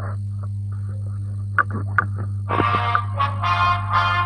Thank you.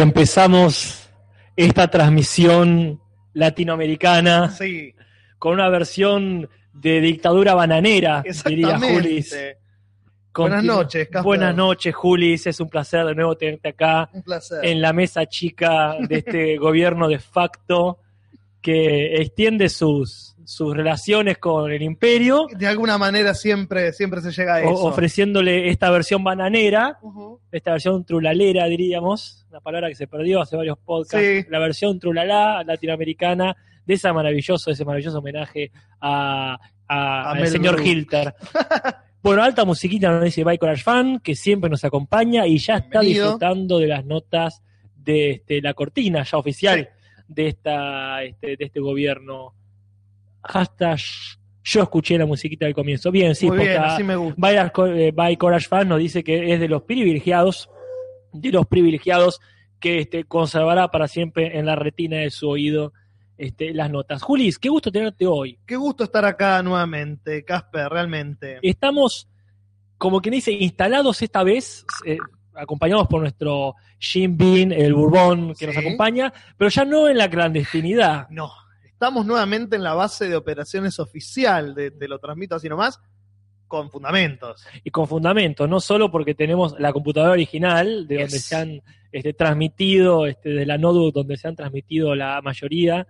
Y empezamos esta transmisión latinoamericana Sí, con una versión de dictadura bananera, diría Julis. Buenas noches, Casper. Buenas noches, Julis. Es un placer de nuevo tenerte acá Un placer. en la mesa chica de este gobierno de facto que extiende sus, sus relaciones con el imperio, De alguna manera siempre, siempre se llega a o- eso. ofreciéndole esta versión bananera, esta versión trulalera, diríamos, una palabra que se perdió hace varios podcasts, Sí. la versión trulalá latinoamericana de esa maravilloso, ese maravilloso homenaje a, a- A al señor. Hilter. bueno, alta musiquita nos dice Courage Fan, que siempre nos acompaña y ya está Bienvenido. disfrutando de las notas de este, la cortina ya oficial de esta este, de este gobierno. Hasta yo escuché la musiquita del comienzo. Bien, sí, Muy porque bien, así me gusta. By, eh, By Courage Fan nos dice que es de los privilegiados, de los privilegiados que este, conservará para siempre en la retina de su oído este, las notas. Julis, qué gusto tenerte hoy. Qué gusto estar acá nuevamente, Casper, realmente. Estamos, como quien dice, instalados esta vez, eh, acompañados por nuestro Jim Bean, el Bourbon que Sí. nos acompaña, pero ya no en la clandestinidad. No, estamos nuevamente en la base de operaciones oficial, de, te lo transmito así nomás, con fundamentos. y con fundamento, no solo porque tenemos la computadora original, de donde se han este, transmitido, este, de la Notebook donde se han transmitido la mayoría,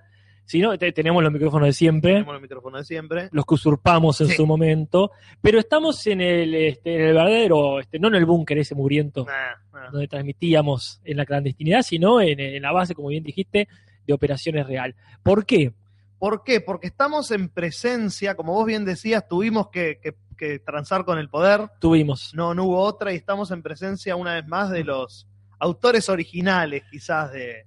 sino te- tenemos los micrófonos de siempre, Tenemos los micrófonos de siempre. los que usurpamos en Sí. su momento, pero estamos en el, este, en el verdadero, este, no en el búnker ese mugriento, Nah, nah. donde transmitíamos en la clandestinidad, sino en, en la base, como bien dijiste, de operaciones real. ¿Por qué? ¿Por qué? Porque estamos en presencia, como vos bien decías, tuvimos que, que- que transar con el poder, Tuvimos. no, no hubo otra y estamos en presencia una vez más de los autores originales quizás de,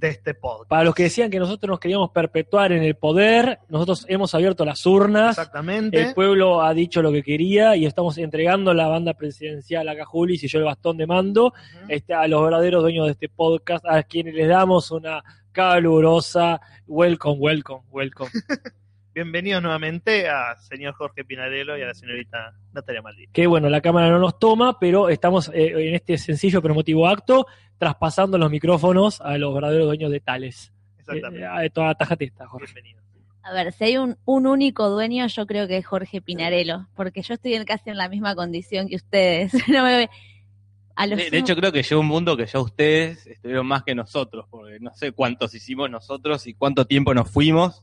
este podcast. Para los que decían que nosotros nos queríamos perpetuar en el poder, nosotros hemos abierto las urnas, Exactamente. el pueblo ha dicho lo que quería y estamos entregando la banda presidencial a Julis y yo el bastón de mando este, a los verdaderos dueños de este podcast, a quienes les damos una calurosa welcome, welcome, welcome. Bienvenidos nuevamente a señor Jorge Pinarello y a la señorita Natalia Maldini. que bueno, la cámara no nos toma, pero estamos eh, en este sencillo pero emotivo acto traspasando los micrófonos a los verdaderos dueños de Tales. Exactamente. Eh, eh, toda tajate esta, Jorge. Bienvenido. A ver, si hay un, un único dueño, yo creo que es Jorge Pinarello, porque yo estoy en casi en la misma condición que ustedes. No me- a los De, de hecho, creo que llegó un mundo que ya ustedes estuvieron más que nosotros, porque no sé cuántos hicimos nosotros y cuánto tiempo nos fuimos.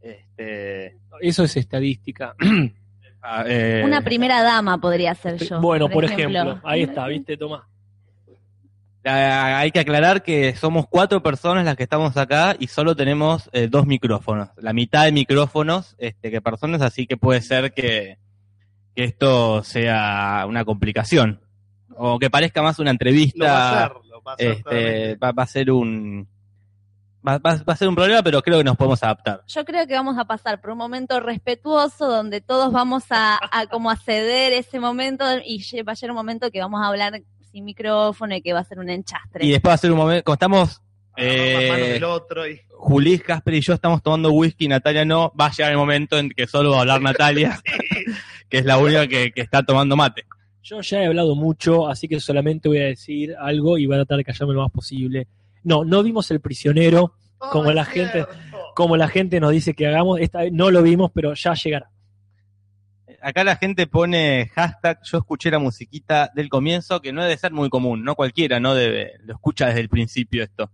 Este, Eso es estadística. ah, eh, una primera dama podría ser yo. bueno, por ejemplo. ahí está, ¿viste? Toma. ah, hay que aclarar que somos cuatro personas las que estamos acá y solo tenemos eh, dos micrófonos, la mitad de micrófonos este, que personas, así que puede ser que, que esto sea una complicación o que parezca más una entrevista. Lo va a hacer, lo va a hacer este, va a ser un va, va- va a ser un problema, pero creo que nos podemos adaptar. Yo creo que vamos a pasar por un momento respetuoso donde todos vamos a, a como a ceder ese momento y va a llegar un momento que vamos a hablar sin micrófono y que va a ser un enchastre. Y después va a ser un momento, como estamos eh, del otro y Julis, Casper y yo estamos tomando whisky, Natalia no, va a llegar el momento en que solo va a hablar Natalia, que es la única que, que está tomando mate. Yo ya he hablado mucho, así que solamente voy a decir algo y voy a tratar de callarme lo más posible. No, no vimos el prisionero, Como Oh, la gente- como la gente nos dice que hagamos. Esta vez no lo vimos, pero ya llegará. Acá la gente pone hashtag, yo escuché la musiquita del comienzo, que no debe ser muy común, no cualquiera, no debe, lo escucha desde el principio esto.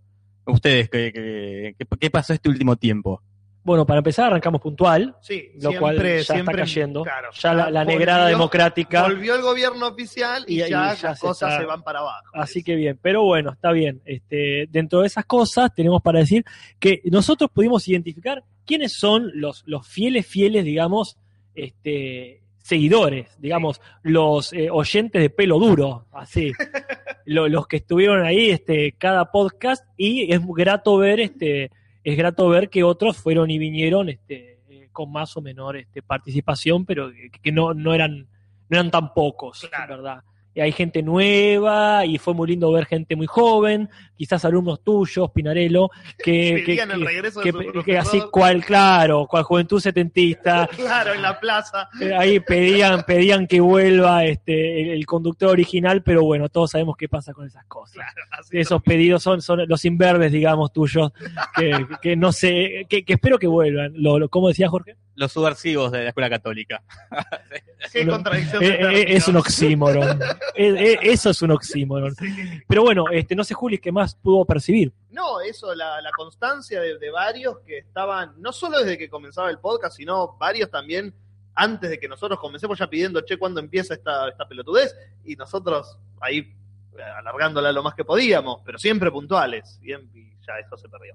Ustedes, ¿qué, qué, qué- qué pasó este último tiempo? Bueno, para empezar arrancamos puntual, Sí, lo siempre, cual ya siempre, está cayendo. claro, ya la, la volvió- negrada democrática. Volvió el gobierno oficial y, ya, ya las se cosas está- se van para abajo. Así que bien, pero bueno, está bien. Este, dentro de esas cosas tenemos para decir que nosotros pudimos identificar quiénes son los, los fieles, fieles, digamos, este, seguidores, digamos, los eh, oyentes de pelo duro, así, Lo- los que estuvieron ahí, este, cada podcast, y es grato ver, este, es grato ver que otros fueron y vinieron, este, eh, con más o menor este, participación, pero que, que no, no eran, no eran tan pocos, Claro. ¿verdad? Y hay gente nueva y fue muy lindo ver gente muy joven, quizás alumnos tuyos, Pinarello, que, que, Pedían el que- regreso de que- que así cual, claro, cual juventud setentista, Claro, en la plaza. eh, ahí pedían, pedían que vuelva este, el, el conductor original, pero bueno, todos sabemos qué pasa con esas cosas. Claro, Esos pedidos son, son los inverbes, digamos, tuyos, que, que no sé, que, que espero que vuelvan. Lo, lo- ¿Cómo decía Jorge? Los subversivos de la escuela católica. Qué contradicción Eh, eh, es un oxímoron. Eh, eh, eso es un oxímoron. Sí. Pero bueno, este, no sé, Juli, ¿qué más pudo percibir? No, eso, la, la constancia de, de varios que estaban, no solo desde que comenzaba el podcast, sino varios también antes de que nosotros comencemos ya pidiendo, che, ¿cuándo empieza esta, esta pelotudez? Y nosotros ahí eh, alargándola lo más que podíamos, pero siempre puntuales. Y, y ya eso se perdió.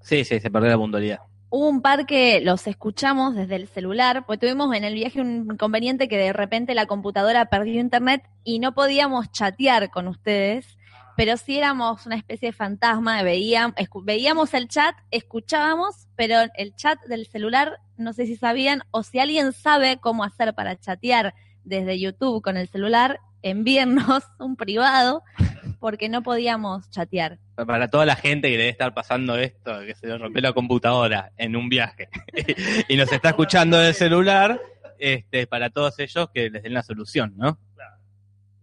Sí, sí, se perdió la puntualidad. Hubo un par que los escuchamos desde el celular, pues tuvimos en el viaje un inconveniente que de repente la computadora perdió internet y no podíamos chatear con ustedes, pero sí éramos una especie de fantasma, veíamos, veíamos el chat, escuchábamos, pero el chat del celular, no sé si sabían, o si alguien sabe cómo hacer para chatear desde YouTube con el celular, envíennos un privado, porque no podíamos chatear. Para toda la gente que debe estar pasando esto, que se le rompió la computadora en un viaje y nos está escuchando del celular, este, para todos ellos que les den la solución, ¿no?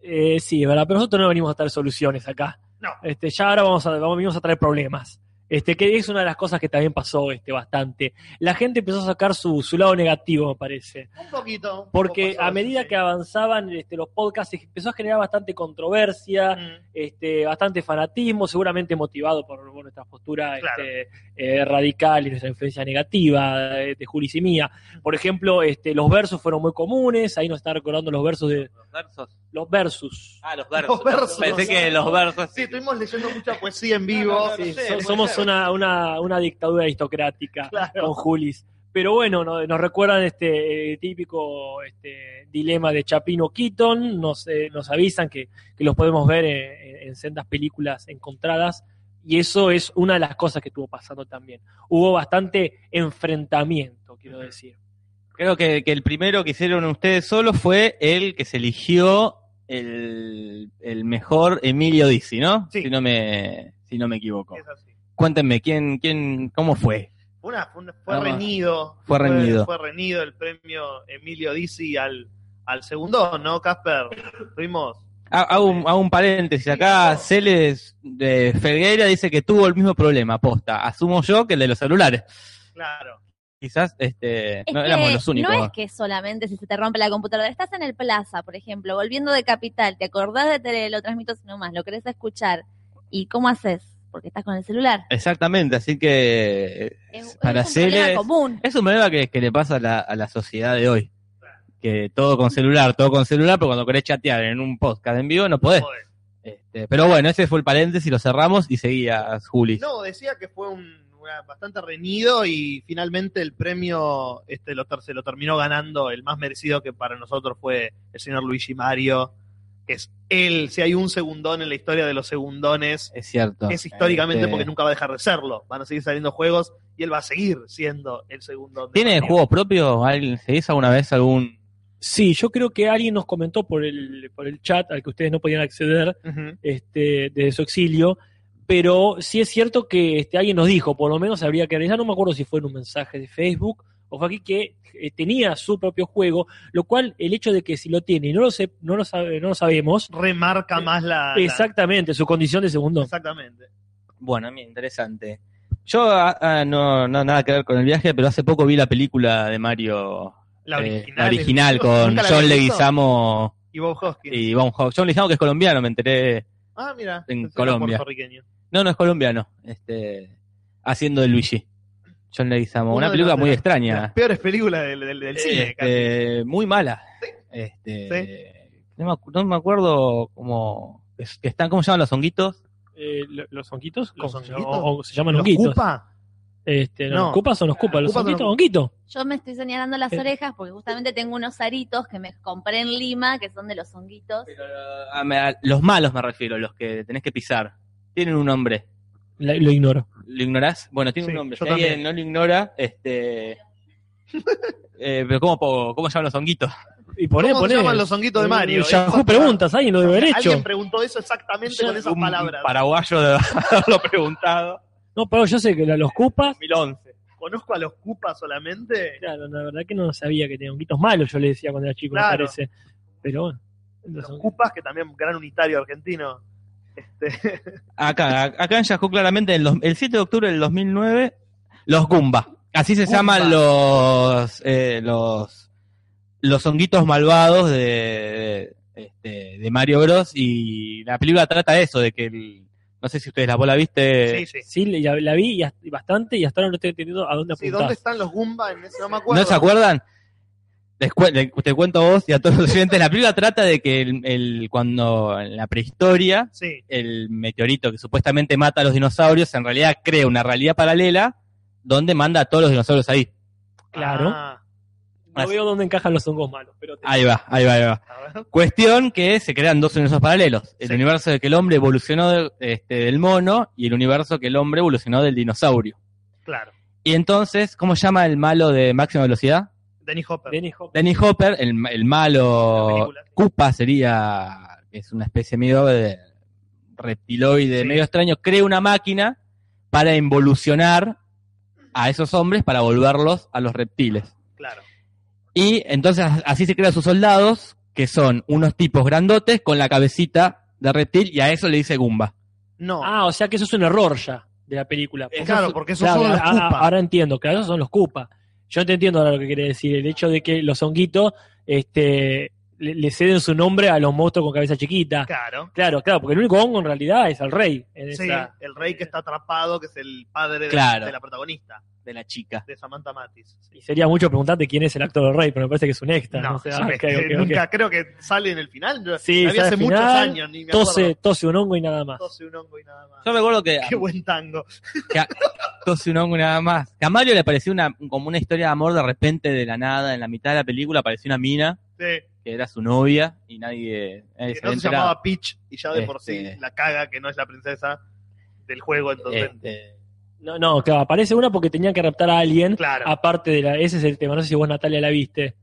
Eh, sí, verdad, pero nosotros no venimos a traer soluciones acá. No. Este, ya ahora vamos a, vamos, venimos a traer problemas. Este, que es una de las cosas que también pasó este, bastante. La gente empezó a sacar su, su lado negativo, me parece. Un poquito. un Porque a medida sí. que avanzaban este, los podcasts, empezó a generar bastante controversia, Mm. este, bastante fanatismo, seguramente motivado por, por nuestra postura Claro. este, eh, radical y nuestra influencia negativa de, de Julis y mía. Por ejemplo, este, los versos fueron muy comunes, ahí nos están recordando los versos de Los versos. los versus. Ah, los versos. Los versos. Pensé que los versos. Sí, estuvimos leyendo mucha poesía en vivo. No, no, no, Sí, somos. Una, una, una dictadura aristocrática Claro. con Julis. Pero bueno, no- nos recuerdan este eh, típico este, dilema de Chapino Keaton, nos, eh, nos avisan que, que los podemos ver en, en- en sendas películas encontradas, y eso es una de las cosas que estuvo pasando también. Hubo bastante enfrentamiento, quiero decir. Creo que, que el primero que hicieron ustedes solos fue el que se eligió el, el mejor Emilio Dizzi, ¿no? Sí. Si no me, si no me equivoco. Es así. Cuéntenme, ¿quién, quién, cómo fue? Fue, una- fue, una- fue Vamos. reñido. Fue reñido. Fue, reñido el premio Emilio Dizzi al, al segundo, ¿no, Casper? Fuimos. Ha- Hago un, hago un paréntesis. Acá Celes de Fergueira dice que tuvo el mismo problema, posta. Asumo yo que el de los celulares. Claro. Quizás este, Es no que éramos los únicos. No es que solamente si se te rompe la computadora, estás en el plaza, por ejemplo, volviendo de Capital, te acordás de tele, lo transmito sino más, lo querés escuchar. ¿Y cómo haces? Porque estás con el celular. Exactamente, así que Es, para es un problema Celes común. es un problema que, que le pasa a la, a la sociedad de hoy. Que todo con celular, todo con celular, pero cuando querés chatear en un podcast en vivo no podés. Este, pero bueno, ese fue el paréntesis, lo cerramos y seguías, Juli. No, decía que fue un, una- bastante reñido y finalmente el premio este lo, ter- se lo terminó ganando el más merecido que para nosotros fue el señor Luigi Mario, es él, si hay un segundón en la historia de los segundones, Es cierto. es históricamente Este, porque nunca va a dejar de serlo. Van a seguir saliendo juegos y él va a seguir siendo el segundón. ¿Tiene Mario. juego propio? ¿Alguien- ¿Se hizo alguna vez algún...? Sí, yo creo que alguien nos comentó por el, por el chat al que ustedes no podían acceder este, desde su exilio, pero sí es cierto que este, alguien nos dijo, por lo menos habría que realizar, no me acuerdo si fue en un mensaje de Facebook o fue aquí que eh, tenía su propio juego, lo cual el hecho de que si lo tiene y no lo, sé, no lo, sabe- no lo sabemos, Remarca más la. la- exactamente su condición de segundo. exactamente. Bueno, mira, interesante. Yo ah, ah, no, no nada que ver con el viaje, pero hace poco vi la película de Mario, La eh, original. la original con ¿Nunca la John? Leguizamo Y Bob Hoskins. y Von Hock. John Leguizamo que es colombiano, me enteré. Ah, mira. en Colombia. No, no es colombiano, este, haciendo de Luigi. John Leguizamo. Una película muy extraña. Las peores películas del, del- del cine. casi. Este, muy mala. Este, no, me, acu- no me acuerdo cómo es- que están, ¿cómo se llaman los honguitos? Eh, lo- ¿Los honguitos? ¿Los ¿Cómo se honguitos? llama? O se llaman ¿Los honguitos. Cupa? Este, no, No. ¿Los cupas son los cupas? ¿Los honguitos? ¿Honguitos? Yo me estoy señalando las Eh. orejas porque justamente tengo unos aritos que me compré en Lima, que son de los honguitos. A- me- a- los malos me refiero, los que tenés que pisar. Tienen un nombre. La- lo ignoro. ¿Lo ignorás? Bueno, tiene Sí, un nombre. yo Si alguien también. no lo ignora, este. eh, pero ¿cómo, po- ¿cómo llaman los honguitos? Y poné, ¿Cómo poné. se llaman los honguitos de Mario? Yahoo preguntas, alguien lo debe haber hecho. Alguien preguntó eso exactamente Yo- con esas Un palabras. paraguayo de haberlo preguntado. No, pero yo sé que los cupas. 2011. Conozco a los Cupas solamente. Claro, la verdad que no sabía que tenían honguitos malos, yo le decía cuando era chico, me Claro. parece. Pero bueno. Los Cupas, que también gran unitario argentino. Este, Acá, acá en Yahoo claramente el, el 7 de octubre del 2009, los Goomba. Así se Goomba. llaman los, eh, los, los honguitos malvados de, de, este, de Mario Bros. Y la película trata de eso, de que el, no sé si ustedes la, vos la viste. sí, sí. Sí, la, la vi y bastante y hasta ahora no estoy entendiendo a dónde Sí, apuntar. ¿Dónde están los Goomba? En ese, no me acuerdo. ¿No se acuerdan? Te cuento a vos y a todos los oyentes. La película trata de que el, el- cuando en la prehistoria Sí, el meteorito que supuestamente mata a los dinosaurios en realidad crea una realidad paralela donde manda a todos los dinosaurios ahí. Claro. Ah, No veo dónde encajan los hongos malos, pero te- Ahí va, ahí va, ahí va. Cuestión que se crean dos universos paralelos. El Sí. universo de que el hombre evolucionó de- este, del mono y el universo que el hombre evolucionó del dinosaurio. Claro. Y entonces, ¿cómo se llama el malo de máxima velocidad? Denny Hopper. Dennis Hopper. Danny Hopper, el, el malo. Koopa sería, es una especie medio de reptiloide Sí. medio extraño, crea una máquina para involucionar a esos hombres para volverlos a los reptiles. Claro. Y entonces así se crean sus soldados, que son unos tipos grandotes con la cabecita de reptil, y a eso le dice Goomba. No. Ah, o sea que eso es un error ya de la película. Eh, Porque claro, eso- porque esos claro, son los a- a- Koopa. Ahora entiendo, claro, esos son los Koopa. Yo te entiendo ahora lo que quiere decir. El hecho de que los honguitos este, le, le ceden su nombre a los monstruos con cabeza chiquita. Claro. Claro, claro, porque el único hongo en realidad es el rey. En Sí, esa- el rey que está atrapado, que es el padre de la protagonista, De la chica. de Samantha Matis. Y sería mucho preguntarte quién es el actor del rey, pero me parece que es un extra. No, No, sé, ah, un ok, este, ok, ok. nunca creo que sale en el final. Yo Sí, sale hace al muchos final, años, ni me Tose, acuerdo. tose un hongo y nada más. Tose un hongo y nada más. Yo recuerdo que, Qué buen tango. que tose un hongo y nada más. Que a Mario le pareció una, como una historia de amor de repente de la nada, en la mitad de la película apareció una mina Sí, que era su novia y nadie, nadie que se no había se llamaba Peach y ya de por sí Este. la caga que no es la princesa del juego, entonces. Este, No, no, claro, aparece una porque tenían que raptar a alguien. Claro. Aparte de la. Ese es el tema. No sé si vos, Natalia, la viste.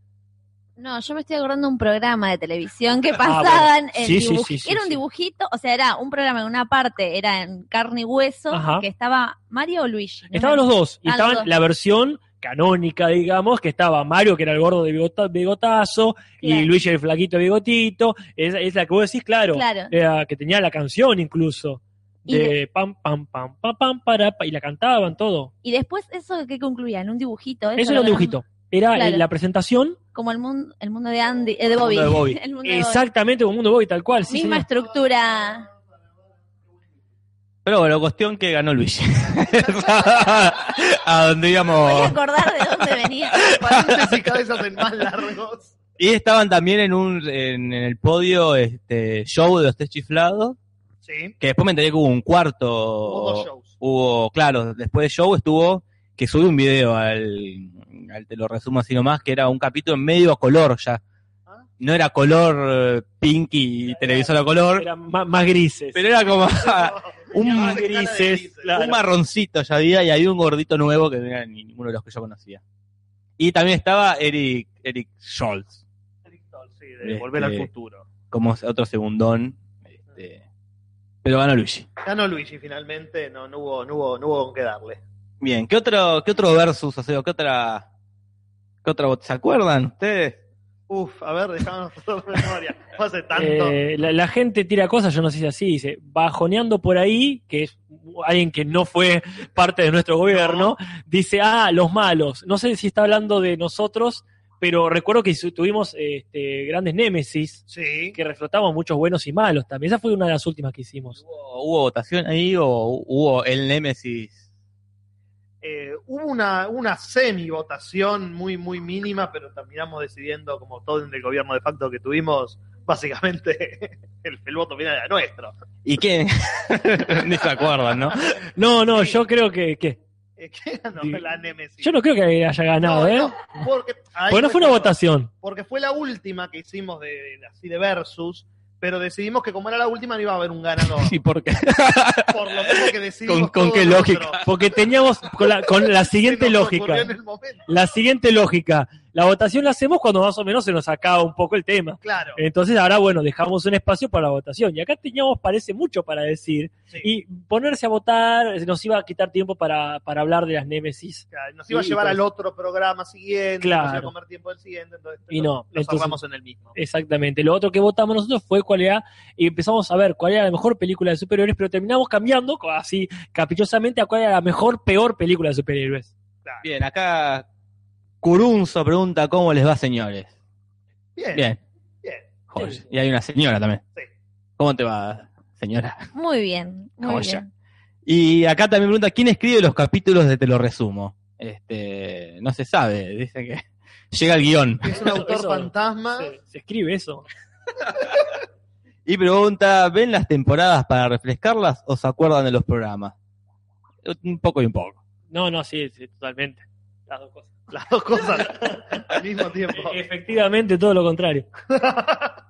No, yo me estoy acordando de un programa de televisión que Ah, bueno. pasaban en Sí, sí, dibuj- sí, sí, Era un dibujito, o sea, era un programa en una parte, era en carne y hueso, Ajá. que estaba Mario o Luigi. ¿no? Estaban los dos. Y Ah, los estaban dos. la versión canónica, digamos, que estaba Mario, que era el gordo de bigota- bigotazo, y. Luigi el flaquito de bigotito. Es, es la que vos decís, claro. Claro. Era que tenía la canción incluso. Y De pam, pam, pam, pam, pam, para, pa, y la cantaban todo. Y después, ¿eso que concluía? ¿En un dibujito? Eso era un dibujito. Era Claro. eh, la presentación Como el mundo, el mundo de Andy, eh, de Bobby. mundo de Bobby. el mundo de Bobby. exactamente como Mundo Boy, tal cual. Sí, Misma señor. estructura. Pero bueno, cuestión que ganó Luigi. a donde Voy íbamos. a acordar de dónde venía. Paréntesis vez se hacen más largos. Y estaban también en un en, en el podio este show de los tres chiflados, Sí. que después me enteré que hubo un cuarto. Hubo dos shows. Hubo, claro, después del show estuvo que subí un video al, al te lo resumo así nomás, que era un capítulo en medio a color ya. Ah. No era color eh, pink y televisor a color, Eran más, más grises. pero era como un, de grises, grises. claro. un marroncito ya había y había un gordito nuevo que no era ni ninguno de los que yo conocía. Y también estaba Eric, Eric Scholz, Sí, de volver Este- al futuro. como otro segundón. Este, pero ganó Luigi. Ganó Luigi finalmente, no, no hubo, no hubo, no hubo con qué darle. Bien, ¿qué otro, qué otro versus, o sea, qué otra, qué otra, ¿se acuerdan ustedes? Uf, a ver, dejámonos la memoria. Fue hace tanto. Eh, la, la gente tira cosas, yo no sé si así, dice, bajoneando por ahí, que es alguien que no fue parte de nuestro gobierno, dice, ah, los malos. No sé si está hablando de nosotros, pero recuerdo que tuvimos este, grandes némesis, sí. que reflotamos muchos buenos y malos también. Esa fue una de las últimas que hicimos. ¿Hubo, hubo votación ahí o hubo el Némesis? Eh, hubo una, una semi-votación muy, muy mínima, pero terminamos decidiendo, como todo en el gobierno de facto que tuvimos, básicamente el, el voto final era nuestro. ¿Y qué? Ni se acuerdan, ¿no? No, no, yo creo que, que- Eh, ¿Qué ganó Sí. la Nemesis? yo no creo que haya ganado, No, ¿eh? no, porque, no fue una votación. Porque fue la última que hicimos de, de- así de versus, pero decidimos que como era la última no iba a haber un ganador. ¿Y por qué? Por lo mismo que decidimos ¿Con- con qué lógica? Porque teníamos con la, con la siguiente lógica. La siguiente lógica. La votación la hacemos cuando más o menos se nos acaba un poco el tema. Claro. Entonces ahora, bueno, dejamos un espacio para la votación. Y acá teníamos, parece, mucho para decir. sí. Y ponerse a votar nos iba a quitar tiempo para, para hablar de las némesis. Claro, Nos iba a llevar pues. al otro programa siguiente, Claro. nos iba a comer tiempo del siguiente, entonces Y no, lo entonces- cerramos en el mismo. Exactamente. Lo otro que votamos nosotros fue cuál era, y empezamos a ver cuál era la mejor película de superhéroes, pero terminamos cambiando así caprichosamente a cuál era la mejor, peor película de superhéroes. Claro. Bien, acá Curunzo pregunta cómo les va, señores. Bien, Bien. bien. Joya. Y hay una señora también. Sí. ¿Cómo te va, señora? Muy bien, muy Joya. bien. Y acá también pregunta, ¿quién escribe los capítulos de Te lo resumo? Este, no se sabe, dice que llega el guion. Es un autor Eso- fantasma. Se, se escribe eso. Y pregunta, ¿ven las temporadas para refrescarlas o se acuerdan de los programas? Un poco y un poco. No, no, sí, sí, totalmente. Las dos cosas. Las dos cosas al mismo tiempo. Efectivamente, todo lo contrario.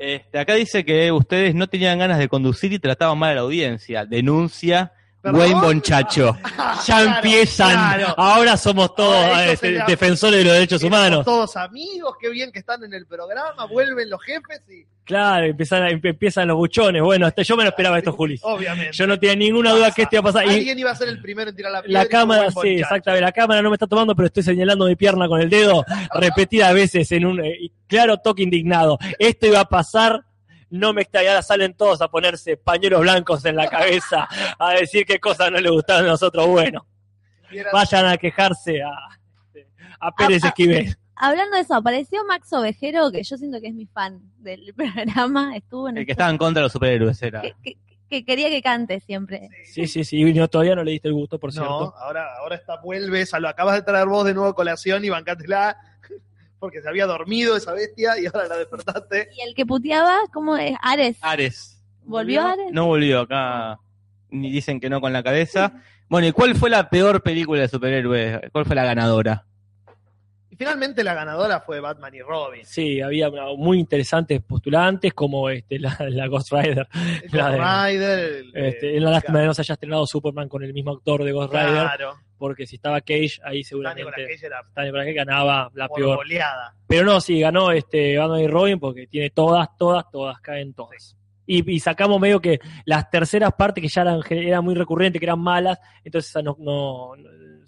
Este, acá dice que ustedes no tenían ganas de conducir y trataban mal a la audiencia. Denuncia ¿Perdón? Wayne Bonchacho. Ya Claro, empiezan. claro. Ahora somos todos Ahora este, se la- defensores de los derechos humanos. Todos amigos, qué bien que están en el programa, vuelven los jefes y. Claro, empiezan, empiezan los buchones. Bueno, hasta yo me lo esperaba esto, Juli. Obviamente. Yo no tenía ninguna duda que esto iba a pasar. Y Alguien iba a ser el primero en tirar la piedra. la y cámara, sí, buen exactamente. La cámara no me está tomando, pero estoy señalando mi pierna con el dedo repetidas veces en un eh, claro toque indignado. Esto iba a pasar. No me ahora salen todos a ponerse pañuelos blancos en la cabeza, a decir qué cosas no les gustaban a nosotros. Bueno, vayan a quejarse a, a Pérez Ah, ah. Esquivel. Hablando de eso, apareció Max Ovejero, que yo siento que es mi fan del programa. Estuvo en El el que estaba en contra de los superhéroes era. que, que- que quería que cante siempre. Sí, sí, sí. y no, todavía no le diste el gusto, por No, cierto. ahora, ahora está, vuelves, a lo acabas de traer vos de nuevo a colación y bancátela, porque se había dormido esa bestia y ahora la despertaste. Y el que puteaba, ¿cómo es? Ares. Ares. ¿Volvió Ares? No volvió acá. Ni dicen que no con la cabeza. Bueno, ¿y cuál fue la peor película de superhéroes? ¿Cuál fue la ganadora? Finalmente la ganadora fue Batman y Robin. Sí, había una- muy interesantes postulantes como este, la, la Ghost Rider. La de- Ghost Rider. el- Este, eh, es una lástima que no se haya estrenado Superman con el mismo actor de Ghost Rider, Claro. porque si estaba Cage, ahí seguramente Cage era Cage ganaba la peor. Pero no, sí, ganó este Batman y Robin porque tiene todas, todas, todas, caen todas. Y, y sacamos medio que las terceras partes que ya eran, eran muy recurrentes, que eran malas, entonces no- no-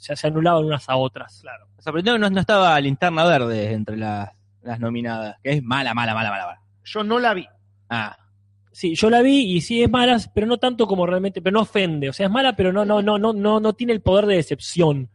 se, se anulaban unas a otras. Claro. Me sorprendió que no, no estaba Linterna Verde entre las, las nominadas. Que es mala, mala, mala, mala. mala. Yo no la vi. Ah, Sí, yo la vi y sí es mala, pero no tanto como realmente, pero no ofende. O sea, es mala, pero no, no, no, no, no, no tiene el poder de decepción.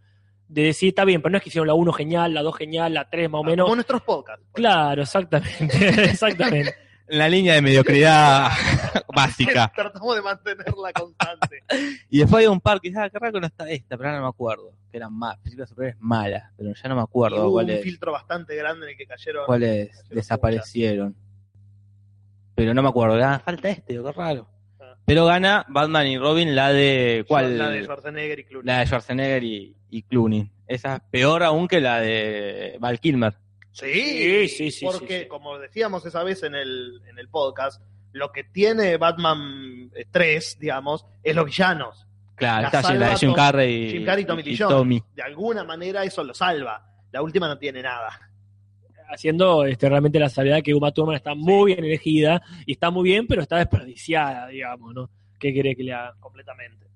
De decir, está bien, pero no es que hicieron la 1 genial, la 2 genial, la 3 más o menos. Como nuestros podcasts. Claro, exactamente, exactamente. En la línea de mediocridad básica. Tratamos de mantenerla constante. Y después hay un par que dice, ah, qué raro que no está esta, pero ahora no me acuerdo. Que eran más, películas superhéroes malas, pero ya no me Y acuerdo un filtro bastante grande en el que cayeron. cuáles desaparecieron. Pero no me acuerdo, ah, falta este, qué raro. Ah. Pero gana Batman y Robin la de. ¿Cuál? La de Schwarzenegger y Clooney. La de Schwarzenegger y, y Clooney. Esa es peor aún que la de Val Kilmer. Sí, Sí, sí, sí, Porque, sí, sí. como decíamos esa vez en el, en el podcast, lo que tiene Batman eh, 3, digamos, es los villanos. Claro, La está salva la de Jim Carrey y, Jim Carrey y Tommy Jones. Tommy. De alguna manera eso lo salva. La última no tiene nada. Haciendo este, realmente la salvedad que Uma Thurman está muy bien elegida y está muy bien, pero está desperdiciada, digamos, ¿no? ¿Qué quiere que le haga? Completamente.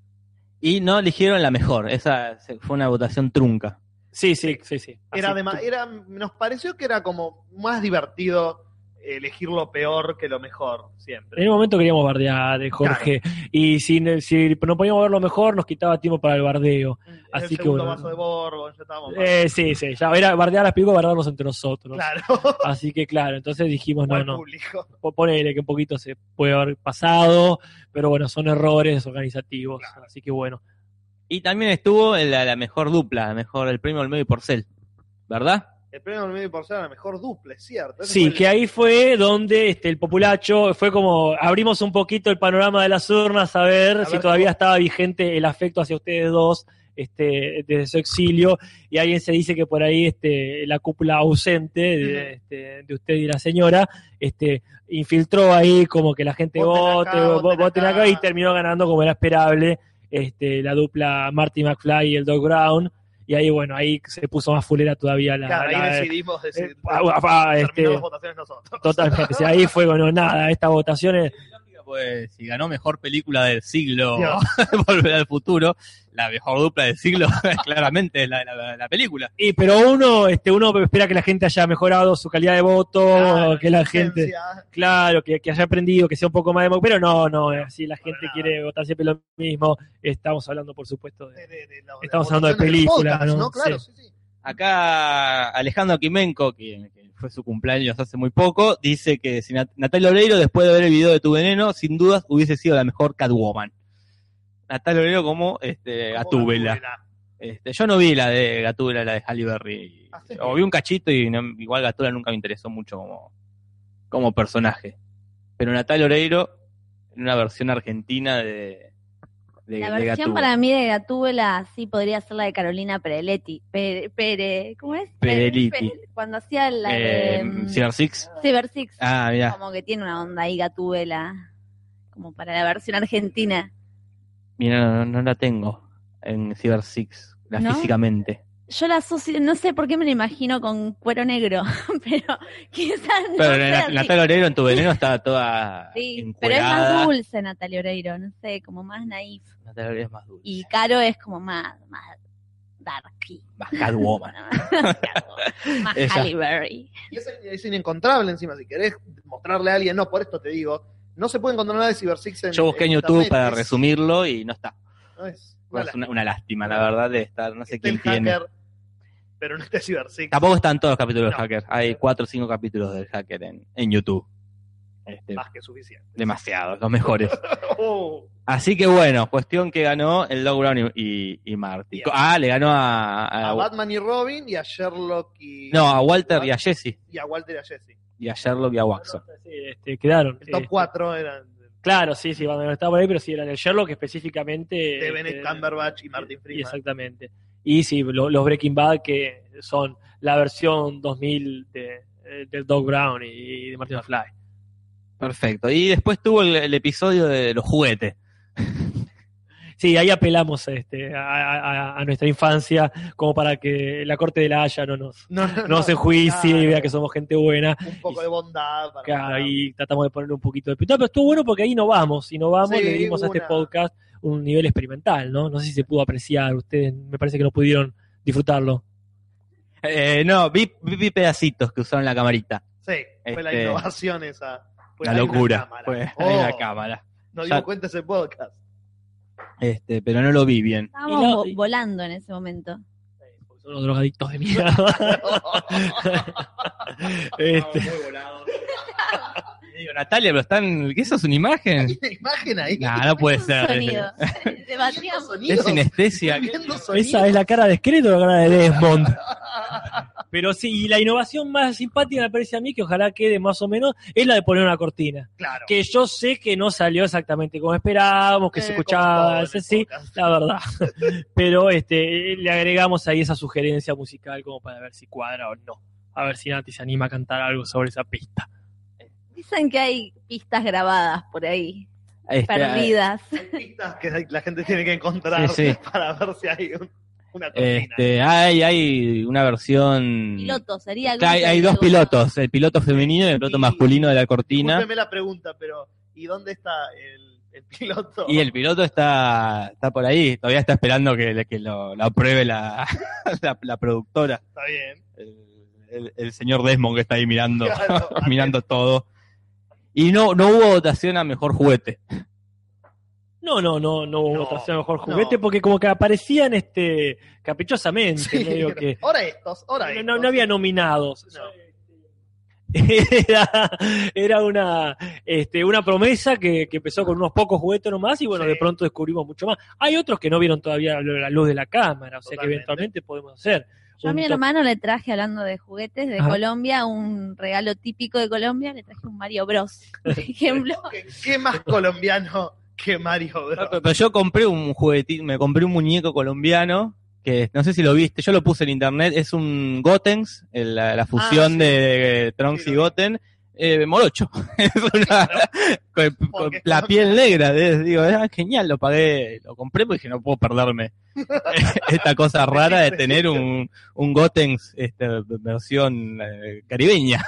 Y no eligieron la mejor. Esa fue una votación trunca. Sí, sí, sí, sí. Era Así, adema- era, nos pareció que era como más divertido elegir lo peor que lo mejor, siempre. En un momento queríamos bardear, eh, Jorge, y si, si no podíamos ver lo mejor, nos quitaba tiempo para el bardeo. el así que bueno. vaso de Borbón, ya estábamos. Eh, sí, sí, ya era bardear las películas, bardearnos entre nosotros. claro, Así que claro, entonces dijimos, no, no, público. po- ponele que un poquito se puede haber pasado, pero bueno, son errores organizativos, así que bueno. Y también estuvo en la, la mejor dupla, la mejor, el premio Olmedo y Porcel, ¿verdad? El premio del medio por ser la mejor dupla, es cierto. Ese Sí, el- que ahí fue donde este, el populacho fue como abrimos un poquito el panorama de las urnas a ver A si todavía estaba vigente el afecto hacia ustedes dos este, desde su exilio y alguien se dice que por ahí este, la cúpula ausente de, este, de usted y la señora este, infiltró ahí como que la gente Voten vote, acá, vo- voten voten acá. acá. y terminó ganando como era esperable este, la dupla Marty McFly y el Doc Brown y ahí bueno, ahí se puso más fulera todavía la... Claro, ahí la- decidimos decir, eh, ah, ah, este- las votaciones nosotros. Totalmente, ahí fue, bueno, nada, esta votación es, Pues si ganó mejor película del siglo. Volver al futuro, la mejor dupla del siglo claramente es la, la, la película. y, pero uno, este, uno espera que la gente haya mejorado su calidad de voto, Claro, que la gente, claro, que, que haya aprendido, que sea un poco más democrático, pero no, no, eh, si la gente nada. quiere votar siempre lo mismo, estamos hablando, por supuesto, de... De- de- de la- Estamos hablando de películas, ¿no? Claro, sí, sí. Acá Alejandro que, que fue su cumpleaños hace muy poco, dice que si Nat- Natalia Oreiro, después de ver el video de Tu Veneno, sin dudas hubiese sido la mejor Catwoman. Natalia Oreiro como este, Gatúbela. Gatúbela. Este, yo no vi la de Gatúbela, la de Halle Berry. Ah, sí. O vi un cachito y no- igual Gatúbela nunca me interesó mucho como, como personaje. Pero Natalia Oreiro, en una versión argentina de, de, La versión para mí de Gatúbela sí podría ser la de Carolina Pereletti. Pere, Pere- ¿Cómo es? Pereliti. Pere- cuando hacía la Eh, de mm, Cyber Six. Cyber Six. Ah, mira. Como que tiene una onda ahí Gatúbela. Como para la versión argentina. Mira, no, no la tengo en Cyber Six, la ¿No? físicamente. Yo la asocio, no sé por qué me la imagino con cuero negro, pero quizás no Pero sea Na- así. Natalia Oreiro en tu veneno está toda Sí, pero es más dulce Natalia Oreiro, no sé, como más naif. Natalia Oreiro es más dulce. Y Caro es como más, más darky. Más Catwoman. más Ella. Halle Berry. Y es, es inencontrable encima. Si querés mostrarle a alguien, no, por esto te digo, no se puede encontrar nada de Cyber Six en Yo busqué en internet, YouTube para es- resumirlo y no está. no es- Es Bueno, una, una lástima, la verdad, de estar, no sé está el quién tiene. hacker, pero no está Cyber Six. Tampoco están todos los capítulos No. del hacker. Hay cuatro o cinco capítulos del hacker en, en YouTube. Este, Más que suficiente. demasiados, los mejores. Oh, Así que bueno, cuestión que ganó el Doug Brown y, y, y Marty. Bien. Ah, le ganó a, a- a Batman y Robin y a Sherlock y. no, a Walter y a Jesse. y a Walter y a Jesse. Y a Sherlock y a Watson. Sí, este, quedaron. El top Este, 4 eran Claro, sí, sí, Batman estaba por ahí, pero sí, era el Sherlock específicamente. de este, Benedict Cumberbatch y Martin y Freeman. exactamente. Y sí, lo- los Breaking Bad que son la versión 2000 de, eh, del Doc Brown y de Martin Fly. Perfecto. Y después tuvo el, el episodio de los juguetes. Sí, ahí apelamos este, a, a- a nuestra infancia como para que la Corte de la Haya no nos, No, no, no nos enjuicie y vea que somos gente buena. Un poco de bondad. Para Claro, ahí tratamos de ponerle un poquito de... No, pero estuvo bueno porque ahí no vamos, y no vamos, Sí, le dimos a este podcast un nivel experimental, ¿no? No sé si se pudo apreciar, ustedes me parece que no pudieron disfrutarlo. Eh, no, vi, vi- vi pedacitos que usaron la camarita. Sí, fue la Este, innovación esa. Fue La locura. cámara. Fue Oh, cámara. Nos dimos cuenta ese podcast. Este, pero no lo vi bien. Estábamos la- vo- volando en ese momento. Son los drogadictos de mierda. este, Digo, Natalia, pero están. ¿Qué eso es una imagen? Hay una imagen ahí. Nah, no puede Es un ser. Sonido. Es sinestesia. esa es la cara de Skeletor o la cara de Desmond. Pero sí, y la innovación más simpática me parece a mí, que ojalá quede más o menos, es la de poner una cortina. Claro. Que yo sé que no salió exactamente como esperábamos, que Eh, se como escuchaba, todo sí, la verdad. Pero este le agregamos ahí esa sugerencia musical como para ver si cuadra o no. A ver si Nati se anima a cantar algo sobre esa pista. Dicen que hay pistas grabadas por ahí, Este, perdidas. Hay pistas que la gente tiene que encontrar Sí, sí. para ver si hay un- una. Este, hay, hay una versión. Piloto, sería hay, dos pilotos, el piloto femenino y el piloto Y- masculino de la cortina. La pregunta, pero ¿y dónde está el, el piloto? Y el piloto está, está por ahí, todavía está esperando que, que lo, lo apruebe la, la, la productora. Está bien. El, el- el señor Desmond que está ahí mirando, Claro, mirando todo. Y no, no hubo votación a mejor juguete. No, no, no, no hubo No, votación a mejor juguete no. porque como que aparecían este caprichosamente, Sí, medio que Ahora estos, ahora no, estos. no, no había nominados. No. Era, era una, este, una promesa que, que empezó con unos pocos juguetes nomás y bueno, Sí. de pronto descubrimos mucho más. Hay otros que no vieron todavía la luz de la cámara, o sea que eventualmente podemos hacer. Yo a mi hermano le traje, hablando de juguetes de Ajá. Colombia, un regalo típico de Colombia, le traje un Mario Bros, por ejemplo. ¿Qué, qué más colombiano que Mario Bros? Pero, pero yo compré un juguetito, me compré un muñeco colombiano que no sé si lo viste, yo lo puse en internet, es un Gotenks, el- la, la fusión sí. de Trunks Sí, y. Goten, eh, morocho. es una, con, la piel negra, eh, digo, ah, genial, lo pagué, lo compré porque dije, no puedo perderme esta cosa rara de tener un, un Gotenks este, versión eh, caribeña,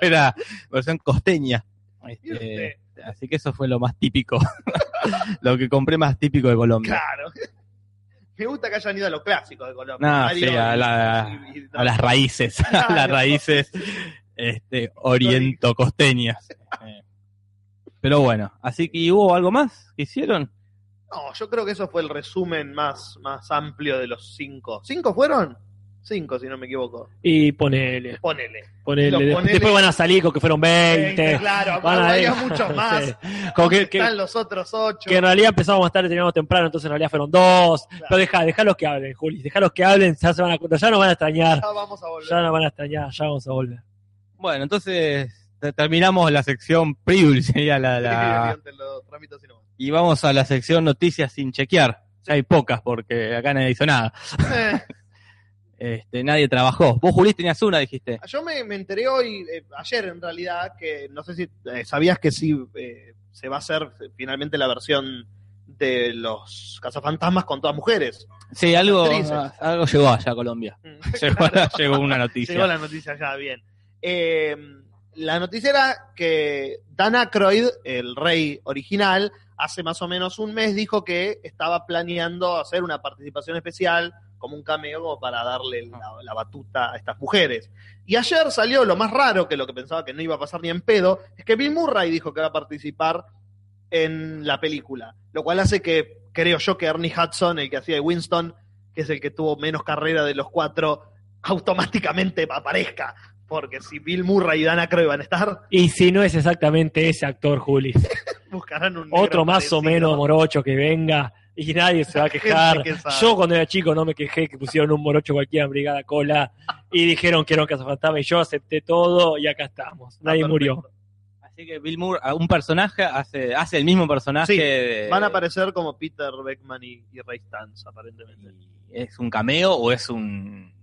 era versión costeña. ¿Y Este, así que eso fue lo más típico, lo que compré más típico de Colombia. Claro. Me gusta que hayan ido a lo clásico de Colombia. No, Mario sí, a, y- la- y- y- a las raíces, a las raíces este, oriento-costeñas. Eh, Pero bueno, así que ¿y hubo algo más que hicieron. No, yo creo que eso fue el resumen más, más amplio de los cinco. ¿Cinco fueron? Cinco, si no me equivoco. Y ponele, Ponele. ponele. Lo ponele. Después van a salir con que fueron 20. Veinte, claro, van a había muchos más. Sí. Con que, que- Están los otros ocho. que en realidad empezamos a estar y terminamos temprano, entonces en realidad fueron dos. Claro. Pero deja, deja los que hablen, Juli, deja los que hablen, ya, se van a, ya nos van a extrañar. Ya vamos a volver. Ya nos van a extrañar, ya vamos a volver. Bueno, entonces te- terminamos la sección preview, sería la, y vamos a la sección noticias sin chequear. Ya hay pocas porque acá nadie hizo nada. Eh, Este, nadie trabajó. Vos, Juli, tenías una, dijiste. yo me, me enteré hoy, eh, ayer en realidad, que no sé si eh, sabías que sí eh, se va a hacer finalmente la versión de los cazafantasmas con todas mujeres. Sí, algo, Actrices. algo llegó allá a Colombia. Llegó, llegó una noticia. Llegó la noticia ya, bien. Eh, la noticia era que Dan Aykroyd, el rey original, hace más o menos un mes dijo que estaba planeando hacer una participación especial como un cameo como para darle la, la batuta a estas mujeres. Y ayer salió lo más raro, que lo que pensaba que no iba a pasar ni en pedo, es que Bill Murray dijo que va a participar en la película, lo cual hace que, creo yo, que Ernie Hudson, el que hacía de Winston, que es el que tuvo menos carrera de los cuatro, automáticamente aparezca. Porque si Bill Murray y Dan Aykroyd van a estar, Y si no es exactamente ese actor, Juli, buscarán un otro más o menos morocho que venga y nadie se va a quejar. que. Yo cuando era chico no me quejé que pusieron un morocho cualquiera en Brigada Cola y dijeron que era un cazafantasma y yo acepté todo y acá estamos. Está Nadie murió. Así que Bill Moore, un personaje, hace, hace el mismo personaje. Sí, de- Van a aparecer como Peter Beckman y, y Ray Stantz, aparentemente. ¿Es un cameo o es un.?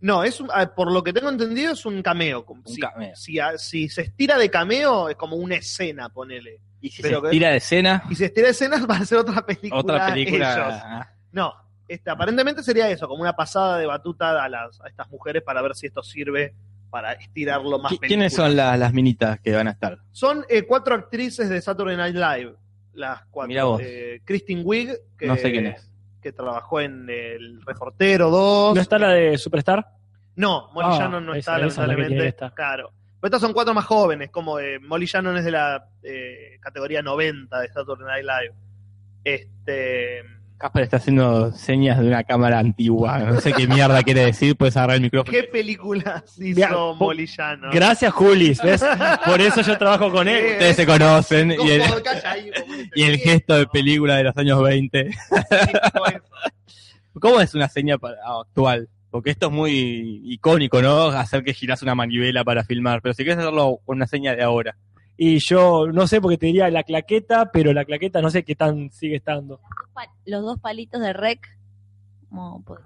No, es un- por lo que tengo entendido es un cameo. Un si, cameo. Si, si se estira de cameo es como una escena, ponele. ¿Y si Pero se que- tira de escena? Y si se estira de escenas va a ser otra película. Otra película. ellos. No, este, aparentemente sería eso, como una pasada de batuta a, las, a estas mujeres para ver si esto sirve para estirarlo más. ¿qui- ¿Quiénes películas. son las, las minitas que van a estar? Son eh, cuatro actrices de Saturday Night Live. Las cuatro. Mirá vos. Eh, Kristen Wiig, que, No sé quién es. Que trabajó en El Reportero 2. ¿No está la de Superstar? No, Molly Ah, Shannon no esa- está, esa es la que tiene lamentablemente. Claro. Pero estas son cuatro más jóvenes, como eh, Molly Shannon es de la eh, categoría 90 de Saturday Night Live. Este. Casper está haciendo señas de una cámara antigua. No sé qué mierda quiere decir. Puedes agarrar el micrófono. ¿Qué películas hizo Shannon? Gracias, Juli. ¿ves? Por eso yo trabajo con él. Ustedes se conocen. Y el, y gesto de película de los años 20. específico eso. ¿Cómo es una seña actual? Porque esto es muy icónico, ¿no? Hacer que girás una manivela para filmar. Pero si quieres hacerlo con una seña de ahora. Y yo no sé porque te diría la claqueta, pero la claqueta no sé qué tan sigue estando. Los dos palitos de rec. como por-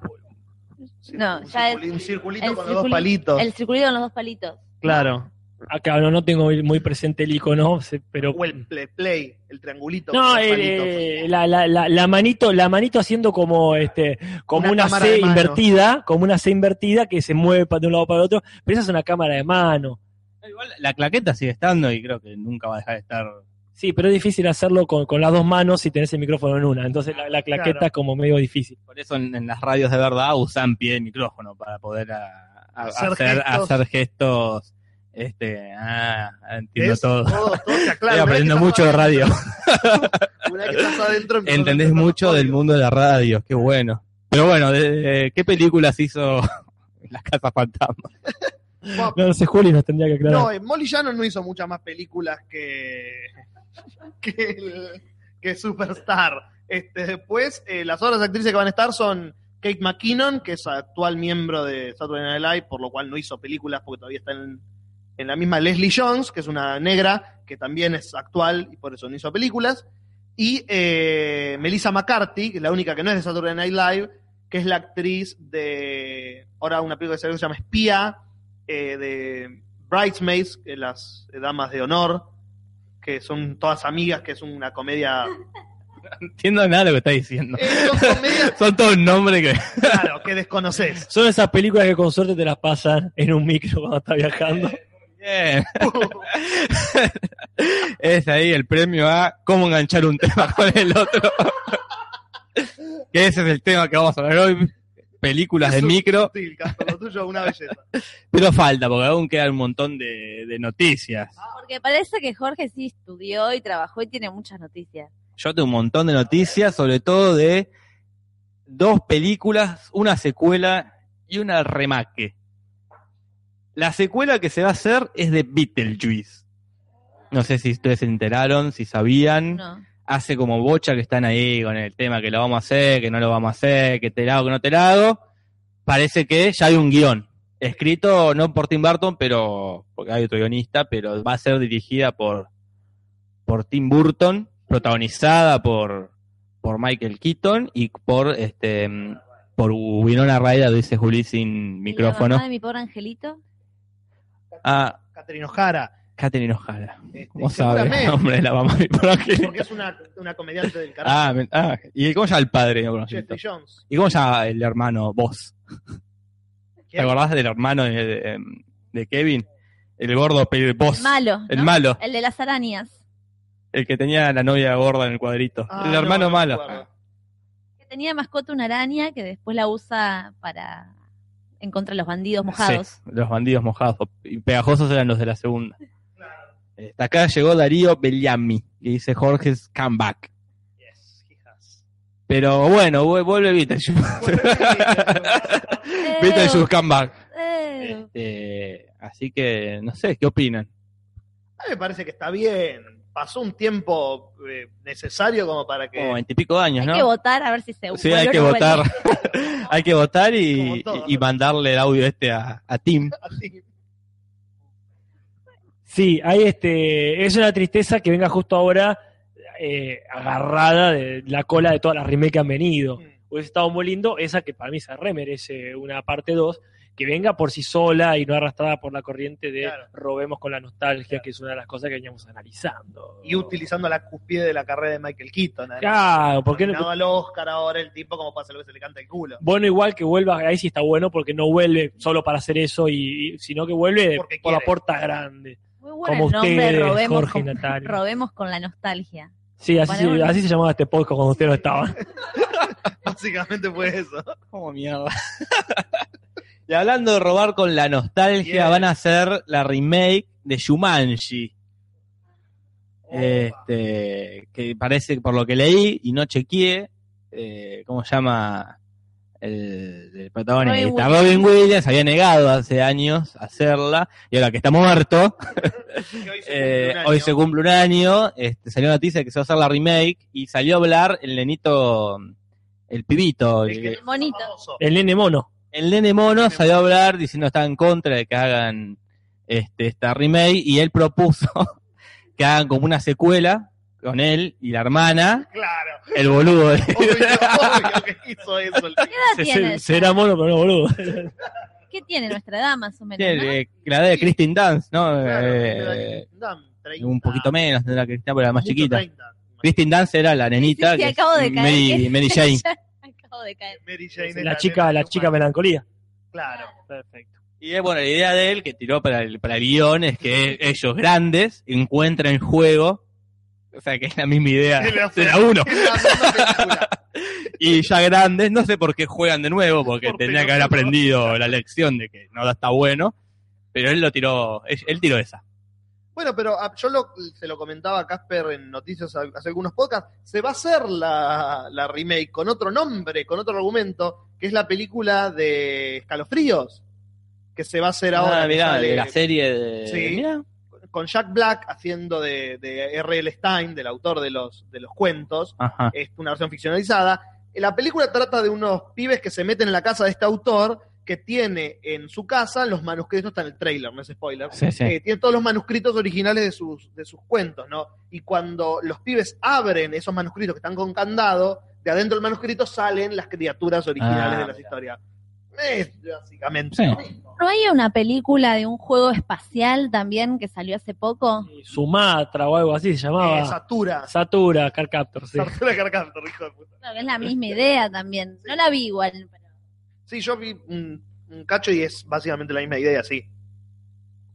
No, un, ya es- circulito, un circulito con los dos palitos. El circulito con los dos palitos. Claro. Acá no, no tengo muy, presente el icono, pero. O el play, play, el triangulito. No, el, palitos. eh, la, la, la, la manito, la manito haciendo como este, como Una una, C invertida, como una C invertida que se mueve de un lado para el otro, pero esa es una cámara de mano. Igual la claqueta sigue estando y creo que nunca va a dejar de estar. Sí, pero es difícil hacerlo con, con las dos manos si tenés el micrófono en una. Entonces la, la claqueta Claro. es como medio difícil. Por eso en, en las radios de verdad usan pie de micrófono para poder a- a- Hacer hacer, gestos. hacer gestos. Este, ah, entiendo ¿Ves? todo. Todo. Estoy aprendiendo mucho de radio. Una vez que estás adentro, Entendés mucho del mundo de la radio, qué bueno. Pero bueno, de- de- ¿qué películas hizo Las Casas Fantasmas? Bueno, No, no sé, Juli nos tendría que aclarar. No, eh, Molly Shannon no hizo muchas más películas que, que, el- que Superstar. Este, después, eh, las otras actrices que van a estar son Kate McKinnon, que es actual miembro de Saturday Night Live, por lo cual no hizo películas porque todavía está en, en la misma Leslie Jones, que es una negra, que también es actual y por eso no hizo películas. Y eh, Melissa McCarthy, que es la única que no es de Saturday Night Live, que es la actriz de ahora una película que se llama Espía, eh, de Bridesmaids, que las damas de honor, que son todas amigas, que es una comedia. No entiendo nada de lo que está diciendo. Eh, son comedias, Son todos nombres que. claro, que desconoces. Son esas películas que con suerte te las pasan en un micro cuando estás viajando. Bien. es ahí el premio a cómo enganchar un tema con el otro. que ese es el tema que vamos a hablar hoy. Películas de micro. Sí, Casper, lo tuyo es una belleza. Pero falta, porque aún quedan un montón de, de noticias. Porque parece que Jorge sí estudió y trabajó y tiene muchas noticias. Yo tengo un montón de noticias, sobre todo de dos películas, una secuela y una remake. La secuela que se va a hacer es de Beetlejuice. No sé si ustedes se enteraron, si sabían. No. Hace como bocha que están ahí con el tema que lo vamos a hacer, que no lo vamos a hacer, que te la hago, que no te la hago. Parece que ya hay un guion. Escrito no por Tim Burton, pero porque hay otro guionista, pero va a ser dirigida por, por Tim Burton, protagonizada por, por Michael Keaton y por este por Winona Ryder, dice Juli sin ¿Y micrófono. La mamá de mi pobre angelito. Ah, Catherine O'Hara. Catherine O'Hara. Este, ¿Cómo sabe el seguramente, nombre de la mamá de? Porque es una, una comediante del carajo. Ah, ah, ¿y cómo se llama el padre? Jones. ¿Y cómo se llama el hermano? Vos. ¿Te acordás del hermano de, de- de Kevin? El gordo, vos. El malo. El ¿no? malo. El de las arañas. El que tenía la novia gorda en el cuadrito. Ah, el no, hermano no malo. Que tenía de mascota una araña que después la usa para en contra de los bandidos mojados. Sí, los bandidos mojados. Y pegajosos eran los de la segunda. Hasta acá llegó Darío Bellamy, que dice Jorge's comeback. Yes, he has. Pero bueno, vu- vuelve Beetlejuice. Eh, Beetlejuice comeback. eh, Este, así que, no sé, ¿qué opinan? A mí me parece que está bien. Pasó un tiempo eh, necesario como para que. Como veintipico años, hay ¿no? que votar a ver si se Sí, hay que votar. hay que votar y, todo, y ¿no? mandarle el audio este a, a Tim. Sí, hay este, es una tristeza que venga justo ahora eh, agarrada de la cola de todas las remakes que han venido. Mm. Hubiese estado muy lindo esa que para mí se remerece una parte 2, que venga por sí sola y no arrastrada por la corriente de Claro. robemos con la nostalgia, que es una de las cosas que veníamos analizando. Y utilizando la cúspide de la carrera de Michael Keaton. además. Claro, ¿por qué no? Al Oscar ahora el tipo como para hacer lo que se le canta el culo. Bueno, igual que vuelva, ahí sí está bueno porque no vuelve solo para hacer eso, y, y- sino que vuelve Porque por la puerta grande. Muy bueno Como el nombre, ustedes, robemos, Jorge con, Natalia. robemos con la nostalgia. Sí, así, se, Bueno, así se llamaba este podcast cuando ustedes no estaban. Básicamente fue eso. Como mierda. y hablando de robar con la nostalgia, van a hacer la remake de Shumanji. Este, que parece, por lo que leí y no chequeé, eh, ¿cómo se llama? El, el protagonista. Robin Robin Williams había negado hace años hacerla, y ahora que está muerto, Que hoy se eh, cumple un hoy año. se cumple un año, este, salió noticia de que se va a hacer la remake, y salió a hablar el nenito, el pibito, El el, famoso. El nene mono. el nene mono salió a hablar diciendo que estaba en contra de que hagan este, esta remake y él propuso que hagan como una secuela con él y la hermana, Claro. el boludo. de- Obvio, obvio que hizo eso. el ¿Qué edad Se- tiene? se- será mono, pero no boludo. ¿Qué tiene nuestra edad más o menos? Tiene, no? eh, la de Kristen Dance, ¿no? Claro, Eh, Dame, 30, un poquito menos de la Cristina, pero era más chiquita. 30. Kristen Dance era la nenita, Sí, sí, que acabo de caer. Mary, Mary Jane. acabo de caer. Mary Jane La chica, la chica melancolía. Claro. Perfecto. Y bueno, la idea de él, que tiró para el, para el guion, es que ellos grandes encuentran juego, o sea que es la misma idea de la uno. es la misma película. y ya grandes, no sé por qué juegan de nuevo, porque Por tendría que haber aprendido la lección de que no está bueno, pero él lo tiró, él, tiró esa. Bueno, pero ah, yo lo- se lo comentaba a Casper en noticias ha- hace algunos podcasts. Se va a hacer la, la remake con otro nombre, con otro argumento, que es la película de Escalofríos. que se va a hacer ahora. Ah, que mirá, sale de la serie de. Sí. Mirá. Con Jack Black haciendo de, de R.L. Stein, del autor de los, de los cuentos. Ajá. Es una versión ficcionalizada. La película trata de unos pibes que se meten en la casa de este autor que tiene en su casa los manuscritos, está en el trailer, no es spoiler, Sí, sí. eh, tiene todos los manuscritos originales de sus, de sus cuentos, ¿no? Y cuando los pibes abren esos manuscritos que están con candado, de adentro del manuscrito salen las criaturas originales Ah, de las historias. Es básicamente Sí. lo mismo. ¿No hay una película de un juego espacial también que salió hace poco? Sumatra o algo así se llamaba. Eh, Satura. Satura, Car Captor, sí. Satura Carcaptor, hijo de puta. Es la misma idea también. No la vi igual. pero- Sí, yo vi un, un cacho y es básicamente la misma idea, sí.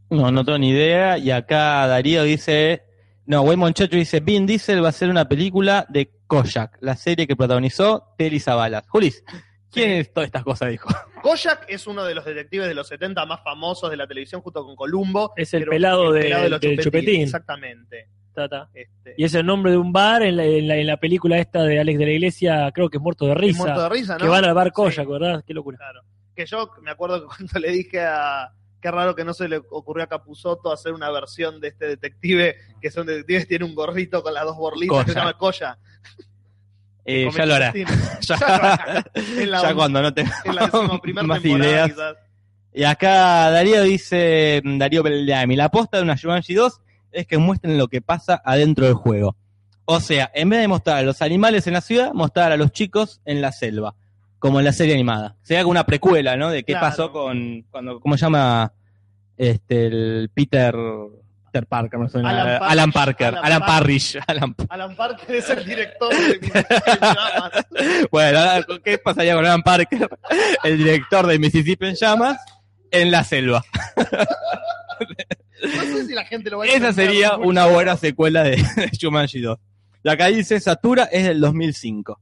No, no tengo ni idea. Y acá Darío dice. No, buen muchacho dice: Vin Diesel va a hacer una película de Kojak, la serie que protagonizó Telly Savalas. Julis, ¿quién Sí. es todas estas cosas? Dijo. Kojak es uno de los detectives de los 70 más famosos de la televisión junto con Columbo. Es el pelado de- los del Chupetín. Exactamente. Ta, ta. Este, Y es el nombre de un bar en la, en la, en la película esta de Alex de la Iglesia, creo que es Muerto de Risa. muerto de risa, ¿no? Que van al bar Sí, Koyak, ¿verdad? Qué locura. claro. Que yo me acuerdo que cuando le dije a... Qué raro que no se le ocurrió a Capuzotto hacer una versión de este detective, que son detectives, tiene un gorrito con las dos borlitas que se Koyak. llama Koya. Eh, ya lo hará. Ya, Ya lo hará. En la- ya cuando no te En la decimoprimer más ideas. quizás. Y acá Darío dice, Darío Beltrami, la aposta de una Jumanji 2 es que muestren lo que pasa adentro del juego. O sea, en vez de mostrar a los animales en la ciudad, mostrar a los chicos en la selva, como en la serie animada. Sería como una precuela, ¿no? De qué Claro. pasó con, cuando, ¿cómo se llama? Este, el Peter, Peter Parker, no sé, Alan Alan, Parrish. Alan Parker, Alan Alan, Parrish. Alan Alan Parker es el director de Mississippi en Llamas. Bueno, ¿qué pasaría con Alan Parker, el director de Mississippi en llamas, en la selva? No sé si la gente lo va a Esa sería una buena secuela de, Jumanji 2. La que dice Satura es del 2005.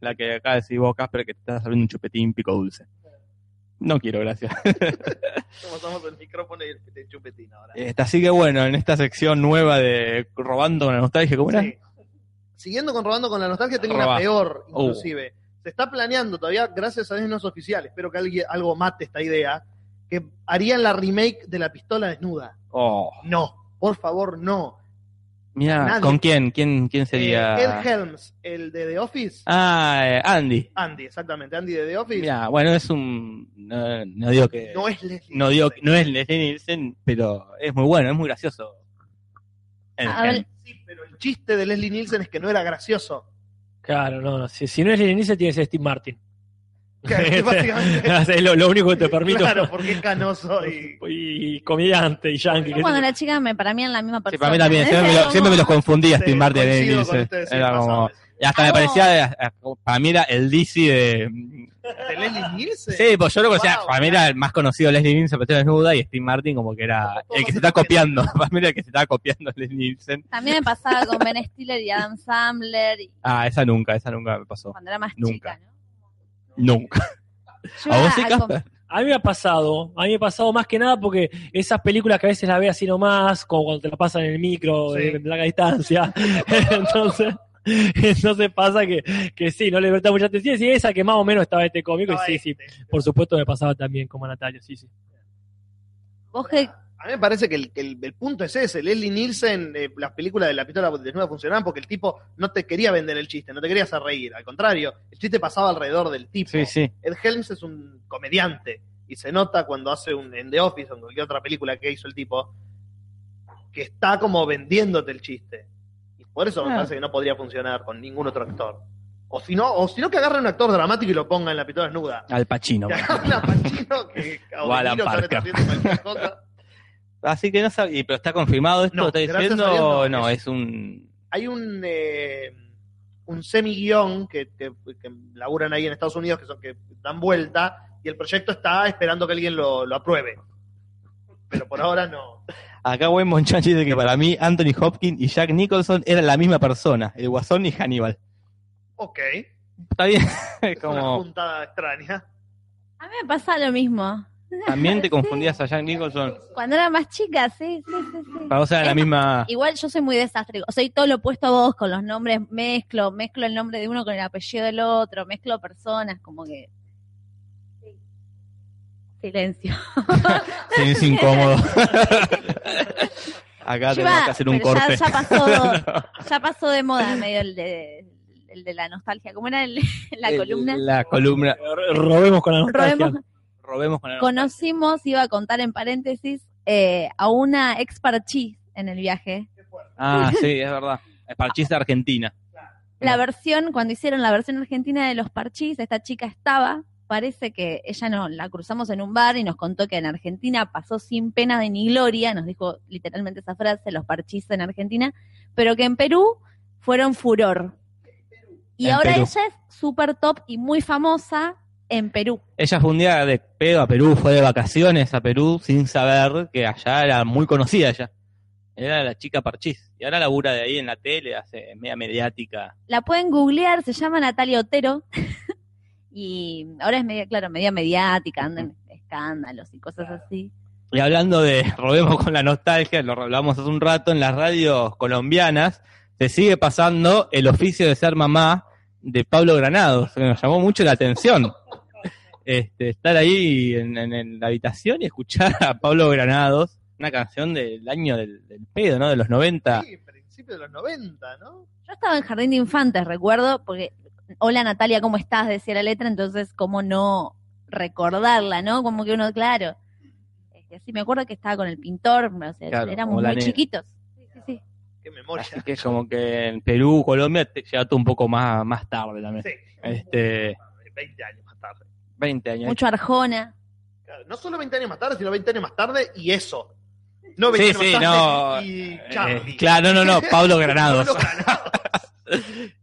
La que acá decís vos, Casper, que te estás abriendo un chupetín pico dulce. No quiero, gracias. Somos el micrófono y el el chupetín ahora. Este, así que bueno, en esta sección nueva de Robando con la Nostalgia, ¿cómo era? Sí. Siguiendo con Robando con la Nostalgia, tengo Roba. una peor, Uh. inclusive. Se está planeando todavía, gracias a Dios no es oficial, espero que alguien, algo mate esta idea, que harían la remake de la pistola desnuda. Oh, No, por favor, no. Mira, Nadie. ¿con quién? ¿Quién, quién sería? Eh, Ed Helms, el de The Office. ah, eh, Andy. Andy, exactamente, Andy de The Office. Mira, bueno, es un... No, no digo que... no es Leslie. no digo, Nielsen. no es Leslie Nielsen, pero es muy bueno, es muy gracioso. El A ver, gen. Sí, pero el chiste de Leslie Nielsen es que no era gracioso. Claro, no, no. Si, si no es el inicio, tiene que ser Steve Martin. Es lo, lo único que te permito. Claro, porque es canoso y. y comediante y yankee. yo cuando era chica me para mí eran la misma Sí, persona. para mí también, ¿eh? siempre me, lo- siempre me los confundía Sí, Steve Martin con Nielsen. ustedes, sí, Era como, y hasta me Algo- parecía, eh, para mí era el DC de... ¿De Leslie Nielsen? Sí, pues yo lo conocía, Wow, para mí era el más conocido Leslie Nielsen, pero desnuda, y Steve Martin como que era el que se está copiando, para mí era el que se estaba copiando Leslie Nielsen. También me pasaba con Ben Stiller y Adam Sandler y Ah, esa nunca, esa nunca me pasó. cuando era más Nunca. chica, ¿no? Nunca. Yo ¿A vos sí, Casper? A mí me ha pasado, a mí me ha pasado más que nada porque esas películas que a veces las ve así nomás, como cuando te las pasan en el micro Sí. de larga distancia, entonces, entonces pasa que, que sí, no le presta mucha atención, sí, esa que más o menos estaba este cómico, y sí, sí, este. por supuesto me pasaba también como a Natalia, sí, sí. Vos que A mí me parece que el, que el- el punto es ese. Leslie Nielsen, eh, las películas de la pistola desnuda funcionaban porque el tipo no te quería vender el chiste, no te quería hacer reír. Al contrario, el chiste pasaba alrededor del tipo. Sí, sí. Ed Helms es un comediante y se nota cuando hace un en The Office o en cualquier otra película que hizo el tipo que está como vendiéndote el chiste. Y por eso me Ah. parece que no podría funcionar con ningún otro actor. O si no, o si no que agarre un actor dramático y lo ponga en la pistola desnuda. Al Pacino. Que agarre a Pacino que O Alan ahora está Parker. haciendo cualquier cosa. Así que no sabía, pero está confirmado esto, No, ¿está diciendo? Dios no, no, es- es un... hay un eh, un semi-guión que, que, que laburan ahí en Estados Unidos que son que dan vuelta y el proyecto está esperando que alguien lo, lo apruebe. Pero por ahora no. Acá Wayne Monchanchi dice que para mí Anthony Hopkins y Jack Nicholson eran la misma persona, el Guasón y Hannibal. Ok. Está bien, es Es una como... juntada extraña. a mí me pasa lo mismo. También te confundías a Jack Nicholson. Cuando era más chica, sí, sí, sí, sí. Para vos era la misma... Igual yo soy muy desastre. Soy todo lo opuesto a vos con los nombres. Mezclo, mezclo el nombre de uno con el apellido del otro, mezclo personas, como que. Sí, Silencio. Silencio incómodo. Acá tenemos que hacer un pero ya- corte. Ya, pasó, ya pasó de moda medio el de, el de la nostalgia. ¿Cómo era el- la El- columna? La columna. Robemos con la nostalgia. Robemos- Robemos con la conocimos, iba a contar en paréntesis, eh, a una ex parchís en el viaje. Ah, sí, es verdad. El parchís de Argentina. La versión, cuando hicieron la versión argentina de los parchís, esta chica estaba, parece que ella no, la cruzamos en un bar y nos contó que en Argentina pasó sin pena de ni gloria, nos dijo literalmente esa frase, los parchís en Argentina, pero que en Perú fueron furor. Y En ahora Perú. ella es súper top y muy famosa en Perú. Ella fue un día de pedo a Perú, fue de vacaciones a Perú sin saber que allá era muy conocida ella. Era la chica parchís. Y ahora labura de ahí en la tele, hace media mediática. La pueden googlear, se llama Natalia Otero. y ahora es media, claro, media mediática, anda en escándalos y cosas así. Y hablando de robemos con la nostalgia, lo hablamos hace un rato, en las radios colombianas se sigue pasando el oficio de ser mamá de Pablo Granados, que nos llamó mucho la atención. Este, estar ahí en, en- en la habitación y escuchar a Pablo Granados, una canción del año del, del pedo, ¿no? De los 90. Sí, principio de los 90, ¿no? Yo estaba en Jardín de Infantes, recuerdo, porque hola Natalia, ¿cómo estás? decía la letra, entonces cómo no recordarla, ¿no? Como que uno, claro. Este, sí, me acuerdo que estaba con el pintor, o sea, Claro, éramos muy chiquitos. Sí, sí, sí. Qué memoria. Así que como que en Perú, Colombia, te llega todo un poco más, más tarde también. Sí, Este, 20 años más tarde. 20 años. Mucho Arjona. Claro, no solo 20 años más tarde, sino 20 años más tarde y eso. No 20 Sí, años sí, más no. tarde y Eh, Charlie. claro, no, no, no, Pablo Granados. Pablo Granados.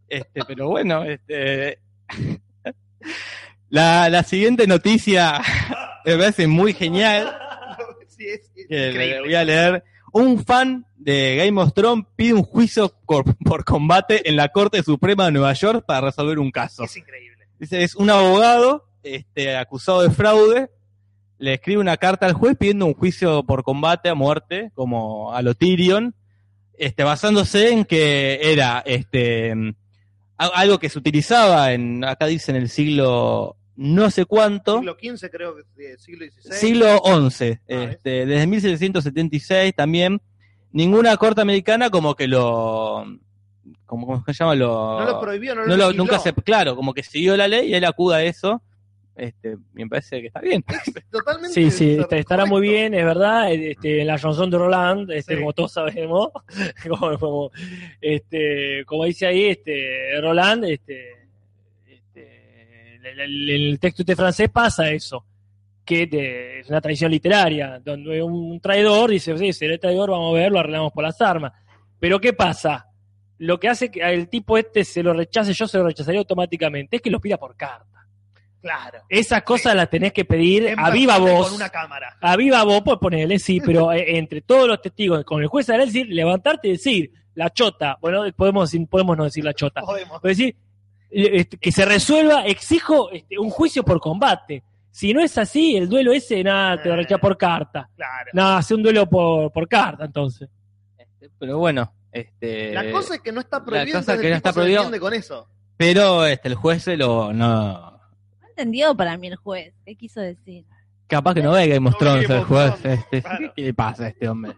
Este, pero bueno, este. La, la siguiente noticia me parece muy genial. Sí, es, es Que le increíble. voy a leer. Un fan de Game of Thrones pide un juicio por, por combate en la Corte Suprema de Nueva York para resolver un caso. Es increíble. Dice, es un abogado este, acusado de fraude. Le escribe una carta al juez pidiendo un juicio por combate a muerte, como a lo Tyrion, este, basándose en que era este, a- algo que se utilizaba en, acá dice en el siglo no sé cuánto, Siglo XV, creo que siglo XVI. siglo XI, Ah, este, desde 1776 también, ninguna corte americana como que lo, como, ¿cómo se llama? Lo, No lo prohibió, no lo, no lo- nunca se, claro, como que siguió la ley y él acuda a eso, este, me parece que está bien. Totalmente. Sí, sí, está- estará muy bien, es verdad. Este, en la chanson de Roland, este, Sí. como todos sabemos, como, como, este, como dice ahí, este, Roland, este, este, el, el- el texto este francés pasa eso, que de- es una tradición literaria, donde un traidor dice, sí, seré traidor, vamos a ver, lo arreglamos por las armas. Pero ¿qué pasa? Lo que hace que el tipo este se lo rechace, yo se lo rechazaría automáticamente, es que lo pida por carta. Claro. Esas cosas las tenés que pedir En a viva voz. Con una cámara. A viva voz, pues ponele, sí, pero eh, entre todos los testigos, con el juez a decir, levantarte y decir, la chota, bueno, podemos, decir- podemos no decir la chota, Podemos. pero decir, eh, este, que se resuelva, exijo este, un juicio por combate. Si no es así, el duelo ese, nada, te lo rechaza por carta. Claro. Nada, hace un duelo por, por carta, entonces. Este, pero bueno, este, La cosa es que no está prohibido. cosa entonces que no está prohibido. con eso. pero este, el juez se lo, No entendió para mí el juez. ¿Qué quiso decir? capaz que no ve Game of Thrones el juez, este, claro. ¿qué le pasa a este hombre?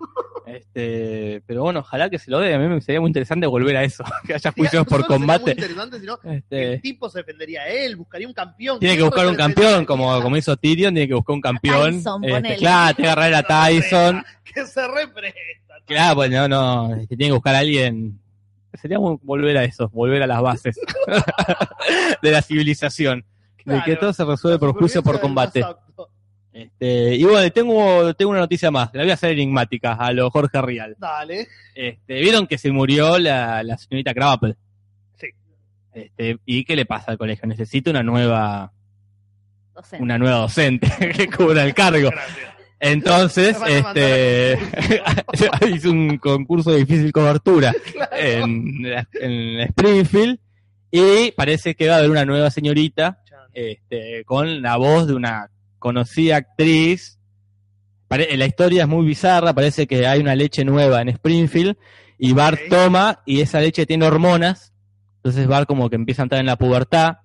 Este, pero bueno, ojalá que se lo dé, a mí me sería muy interesante volver a eso, que haya juicios por muy combate. interesante, sino que Este, el tipo se defendería a él, buscaría un campeón. tiene que ¿Quién buscar un campeón, como, como hizo Tyrion, tiene que buscar un campeón. Tyson, Este, claro, tiene que agarrar a Tyson. Que se represta. Claro, pues no, no, este, tiene que buscar a alguien. Sería muy- volver a eso, volver a las bases de la civilización. De que Claro. todo se resuelve por juicio por combate. Este, y bueno, tengo, tengo una noticia más, la voy a hacer enigmática a lo Jorge Rial. Dale. Este, Vieron que se murió la, la señorita Krabappel. Sí. Este, ¿Y qué le pasa al colegio? Necesita una nueva, Docente. una nueva docente que cubra el cargo. Gracias. Entonces, este, hizo un concurso de difícil cobertura en, en Springfield y parece que va a haber una nueva señorita este, con la voz de una conocida actriz. La historia es muy bizarra, parece que hay una leche nueva en Springfield y Bart toma y esa leche tiene hormonas, entonces Bart como que empieza a entrar en la pubertad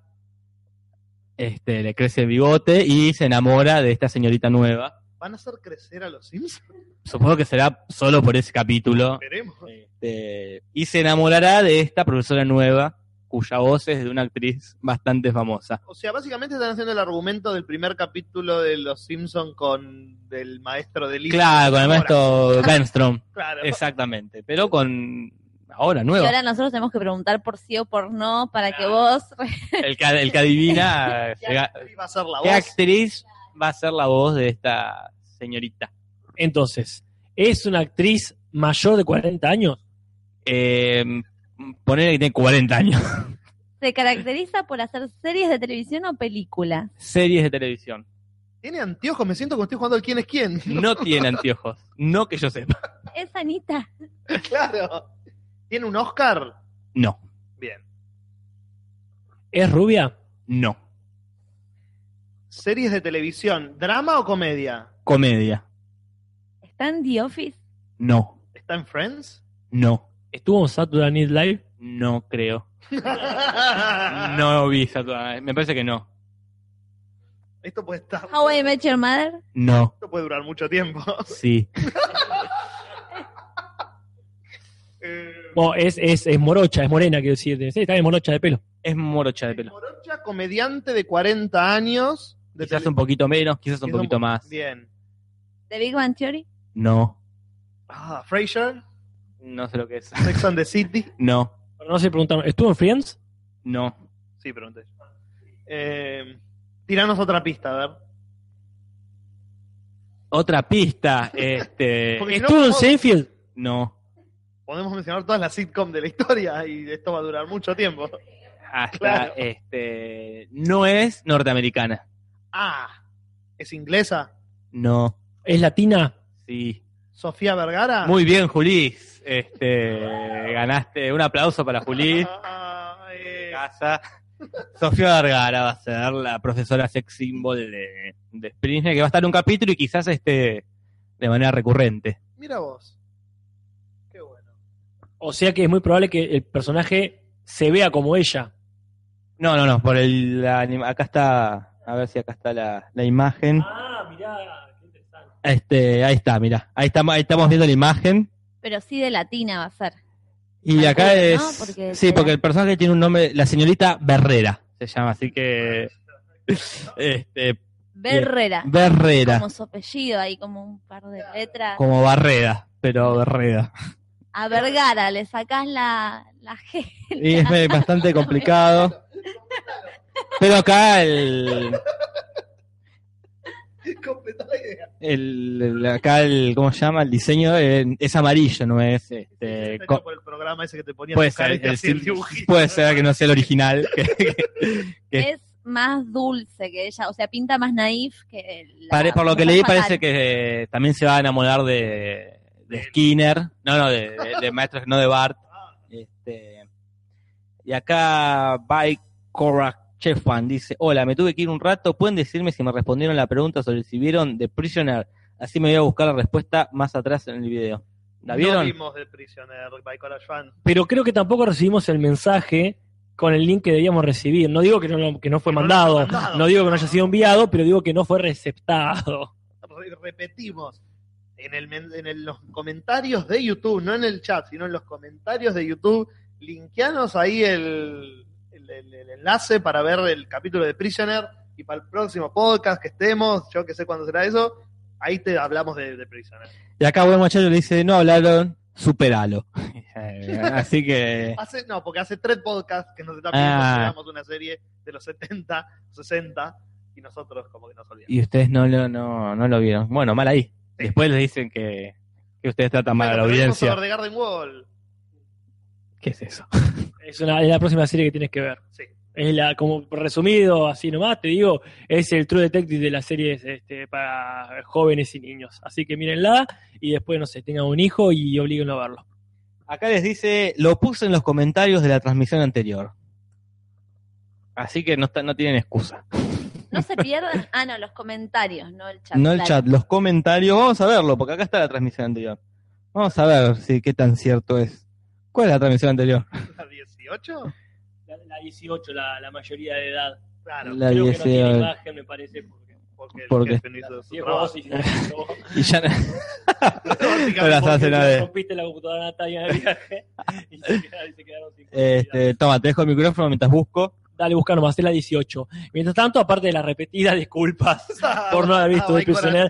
este, le crece el bigote y se enamora de esta señorita nueva. ¿Van a hacer crecer a los Simpsons? Supongo que será solo por ese capítulo. Veremos. Este, y se enamorará de esta profesora nueva, cuya voz es de una actriz bastante famosa. O sea, básicamente están haciendo el argumento del primer capítulo de Los Simpsons con el maestro de Lisa. Claro, con el maestro Benstrom. Claro. Exactamente. Pero con ahora Y nueva. ahora nosotros tenemos que preguntar por sí o por no para que vos... El que, el que adivina ¿Qué se ga- actriz va a ser la qué voz? actriz va a ser la voz de esta señorita. Entonces, ¿es una actriz mayor de 40 años? Eh, poner que tiene 40 años. ¿Se caracteriza por hacer series de televisión o películas? Series de televisión. Tiene anteojos, me siento como estoy jugando al quién es quién. No tiene anteojos. No que yo sepa. Es Anita. claro. ¿Tiene un Oscar? No. Bien. ¿Es rubia? No. ¿Series de televisión, drama o comedia? Comedia. ¿Está en The Office? No. ¿Está en Friends? No. ¿Estuvo en Saturday Night Live? No creo. No vi Saturday. Me parece que no. Esto puede estar. How I Met Your Mother? No. Esto puede durar mucho tiempo. Sí. Eh, Bueno, es, es, es morocha, es morena, quiero decir. Sí, está bien morocha de pelo. Es morocha de pelo. Morocha, comediante de 40 años. De Quizás tele- un poquito menos, quizás un poquito más. Bien. ¿The Big Bang Theory? No. Ah, Frasier, No sé lo que es. Sex and the City. No. Pero no se preguntaron, ¿estuvo en Friends? No. Sí, pregunté. Eh, tiranos otra pista, a ver. Otra pista. Este. Porque si no, ¿Estuvo en ¿cómo- Seinfeld? No. Podemos mencionar todas las sitcoms de la historia y esto va a durar mucho tiempo. Hasta Claro. este. No es norteamericana. Ah, ¿es inglesa? No. ¿Es latina? Sí. ¿Sofía Vergara? Muy bien, Julis. Este. Ganaste un aplauso para. Ah, eh, casa. Sofía Vergara va a ser la profesora sex symbol de, de Springsteen, que va a estar en un capítulo y quizás este de manera recurrente. mira vos. Qué bueno. O sea que es muy probable que el personaje se vea como ella. No, no, no, por el la anima- acá está, a ver si acá está la, la imagen. Ah, mirá, qué interesante. Este, ahí está, mira, ahí estamos, ahí estamos viendo la imagen. Pero sí de latina va a ser. Y acá ¿no? es, Porque sí, porque el personaje tiene un nombre, la señorita Berrera se llama, así que, este, Berrera. Berrera, Como su apellido, ahí como un par de letras. como Barrera, pero Berrera. A Vergara le sacás la, la G. Y es bastante complicado. Pero acá el, Completá la idea. el, el- acá el, ¿cómo se llama? El diseño eh, es amarillo, no es este, por el programa ese que te ponía puede ser, y te el hacía el sim- dibujito. puede ser que no sea el original. que- que- que- Es más dulce que ella, o sea, pinta más naif que la pare- por lo que leí fatal. parece que eh, también se va a enamorar de, de Skinner, no, no, de, de, de maestros, no de Bart. Este, y acá by Korak Chefan dice, hola, me tuve que ir un rato, ¿pueden decirme si me respondieron la pregunta sobre si vieron The Prisoner? Así me voy a buscar la respuesta más atrás en el video. ¿La No vieron? vimos de Prisoner by Fan. Pero creo que tampoco recibimos el mensaje con el link que debíamos recibir. No digo que no, que no fue Que no mandado, lo fue mandado. no digo que no haya sido enviado, pero digo que no fue receptado. Re- Repetimos. En, el, men- en el- los comentarios de YouTube, no en el chat, sino en los comentarios de YouTube, linkeanos ahí el, el- el- el enlace para ver el capítulo de Prisoner y para el próximo podcast que estemos, yo que sé cuándo será eso, ahí te hablamos de, de Prisoner. Y acá buen muchacho le dice, no hablaron, superalo. Así que... Hace, no, porque hace tres podcasts que nos están viendo Ah. que una serie de los 70, 60 y nosotros como que nos olvidamos. Y ustedes no lo, no, no lo vieron. Bueno, mal ahí. Después les dicen que, que ustedes tratan mal a la audiencia. The Garden Wall. ¿Qué es eso? Es, una, es la próxima serie que tienes que ver. Sí. Es la, como resumido, así nomás, te digo, es el True Detective de las series este, para jóvenes y niños. Así que mírenla y después, no sé, tengan un hijo y oblíguenlo a verlo. Acá les dice, lo puse en los comentarios de la transmisión anterior. Así que no, está- no tienen excusa. No se pierdan. Ah, no, los comentarios, no el chat. No el chat, los comentarios. Vamos a verlo, porque acá está la transmisión anterior. Vamos a ver si qué tan cierto es. ¿Cuál es la transmisión anterior? ¿La 18? La, la 18, la, la mayoría de edad. Claro, La Creo que no tiene 18. imagen, me parece. Porque, porque el porque- jefe no hizo su trabajo. y ya no- no las hace Porque nadie. rompiste la computadora de Natalia en el viaje y se quedaron, y se quedaron sin Este, toma, te dejo el micrófono mientras busco. Dale, busca nomás, es la 18. Mientras tanto, aparte de las repetidas disculpas, por no haber visto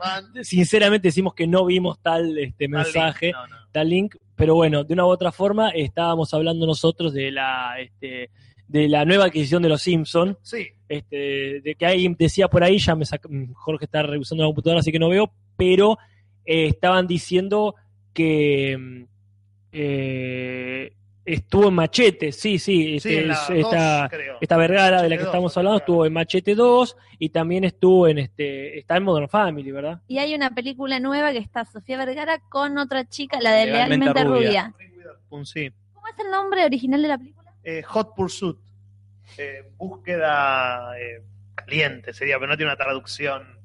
Ah, sinceramente decimos que no vimos tal este tal mensaje, link. No, no. tal link, pero bueno, de una u otra forma estábamos hablando nosotros de la este, de la nueva adquisición de los Simpsons, Sí, este, de que ahí decía por ahí, ya me saca, Jorge está revisando la computadora, así que no veo, pero eh, estaban diciendo que mm, eh, estuvo en Machete, sí, sí, sí, este, en la es- dos, esta, creo. esta Vergara de la que estamos 2, hablando claro. estuvo en Machete 2 y también estuvo en este, está en Modern Family, ¿verdad? Y hay una película nueva que está Sofía Vergara con otra chica, la de Legalmente Legalmente Rubia. Rubia. Un sí. ¿Cómo es el nombre original de la película? Eh, Hot Pursuit. Eh, búsqueda eh, caliente sería, pero no tiene una traducción.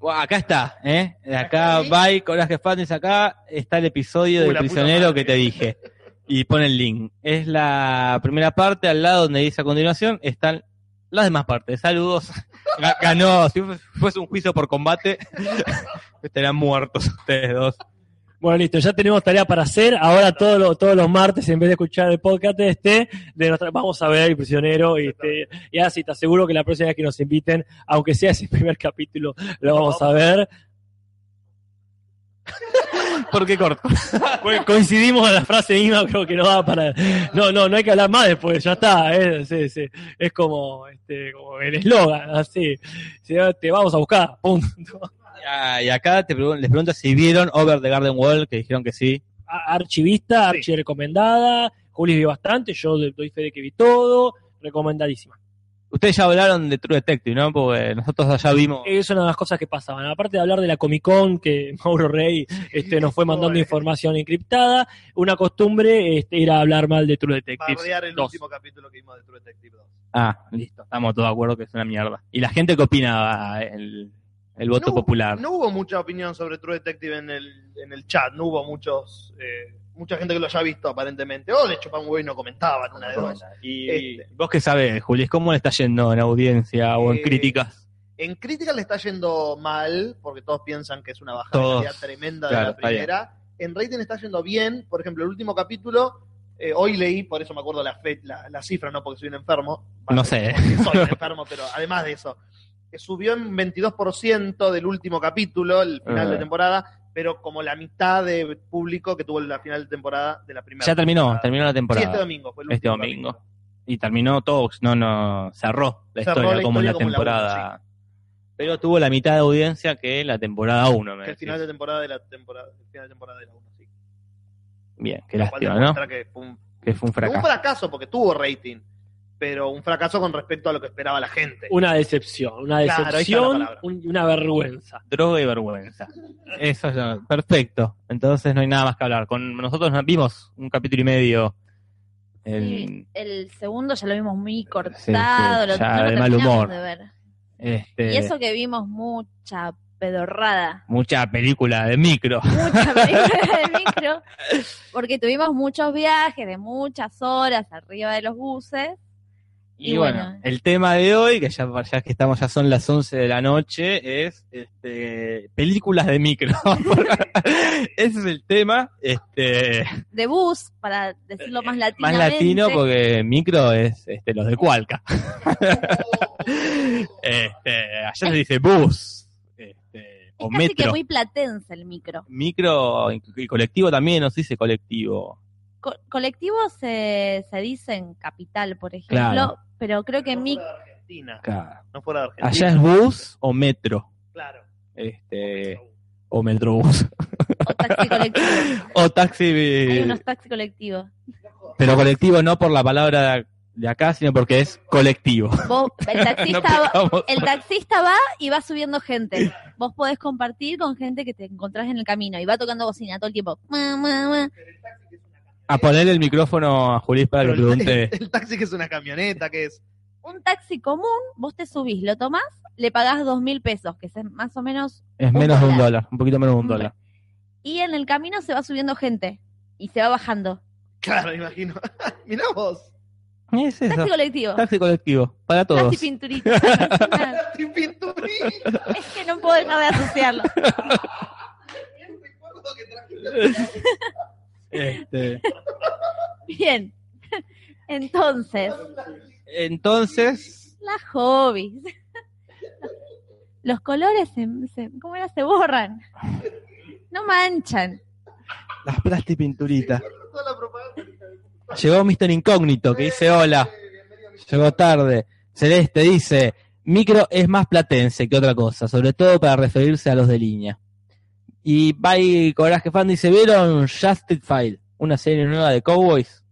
Bueno, acá está, ¿eh? De acá, ¿Está bye, Coraje Fans, acá está el episodio del prisionero madre. que te dije. Y pone el link. Es la primera parte, al lado donde dice a continuación, están las demás partes. Saludos. Ga- Ganó, si fuese un juicio por combate, estarían muertos ustedes dos. Bueno, listo, ya tenemos tarea para hacer. Ahora todos los, todos los martes, en vez de escuchar el podcast este, de nuestra, vamos a ver el prisionero. Y, este, y así te aseguro que la próxima vez que nos inviten, aunque sea ese primer capítulo, lo vamos a ver. ¿Por qué corto? Coincidimos en la frase misma, creo que no va para. No, no, no hay que hablar más después, ya está. eh, sí, sí. Es como, este, como el eslogan, así. Sí, Te vamos a buscar, punto. Ah, y acá te pregun- les pregunto si vieron Over the Garden Wall, que dijeron que sí. Archivista, Sí. archi recomendada. Juli vio bastante, yo doy fe de que vi todo. Recomendadísima. Ustedes ya hablaron de True Detective, ¿no? Porque nosotros allá vimos. Es una de las cosas que pasaban. Aparte de hablar de la Comic Con, que Mauro Rey este, nos fue mandando información encriptada, una costumbre este, era hablar mal de True Detectives. Bardear el 2. último capítulo que vimos de True Detective 2. Ah, listo. Estamos todos de acuerdo que es una mierda. ¿Y la gente qué opinaba el, el voto no, popular? No hubo mucha opinión sobre True Detective en el, en el chat, no hubo muchos, eh, mucha gente que lo haya visto aparentemente. O le chupan huevo y no comentaban una de dos. Y, Este. vos qué sabés, Juli, ¿cómo le está yendo en audiencia o en Eh, críticas? En crítica le está yendo mal, porque todos piensan que es una bajada Todos. de calidad tremenda Claro, de la primera. En rating está yendo bien, por ejemplo, el último capítulo, eh, hoy leí, por eso me acuerdo la, fe- la, la cifra, no porque soy un enfermo. No sé. porque Soy un enfermo, pero además de eso, que subió en 22% del último capítulo, el final Ah. de temporada, pero como la mitad de público que tuvo la final de temporada de la primera. Ya terminó, temporada. terminó la Sí, temporada. este domingo fue el Este domingo. capítulo. Y terminó todo, no, no, cerró la Cerró historia la como en la historia como la temporada. Pero tuvo la mitad de audiencia que la temporada 1, me Que el final de temporada de la temporada, el final de temporada de la 1, sí. Bien, qué lástima, ¿no? que fue un Que fue un Un fracaso. fracaso porque tuvo rating, pero un fracaso con respecto a lo que esperaba la gente. Una decepción, una Claro, decepción, un- una vergüenza. Droga y vergüenza. Eso es lo- perfecto. Entonces no hay nada más que hablar. Con nosotros nos vimos un capítulo y medio. El, Sí, el segundo ya lo vimos muy cortado, sí, ya no lo de mal humor. de ver. este, Y eso que vimos mucha pedorrada, mucha película de micro. mucha película de micro, porque tuvimos muchos viajes de muchas horas arriba de los buses. Y, Y bueno, bueno. el tema de hoy, que ya, ya que estamos, ya son las 11 de la noche, es este, películas de micro. Ese es el tema. Este, De bus, para decirlo más más latinamente. latino porque micro es este, los de Cualca. este, allá se dice bus. Este, Es o casi que metro. muy platense el micro. Micro y y colectivo también, no se dice colectivo. Co- colectivo se, se dice en capital, por ejemplo, Claro. pero creo que no mi, fuera de Argentina. No fuera de Argentina. Allá es bus o metro. Claro. Este, o metrobús. o taxi colectivo. o taxi. Hay eh, unos taxi colectivos. Pero colectivo no por la palabra de acá, sino porque es colectivo. Vos, el, No taxista va, el taxista va y va subiendo gente. Vos podés compartir con gente que te encontrás en el camino y va tocando bocina todo el tiempo. Ma, ma, ma. A ponerle el micrófono a Julis para que Pero el, pregunte. el taxi que es una camioneta, que es. Un taxi común, vos te subís, lo tomás, le pagás dos mil pesos, que es más o menos, Es un menos de un dólar. dólar, un poquito menos de un dólar. y en el camino se va subiendo gente y se va bajando. Claro, imagino. Mirá vos. Es eso. Taxi colectivo. Taxi colectivo, para todos. Taxi pinturita. internacional. Sin pinturita. es que no puedo dejar de asociarlo. Recuerdo que traje- Este, Bien. Entonces, entonces, las hobbies. Los colores se, se- ¿cómo era? se borran. No manchan. las plastipinturitas. Llegó Mr. Incógnito que dice hola. Llegó tarde. Celeste dice, micro es más platense que otra cosa, sobre todo para referirse a los de línea. Y Bye Coraje Fan dice, ¿vieron Justified? Una serie nueva de Cowboys.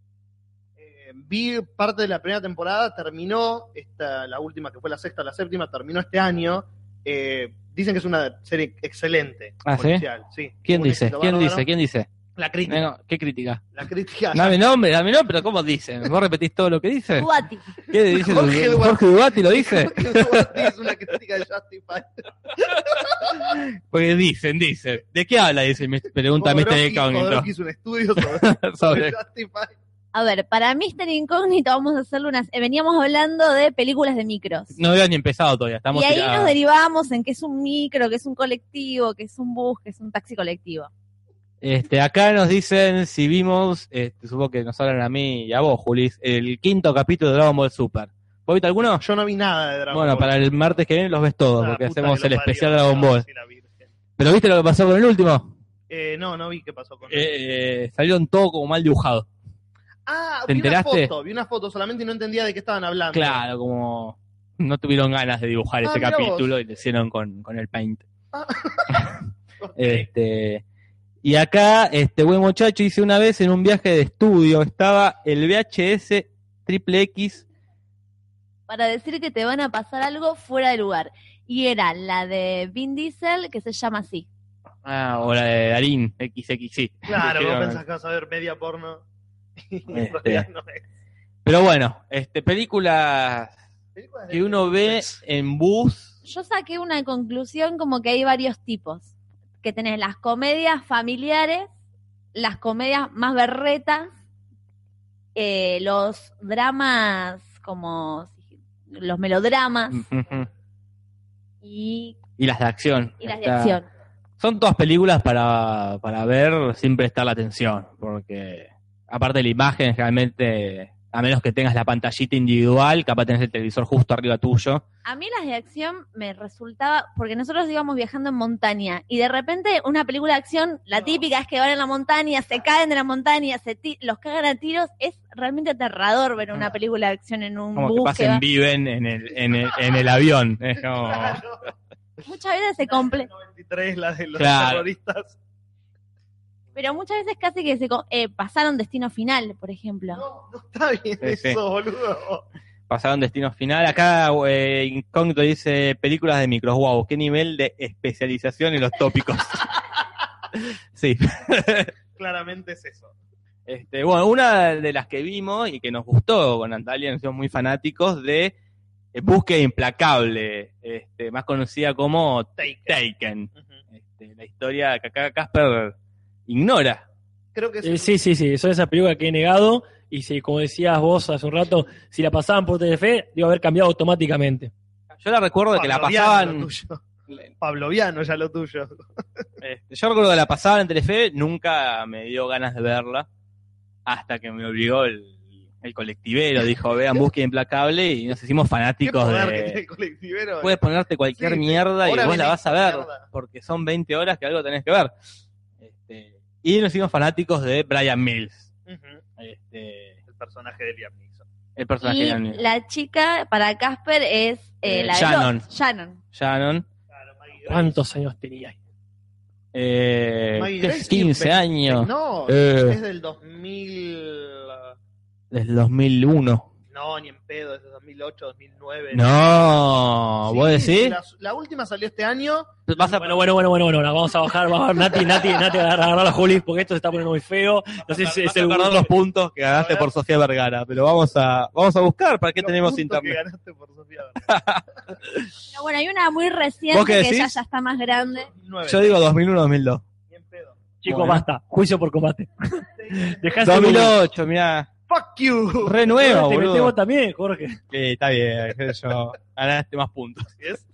Eh, vi parte de la primera temporada, terminó, esta, la última que fue la sexta, la séptima, terminó este año. Eh, dicen que es una serie excelente. ¿Ah, sí? policial, sí? ¿Quién dice? ¿Quién dice? ¿Quién dice? La crítica. No, ¿Qué crítica? La crítica. Dame nombre, dame nombre, pero ¿cómo dice? ¿Vos repetís todo lo que dice? Guati. ¿Qué dice? Jorge. Jorge Duarte lo dice. es una crítica de Justify. Porque dicen, dicen. ¿De qué habla? Dice, me pregunta Mr. Incógnito. Hizo un estudio sobre, Sobre- Justify. A ver, para Mr. Incógnito vamos a hacerle unas... eh, veníamos hablando de películas de micros. No había ni empezado todavía. Estamos y ahí tirados. nos derivamos en que es un micro, que es un colectivo, que es un bus, que es un taxi colectivo. Este, acá nos dicen si vimos, este, supongo que nos hablan a mí y a vos, Julis, el quinto capítulo de Dragon Ball Super. ¿Vos viste alguno? Yo no vi nada de Dragon bueno, Ball. para el martes que viene los ves todos, Ah, porque hacemos el especial parió, Dragon Ball. ¿Pero viste lo que pasó con el último? Eh, no, no vi qué pasó con Eh, eh, salieron todo como mal dibujado. Ah, ¿te vi enteraste? una foto, vi una foto solamente y no entendía de qué estaban hablando. Claro, como no tuvieron ganas de dibujar Ah, ese capítulo y lo hicieron con, con el paint. Ok. Este, y acá, este buen muchacho hice una vez en un viaje de estudio, estaba el VHS triple X, Para decir que te van a pasar algo fuera de lugar. Y era la de Vin Diesel, que se llama así. ah, o la de Darín, XXI. Claro, vos pensás que vas a ver media porno. Y Este. realidad no es. Pero bueno, este, películas que uno ve en bus, Yo saqué una conclusión como que hay varios tipos. Que tenés las comedias familiares, las comedias más berretas, eh, los dramas como los melodramas y, y las de acción. y las de Está- acción. Son todas películas para, para ver sin prestar la atención, porque aparte de la imagen, generalmente, a menos que tengas la pantallita individual, capaz tenés el televisor justo arriba tuyo. A mí las de acción me resultaba, porque nosotros íbamos viajando en montaña y de repente una película de acción, la típica es que van en la montaña, se caen de la montaña, se los cagan a tiros, es realmente aterrador ver una película de acción en un Como que bus que va- pasen viven en el, en el, en el avión. Es como- Muchas veces se comple 93, la de los Claro. terroristas. Pero muchas veces casi que se eh, pasaron destino final, por ejemplo. No, no está bien Sí, sí. eso, boludo. pasaron destino final. Acá eh, Incógnito dice películas de micros. Wow, qué nivel de especialización en los tópicos. sí. Claramente es eso. Este, bueno, una de las que vimos y que nos gustó con Natalia, nos somos muy fanáticos de eh, Búsqueda Implacable, este, más conocida como Take. Taken. Ujú. Este, la historia que acá Casper ignora. Creo que Eh, sí, sí, sí, son esas películas que he negado y si, como decías vos hace un rato, si la pasaban por Telefe, iba a haber cambiado automáticamente. Yo la recuerdo que la pasaban. lo tuyo. Pavloviano ya lo tuyo. Este, yo recuerdo que la pasaban en Telefe, nunca me dio ganas de verla, hasta que me obligó el, el colectivero, dijo, vean Búsqueda Implacable, y nos hicimos Qué fanáticos poder que tiene de... el colectivero. Puedes ponerte cualquier Sí, mierda y vos la vas a ver, mierda. porque son 20 horas que algo tenés que ver. Este, y nos hicimos fanáticos de Brian Mills, Ujú. este, El personaje de Liam Neeson. el personaje Y de Brian Mills. la chica para Casper es eh, Eh, la de Shannon. Lost, Shannon. Shannon. ¿Cuántos años tenía? eh. Grace 15 tiene años, No, Eh. es del 2000. desde el 2001. No, ni en pedo, es de 2008, 2009. No, Sí, ¿vos decís? La, la última salió este año. Vas a, Bueno, bueno, bueno, bueno, bueno, vamos a bajar, vamos a bajar. Nati, Nati, Nati, agarra, agarra la Juli, porque esto se está poniendo muy feo. No sé si es el perder los puntos que ganaste por Sofía Vergara, pero vamos a vamos a buscar para qué los tenemos que internet. ganaste por Sofía Vergara. Pero bueno, hay una muy reciente ¿Vos qué que decís? ya, ya está más grande. 2009. Yo digo 2001-2002. Ni en pedo. Chicos, Bueno. basta. Juicio por combate. Dejá ese 2008, mirá. Fuck you. Re nueva, Te boludo. metemos también, Jorge. Sí, está bien, qué sé yo. Ganaste más puntos. ¿Es?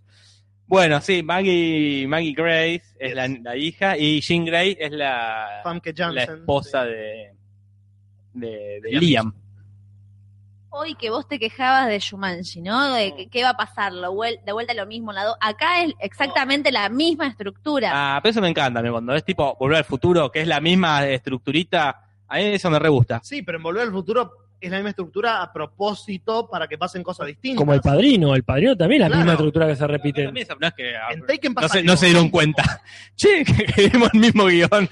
Bueno, sí, Maggie, Maggie Grace es Yes. la, la hija y Jean Grey es la, Famke la Janssen. esposa de, de, de Liam. Hoy que vos te quejabas de Shumanji, ¿no? De que, qué va a pasar, lo vuel- de vuelta lo mismo. La Acá es exactamente la misma estructura. Ah, pero eso me encanta, a mí, cuando es tipo Volver al Futuro, que es la misma estructurita, a mí eso me re gusta. Sí, pero en Volver al Futuro es la misma estructura a propósito para que pasen cosas distintas. Como el padrino. El padrino también es la Claro. misma estructura que se repite. También eso, no es que- En Taken no, se, no algo. se dieron cuenta. Che, que, que vimos el mismo guion.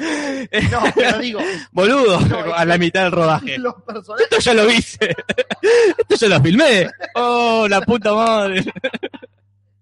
No, pero digo, Boludo, No, a la mitad del rodaje. los personajes Esto ya lo hice. Esto ya lo filmé. Oh, la puta madre.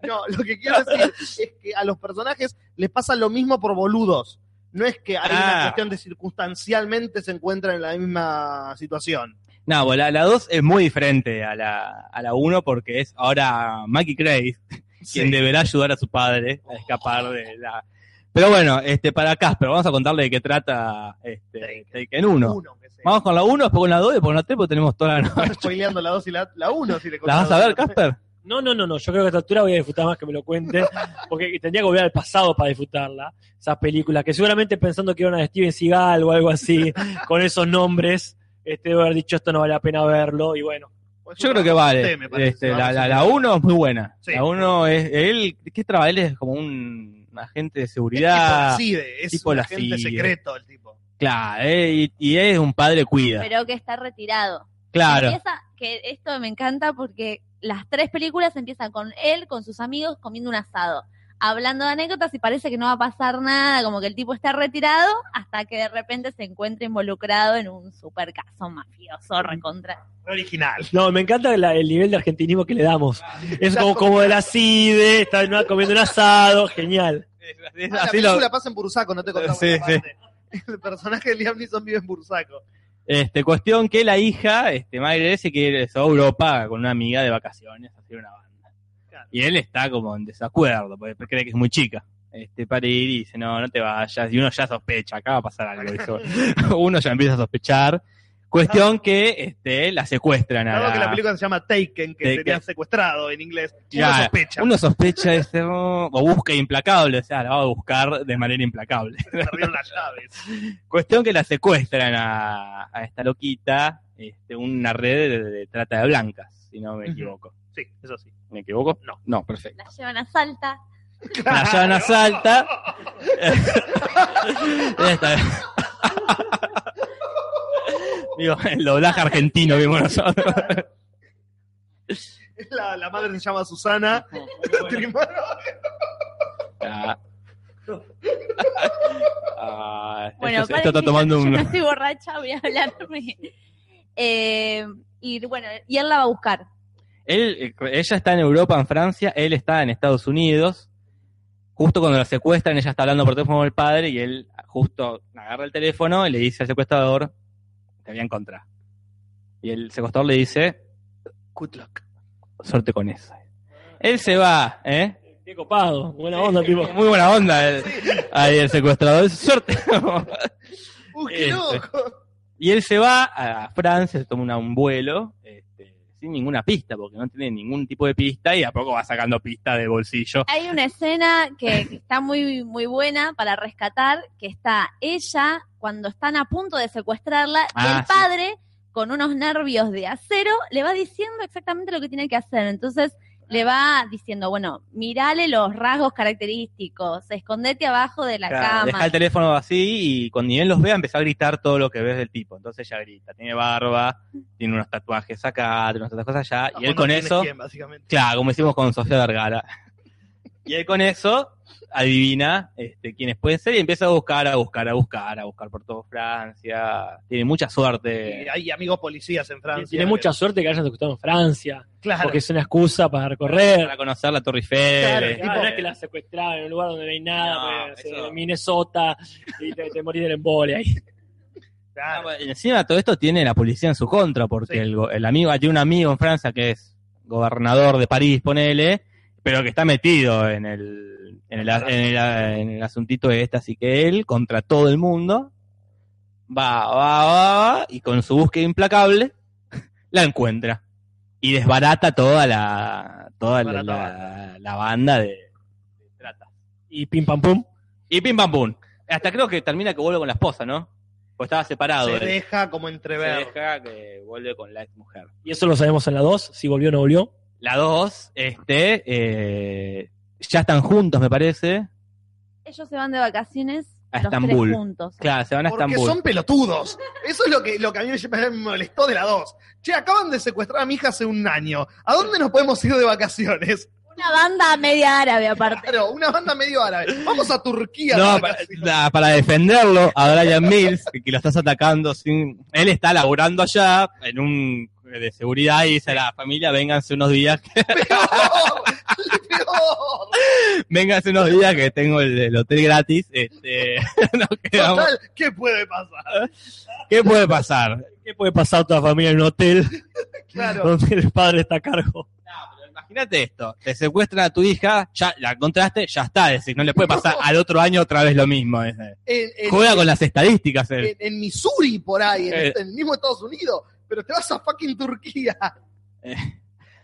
No, lo que quiero decir es que a los personajes les pasa lo mismo por boludos. No es que hay una Ah. cuestión de circunstancialmente se encuentran en la misma situación. No, la, la 2 es muy diferente a la, a la 1 porque es ahora Maggie Grace quien Sí. deberá ayudar a su padre a escapar de la... Pero bueno, este para Casper, vamos a contarle de qué trata este, Taken 1. Uno, que sea. Vamos con la 1, después con la 2 y después con la 3 porque tenemos toda la noche. spoileando la 2 y la, la 1. Si le ¿La vas a ver, Casper? No, no, no, no. Yo creo que a esta altura voy a disfrutar más que me lo cuenten. Porque tendría que volver al pasado para disfrutarla. Esas películas que seguramente pensando que era una de Steven Seagal o algo así, con esos nombres, este, debo haber dicho esto no vale la pena verlo. Y bueno, Pues Yo creo que vale. usted, me parece. Este, la, la. 1 es muy buena. Sí. La 1 es. Él, ¿qué trabaja? Él es como un agente de Es seguridad. tipo la CIDE, es tipo un la agente secreto el tipo. Claro, eh, y, y es un padre cuida. pero que está retirado. claro. Empieza, que esto me encanta porque las tres películas empiezan con él, con sus amigos, comiendo un asado, hablando de anécdotas y parece que no va a pasar nada, como que el tipo está retirado, hasta que de repente se encuentra involucrado en un super caso mafioso recontra. Original. no, me encanta la- el nivel de argentinismo que le damos. Es como, como de la CIDE, está ¿no? comiendo un asado, genial. Es Ah, la lo- película pasa en Bursaco, no te contamos Sí. El personaje de Liam Neeson vive en Bursaco. Este, cuestión que la hija, este, Maggie se quiere se va a Europa con una amiga de vacaciones a hacer una banda. Claro. Y él está como en desacuerdo, porque cree que es muy chica. Este, para ir y dice, no, no te vayas. Y uno ya sospecha, acá va a pasar algo. uno ya empieza a sospechar. Cuestión que este, la secuestran a Claro la... que la película se llama Taken, que Taken. sería secuestrado en inglés. Uno Ya, sospecha. Uno sospecha ese, o busca implacable, o sea, la va a buscar de manera implacable. Perdieron las llaves. Cuestión que la secuestran a, a esta loquita, este, una red de, de trata de blancas, si no me equivoco. Sí, eso sí. ¿Me equivoco? No. No, perfecto. La llevan a Salta. La llevan a Salta. Digo, el doblaje argentino vimos nosotros. La, la madre se llama Susana. Ah. Ah, Bueno, esto, esto está que tomando yo, yo un... no estoy borracha, voy a hablarme. Eh, y bueno, y él la va a buscar. Él, eh, ella está en Europa, en Francia, él está en Estados Unidos. Justo cuando la secuestran, ella está hablando por teléfono con el padre y él justo agarra el teléfono y le dice al secuestrador, te voy a encontrar. Y el secuestrador le dice, Good luck. suerte con eso. Él se va, ¿eh? Qué copado, buena onda, tipo. Muy buena onda. el- ahí el secuestrador, suerte. Uy, qué Este. loco. y él se va a Francia, se toma un vuelo, este, sin ninguna pista, porque no tiene ningún tipo de pista y a poco va sacando pista de bolsillo. Hay una escena que, que está muy, muy buena para rescatar, que está ella cuando están a punto de secuestrarla y Ah, el sí. padre, con unos nervios de acero, le va diciendo exactamente lo que tiene que hacer. Entonces le va diciendo, bueno, mirale los rasgos característicos, escondete abajo de la Claro, Deja cama. el teléfono así y cuando ni él los vea empieza a gritar todo lo que ves del tipo. Entonces ella grita, tiene barba, tiene unos tatuajes acá, tiene unas cosas allá, y él No con eso, quién, básicamente. claro, como hicimos con Sofía Vergara. Y él con eso adivina este, quiénes pueden ser y empieza a buscar, a buscar, a buscar, a buscar por todo Francia. Tiene mucha Y suerte. hay amigos policías en Francia. Tiene mucha suerte que hayan secuestrado en Francia, Claro. porque es una excusa para recorrer. Para conocer la Torre Eiffel. Claro, Claro, no es que la secuestraron en un lugar donde no hay nada, No, pues, eso- en Minnesota, y te, te morís del embole ahí. Claro. Y encima todo esto tiene la policía en su contra, porque Sí. el, go- el amigo, hay un amigo en Francia que es gobernador de París, ponele, pero que está metido en el, en el, en el, en el asuntito este, así que él, contra todo el mundo, va, va, va, va, y con su búsqueda implacable la encuentra. Y desbarata toda la, toda la, la- la banda de, de trata. Y pim pam pum. Y pim pam pum. Hasta creo que termina que vuelve con la esposa, ¿no? Pues estaba separado. Se él. deja como Se entrever. deja que vuelve con la ex mujer. Y eso lo sabemos en la 2, si volvió o no volvió. La dos, este, eh, ya están juntos, me parece. Ellos se van de vacaciones A los Estambul. tres juntos. Claro, se van a Porque Estambul. son pelotudos. Eso es lo que, lo que a mí me molestó de la 2. Che, acaban de secuestrar a mi hija hace un año. ¿A dónde nos podemos ir de vacaciones? Una banda media árabe aparte. Claro, una banda medio árabe. Vamos a Turquía. de No, para, na- para defenderlo a Brian Mills, que, que lo estás atacando sin. Él está laburando allá en un de seguridad y dice a la familia, vénganse unos días, Peor, peor. vénganse unos días que tengo el, el hotel gratis. Este, nos quedamos. Total, ¿qué puede pasar? ¿Qué puede pasar? ¿Qué puede pasar a toda familia en un hotel Claro. donde el padre está a cargo? Imagínate esto, te secuestran a tu hija, ya la encontraste, ya está, es decir, no le puede pasar al otro año otra vez lo mismo. En, en- Juega con las estadísticas en- en Missouri, por ahí, en, Eh. en el mismo Estados Unidos. Pero te vas a fucking Turquía.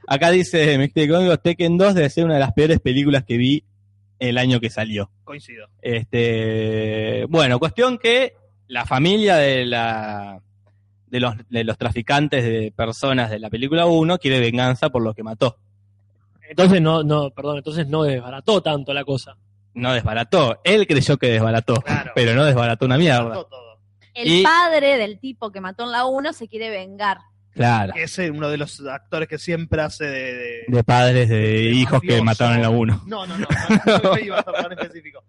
Acá dice Mixtape Cómico, Tekken 2 debe ser una de las peores películas que vi el año que salió. Coincido. Este, bueno, cuestión que la familia de la de los, de los traficantes de personas de la película 1 quiere venganza por lo que mató. Entonces no, no, perdón, entonces no desbarató tanto la cosa. No desbarató, él creyó que desbarató, Claro. pero no desbarató una mierda. Todo, todo. El Y- padre del tipo que mató en la 1 se quiere vengar. Claro, Que es eh, uno de los actores que siempre hace de. de- de padres de hijos que mataron en la 1. No, no, no. No, no iba a tan específico.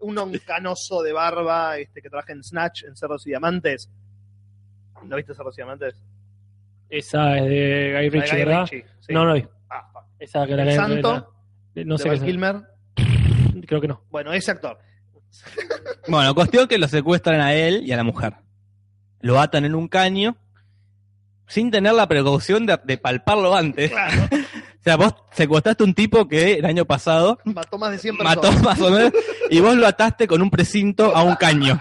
Un canoso de barba este, que trabaja en Snatch, en Cerros y Diamantes. ¿No viste Cerros y Diamantes? Esa es de Guy de Ritchie, Guy ¿verdad? Ritchie, sí. No, no vi. Ah. Esa que la El Santo, la- no de sé Val qué Kilmer. Creo que no. Bueno, ese actor. Bueno, cuestión que lo secuestran a él y a la mujer. Lo atan en un caño sin tener la precaución de, de palparlo antes. Claro. O sea, vos secuestraste a un tipo que el año pasado Mató más de 100 personas. mató más o menos y vos lo ataste con un precinto a un caño.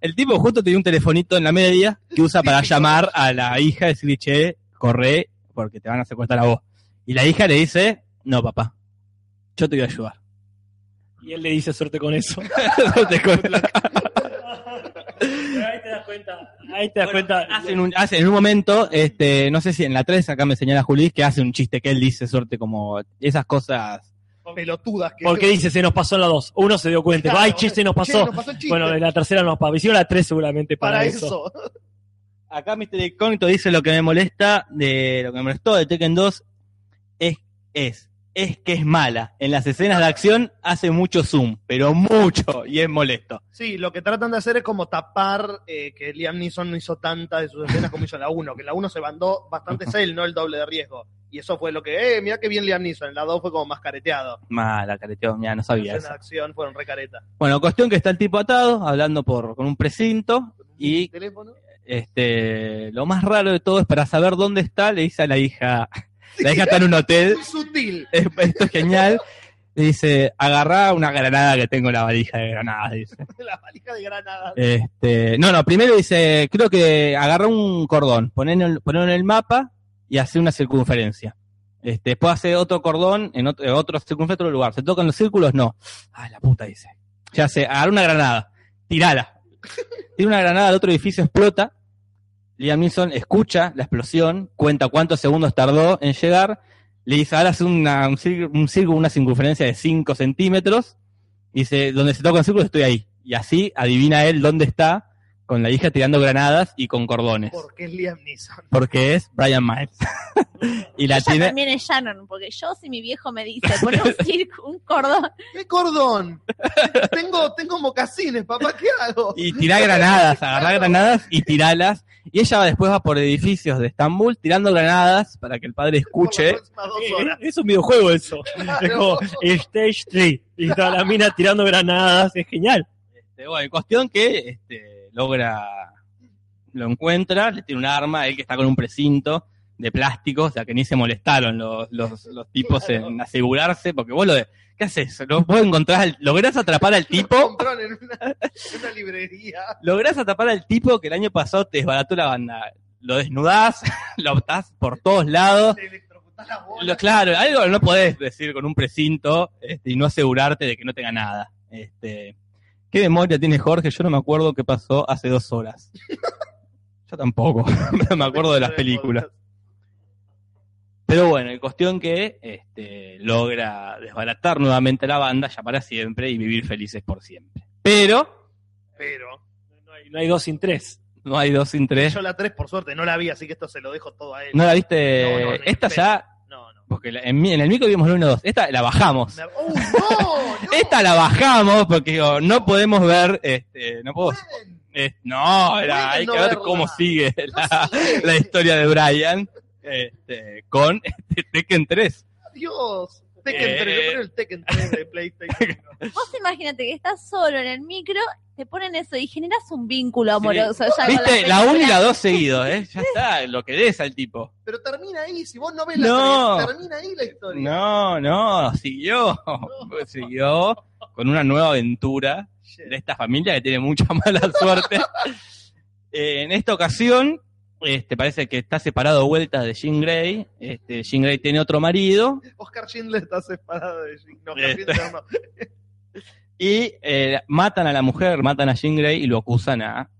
El tipo justo tenía un telefonito en la media que usa para llamar a la hija y decirle, che, corre porque te van a secuestrar a vos. Y la hija le dice, no papá, yo te voy a ayudar. Y él le dice suerte con eso. Te cuento. ahí te das cuenta. Ahí te das cuenta. Un, hacen en un momento, este, no sé si en la 3 acá me señala Juli, que hace un chiste que él dice suerte como esas cosas. Pelotudas. Que Porque dice, se nos pasó en la 2. Uno se dio cuenta. Claro. Ay, che, se nos Che, pasó. nos pasó el chiste. Bueno, en la tercera nos pasó. Hicieron la 3 seguramente para, para eso. eso. Acá Mr. Incógnito dice lo que me molesta de lo que me molestó de Tekken 2 es, es, es que es mala. En las escenas de acción hace mucho zoom, pero mucho, y es molesto. Sí, lo que tratan de hacer es como tapar eh, que Liam Neeson no hizo tantas de sus escenas como hizo en la 1, que en la 1 se mandó bastante él, no el doble de riesgo. Y eso fue lo que, eh, mira qué bien Liam Neeson, en la 2 fue como más careteado. Mala, careteo, mira, no Las sabía escenas eso. de acción fueron re careta. Bueno, cuestión que está el tipo atado, hablando por, con un precinto, y ¿Teléfono? este, lo más raro de todo es para saber dónde está, le dice a la hija, la hija está en un hotel, Muy sutil. es- esto es genial, dice, agarrá una granada que tengo en la valija de granadas, dice. La valija de Granada. Este, no, no, primero dice, creo que agarra un cordón, ponelo, en en el mapa y hace una circunferencia. Este, después hace otro cordón en otro, en otro circunferencia en otro lugar. ¿Se tocan los círculos? No. Ah, la puta dice. Ya sé, agarra una granada, tirala. Tira una granada al otro edificio, explota. Liam Neeson escucha la explosión, cuenta cuántos segundos tardó en llegar. Le dice, ahora hace un, círculo, un círculo, una circunferencia de 5 centímetros. Dice, donde se toca el círculo estoy ahí. Y así adivina él dónde está, con la hija tirando granadas y con cordones. Porque es Liam Neeson. Porque es Brian Miles. y la Ella tiene. también es Shannon, porque yo si mi viejo me dice, pone un circo, un cordón, ¿Qué cordón? tengo, tengo mocasines, papá, ¿qué hago? Y tira granadas, agarra granadas y tiralas. Y ella va- después va por edificios de Estambul tirando granadas para que el padre escuche. Eh. Es un videojuego eso. Es como Stage 3. Y está la mina tirando granadas. Es genial. Este, bueno, en cuestión que este, logra, lo encuentra, le tiene un arma, él que está con un precinto de plástico, o sea que ni se molestaron los, los, los tipos Claro. en asegurarse, porque vos lo de, ¿qué haces? ¿Lo, vos encontrás, lográs atrapar al Lo tipo, compraron en una, en una librería. lográs atrapar al tipo que el año pasado te desbarató la banda. Lo desnudás, lo optás por todos lados. Te la. Lo- claro, algo no podés decir con un precinto este, y no asegurarte de que no tenga nada. Este, ¿Qué memoria tiene Jorge? Yo no me acuerdo qué pasó hace dos horas. Yo tampoco, no me acuerdo de las películas. Pero bueno, en cuestión que este, logra desbaratar nuevamente la banda ya para siempre y vivir felices por siempre. Pero Pero No hay, no hay dos sin tres. no hay dos sin tres. yo la 3 por suerte no la vi, así que esto se lo dejo todo a él. ¿No la viste? No, no, no, Esta ya. Porque en, en el micro vimos la 1 2. Esta la bajamos. ¡Uh, no! no! Esta la bajamos porque digo, no podemos ver, este, no puedo, eh, no, hay que ver cómo sigue la, la historia de Brian este, con este, Tekken 3. Dios. Tekken Eh. 3, yo creo el Tekken 3 de PlayStation. Vos imagínate que estás solo en el micro, te ponen eso y generas un vínculo amoroso. ya con Viste, la 1 y la 2 seguidos, ¿eh? Ya está, lo que des al tipo. Pero termina ahí, si vos no ves la No. 3, termina ahí la historia. No, no, siguió, siguió con una nueva aventura de esta familia que tiene mucha mala suerte. Eh, en esta ocasión, este, parece que está separado de vuelta de Jean Grey. Este, Jean Grey tiene otro marido Oscar Schindler está separado de Jim. No, Oscar Este. No. y eh, matan a la mujer, matan a Jean Grey y lo acusan a,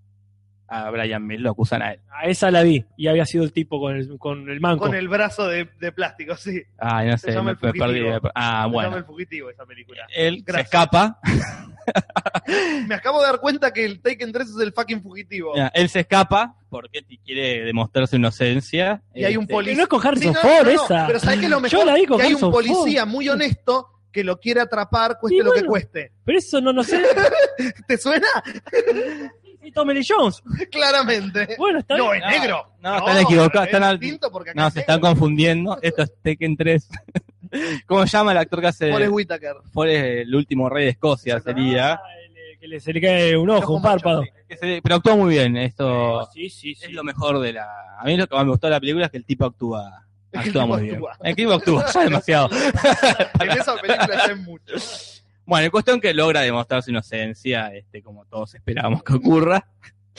a Brian Mill, lo acusan a él. A esa la vi y había sido el tipo con el, con el manco. Con el brazo de, de plástico, sí. Ay, no Se sé, llama me, El me perdí. Ah, Se llama El bueno. Fugitivo esa película. Él se Gracias. escapa, Me acabo de dar cuenta que el Taken 3 es el fucking fugitivo. Ya, él se escapa porque quiere demostrar su inocencia. Y hay un Este, poli- Que no es con Sí, Harrison no, Ford no, no, esa. Pero ¿sabes qué es lo Yo la vi con que hay un policía muy honesto que lo quiere atrapar, cueste lo que cueste. Pero eso no, no sé. ¿Te suena? Y Tommy Lee Jones. Claramente. Bueno, está No, bien. es negro. no, están equivocados, es están al- No, es se están confundiendo. Esto es Tekken 3. ¿Cómo se llama el actor que hace Forrest Whitaker. fue el último rey de Escocia? Sería. Ah, el- Que le, se le cae un ojo, Ojo un párpado. se- pero actúa muy bien. Esto Sí, sí, sí. es lo mejor de la. A mí lo que más me gustó de la película es que el tipo actúa. Actúa muy bien. El tipo actúa, ya demasiado. En esa película ya es mucho. Bueno, en cuestión que logra demostrar su inocencia, este, como todos esperábamos que ocurra.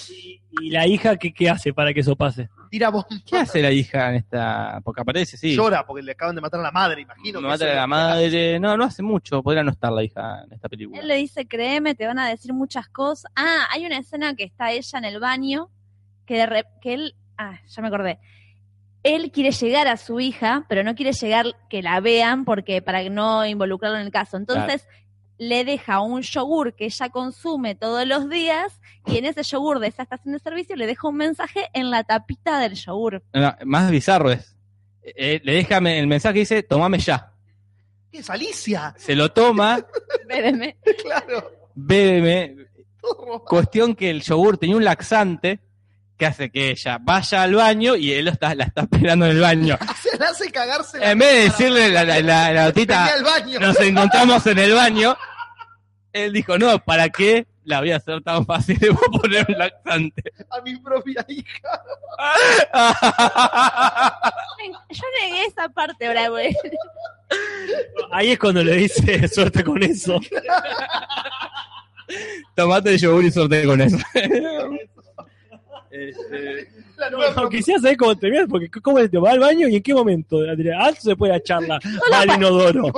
Y, y la hija, ¿qué, ¿qué hace para que eso pase? Tira bomba. ¿Qué hace la hija en esta? Porque aparece, sí. Llora porque le acaban de matar a la madre, imagino. No que mata eso a la madre. No, no hace mucho. Podría no estar la hija en esta película. Él le dice, créeme, te van a decir muchas cosas. Ah, hay una escena que está ella en el baño, que, de re- que él, ah, ya me acordé. Él quiere llegar a su hija, pero no quiere llegar que la vean porque para no involucrarlo en el caso. Entonces le deja un yogur que ella consume todos los días y en ese yogur de esa estación de servicio le deja un mensaje en la tapita del yogur. No, más bizarro es. Eh, le deja el mensaje que dice, tomame ya. ¿Qué es Alicia? Se lo toma, Bébeme. Claro. bébeme. Cuestión que el yogur tenía un laxante que hace que ella vaya al baño y él lo está, la está esperando en el baño. Se le hace cagarse la En vez de decirle la, la, la- la notita, nos encontramos en el baño, él dijo, no, ¿para qué la voy a hacer tan fácil? A poner un laxante. A mi propia hija. Yo negué esa parte, Bravo. Ahí es cuando le dice suerte con eso. Tomate el yogur y suerte con eso. Este, La nueva No, quisiera saber cómo termina, porque cómo te va al baño y en qué momento, Adrián. Alto se puede a charla, va al inodoro.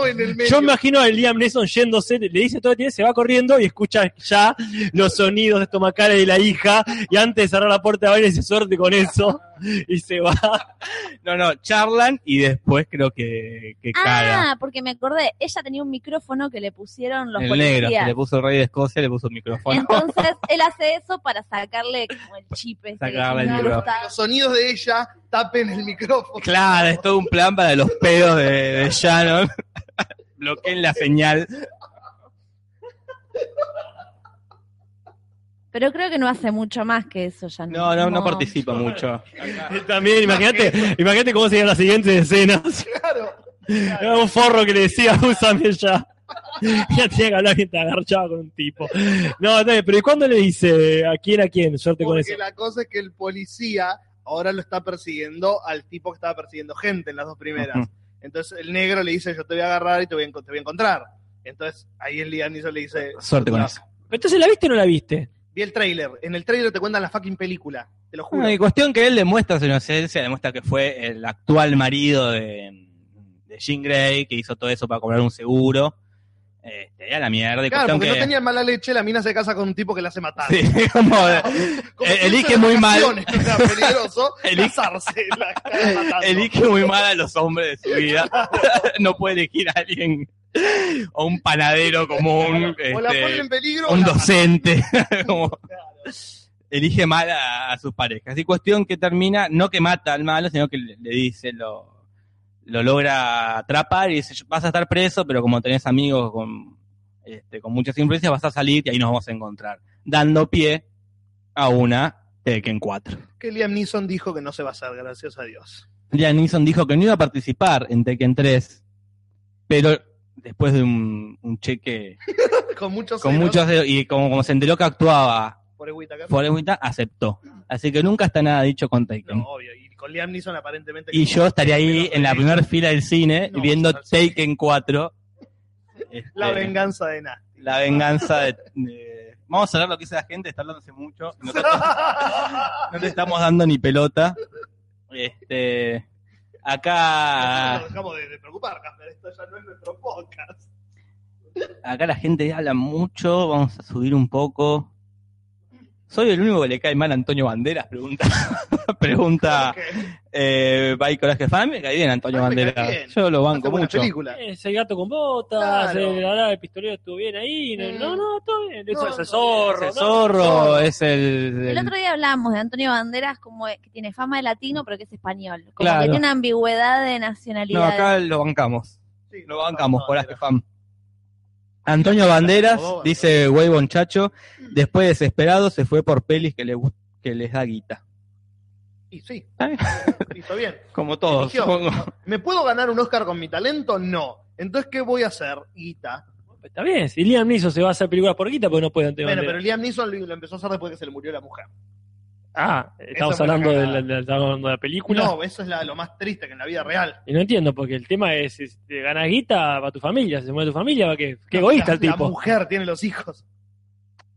Yo imagino a Liam Neeson yéndose, le dice todo se va corriendo y escucha ya los sonidos estomacales de la hija y antes de cerrar la puerta de baño dice suerte con eso y se va. no, no, charlan y después creo que, que caga. Ah, porque me acordé, ella tenía un micrófono que le pusieron los el negro, policías. que le puso el rey de Escocia, le puso un micrófono. Entonces él hace eso para sacarle como el chip. ese que Sacarle el no micrófono. Los sonidos de ella tapen el micrófono. Claro, es todo un plan para los pedos de, de Shannon. Bloqueen la señal. Pero creo que no hace mucho más que eso ya. No, no, no participa mucho. También, imagínate, imagínate cómo serían las siguientes escenas. Claro. Era un forro que le decía, úsame ya. Ya tenía que hablar mientras agarchaba con un tipo. No, no, pero ¿y cuándo le dice a quién a quién? Suerte con Porque eso. la cosa es que el policía ahora lo está persiguiendo al tipo que estaba persiguiendo gente en las dos primeras. Entonces el negro le dice, yo te voy a agarrar y te voy a, te voy a encontrar. Entonces ahí el Liam Neeson le dice, Suerte con "No". eso. Pero entonces, ¿la viste o no la viste? Vi el trailer. En el trailer te cuentan la fucking película. Te lo juro. Bueno, y cuestión que él demuestra su inocencia, demuestra que fue el actual marido de, de Jean Grey, que hizo todo eso para cobrar un seguro. Este, y a la mierda. Y claro, porque que... no tenía mala leche, la mina se casa con un tipo que la hace matar. Sí, como, Como Eh, si elige muy mal. o sea, peligroso casarse. La elige muy mal a los hombres de su vida. no puede elegir a alguien o un panadero común, o la ponen este, en peligro. o un docente. como- elige mal a, a sus parejas. Y cuestión que termina, no que mata al malo, sino que le, le dice, lo, lo logra atrapar y dice, vas a estar preso, pero como tenés amigos con, este, con muchas influencias, vas a salir y ahí nos vamos a encontrar. Dando pie a una Tekken 4. Que Liam Neeson dijo que no se va a hacer, gracias a Dios. Liam Neeson dijo que no iba a participar en Tekken 3, pero después de un, un cheque Con muchos con muchos y como, como se enteró que actuaba por Eguita. Forewita, aceptó. Así que nunca está nada dicho con Taken. No, obvio. Y con Liam Neeson aparentemente. Y yo estaría ahí en la primera fila del cine No, viendo. Taken 4. Este, La venganza de Nasty. la venganza de, de- Vamos a ver lo que dice la gente, está hablando hace mucho. Nosotros no le estamos dando ni pelota. Este, acá, Nos dejamos de, de preocupar. Esto ya no es nuestro podcast. acá la gente habla mucho. Vamos a subir un poco. ¿Soy el único que le cae mal a Antonio Banderas? Pregunta, pregunta eh, By Coraje Fan. Me cae bien Antonio A mí me cae Banderas. bien. Yo lo hace banco buena mucho. película. Ese gato con botas, Claro. el, la verdad, el pistolero estuvo bien ahí. No, Mm. no, no, todo bien. Eso No, es el zorro. Ese ¿no? zorro es el, El el- otro día hablábamos de Antonio Banderas como que tiene fama de latino, pero que es español. Como Claro. que tiene una ambigüedad de No, nacionalidad. acá lo bancamos. Sí, Lo no, bancamos, no, Coraje Fan. Antonio Banderas, dice Güey Bonchacho, después desesperado se fue por pelis que, le, que les da guita. Y sí, ¿Está bien? hizo bien. Como todos, Eligió. supongo. ¿Me puedo ganar un Oscar con mi talento? No. Entonces, ¿qué voy a hacer? Guita. Está bien, si Liam Neeson se va a hacer películas por guita, porque no puede Antonio Bueno, Banderas. pero Liam Neeson lo, lo empezó a hacer después que se le murió la mujer. Ah, estamos hablando de, la, de- estamos hablando de la película. No, eso es la- lo más triste que en la vida real. Y no entiendo, porque el tema es, si te ganas guita para tu familia, si se muere tu familia, ¿va qué? Qué egoísta la, el tipo. La mujer tiene los hijos.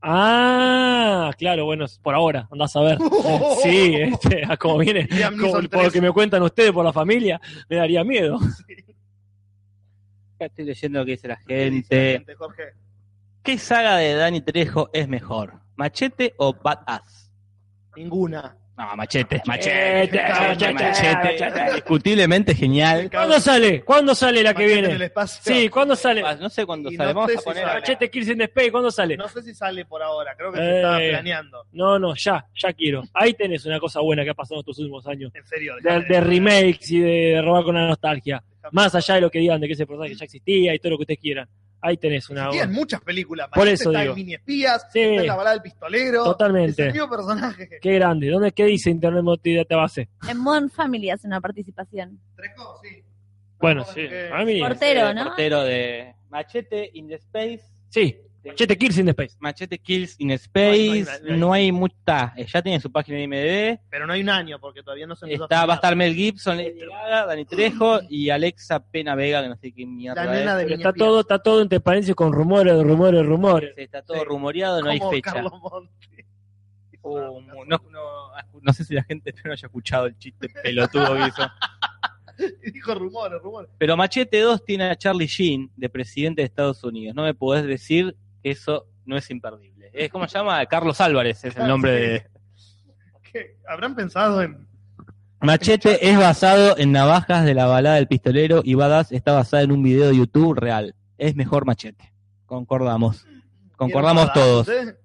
Ah, claro, bueno, es por ahora, andás a ver. Sí, este, a como viene, como- por lo 3. que me cuentan ustedes por la familia, me daría miedo. Acá estoy leyendo lo que dice la ¿Qué dice la gente. gente, Jorge? ¿Qué saga de Dani Trejo es mejor? ¿Machete o Badass? Ninguna. No, machete, Machete, machete, machete, machete. machete. Discutiblemente genial. ¿Cuándo sale? ¿Cuándo sale la que Machete en el viene? espacio. Sí, ¿cuándo sale? Ah, No sé cuándo Y sale. no Vamos sé a si poner. sale. Machete Kills in the Space, ¿cuándo sale? No sé si sale por ahora, creo que Eh. se estaba planeando. No, no, ya, ya quiero. Ahí tenés una cosa buena que ha pasado en estos últimos años. En serio. De, dejame de remakes y de, de robar con la nostalgia. Más allá de lo que digan de que ese personaje ya existía y todo lo que ustedes quieran. Ahí tenés una Existían muchas películas. Por eso está digo. en Mini Espías, Sí. está en la balada del pistolero. Totalmente. Es el mismo personaje. Qué grande. ¿Dónde qué dice Internet Database? En Modern Family hace una participación. Trejo, sí. Bueno, sí. mí, Portero, Ese ¿no? Portero de Machete in the Space. sí. Machete Kills in Space. Machete Kills in No Space. hay- no hay- no hay- No hay mucha. eh, Ya tiene su página de IMDb. Pero no hay un año porque todavía no se empezó Está, va a estar Mel Gibson, Lady Gaga, Dani Trejo y Alexa Pena Vega, que no sé qué mierda La nena es. de Pero Mini está todo, está todo entre paréntesis con rumores, rumores, rumores. Sí, está todo Sí. rumoreado, no hay fecha. Uh, no, no, no sé si la gente no haya escuchado el chiste pelotudo que hizo. Dijo rumores, rumores. Pero Machete 2 tiene a Charlie Sheen de presidente de Estados Unidos. No me podés decir eso no es imperdible. Es como se llama Carlos Álvarez, es el nombre de. ¿Qué? ¿Habrán pensado en Machete es basado en navajas de la balada del pistolero y Badass está basada en un video de YouTube real. Es mejor Machete. Concordamos. Concordamos ¿Vieron todos. Eh?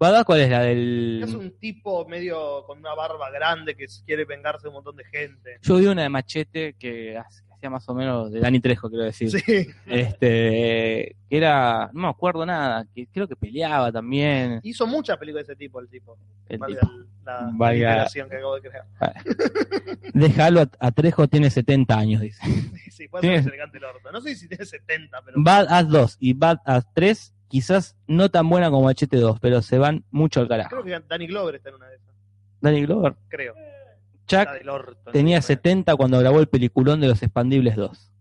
¿Badass cuál es la del.? Es un tipo medio con una barba grande que quiere vengarse de un montón de gente. Yo vi una de Machete que hacía más o menos de Dani Trejo, quiero decir. Sí. Este, que era, no me acuerdo nada, que creo que peleaba también. Hizo muchas películas de ese tipo, el tipo. El Valga tipo. la Valga- literación que acabo de crear. Déjalo a, a Trejo, tiene 70 años, dice. Sí, puede ser Sí. que se le cante el orto. No sé si tiene 70, pero. Badass 2 y Badass 3, quizás no tan buena como Machete 2, pero se van mucho al carajo. Creo que Danny Glover está en una de esas. Danny Glover, Creo. Chuck orto, tenía ¿no? 70 cuando grabó el peliculón de los Expandibles 2.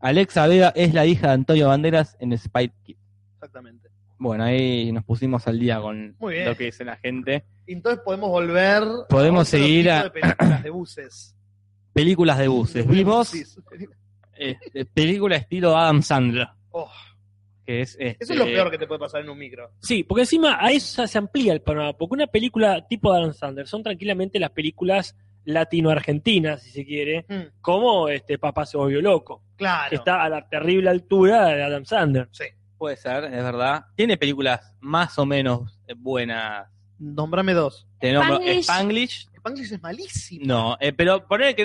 Alexa Vega es la hija de Antonio Banderas en Spy Kids. Exactamente. Bueno, ahí nos pusimos al día con lo que dice la gente. Y Entonces podemos volver. Podemos a seguir a- de películas de buses. Películas de buses. Vimos Sí. este, película estilo Adam Sandler. Oh, Que es, este, eso es lo peor que te puede pasar en un micro. Sí, porque encima a eso se amplía el panorama, porque una película tipo Adam Sandler son tranquilamente las películas latino-argentinas, si se quiere, Mm, como este Papá se volvió loco, claro. que está a la terrible altura de Adam Sandler. Sí. Puede ser, es verdad. Tiene películas más o menos buenas. Nombrame dos. Te nombro Spanglish. Spanglish. Spanglish es malísimo. No, eh, pero poner que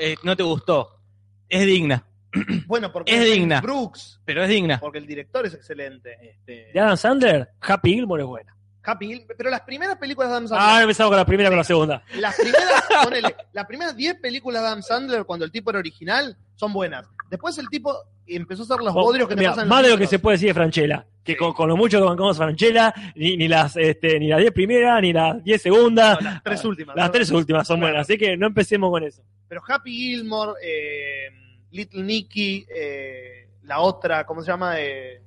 eh, no te gustó. Es digna, Bueno, porque Es digna. Brooks, pero es digna. porque el director es excelente. Este, De Adam Sandler, Happy Gilmore es buena. Happy pero las primeras películas de Adam Ah, Sandler, empezamos con la primera con la segunda. las primeras, ponele, las primeras 10 películas de Adam Sandler cuando el tipo era original son buenas. Después el tipo empezó a hacer los bodrios que Mira, pasan más de lo que se puede decir de Franchella, que Sí. con, con lo mucho que bancamos Franchella, ni, ni las este, ni las 10 primeras, ni las 10 segundas, No, las tres últimas. las ¿no? tres últimas son Claro. buenas, así que no empecemos con eso. Pero Happy Gilmore, eh, Little Nicky, eh, la otra, ¿cómo se llama? Eh,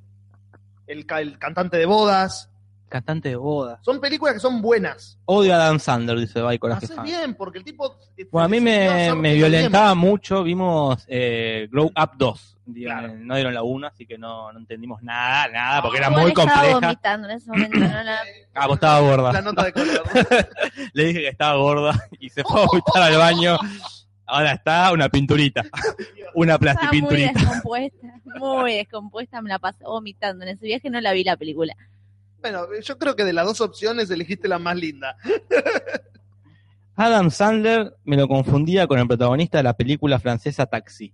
el, el cantante de bodas. Cantante de boda. Son películas que son buenas. Odio a Dan Sandler, dice Bay Coraje Haces bien, porque el tipo. eh, Bueno, a mí me, me violentaba mucho. Vimos eh, Grow Up 2. Dieron- Claro. No dieron la 1, así que no, no entendimos nada, nada, porque era Igual muy estaba compleja. vomitando en ese momento. no la- Ah, vos estaba gorda. La nota de color. Le dije que estaba gorda y se fue a vomitar al baño. Ahora está una pinturita. Una Estaba muy plastipinturita. descompuesta, muy descompuesta, me la pasé vomitando. En ese viaje no la vi la película. Bueno, yo creo que de las dos opciones elegiste la más linda. Adam Sandler me lo confundía con el protagonista de la película francesa Taxi.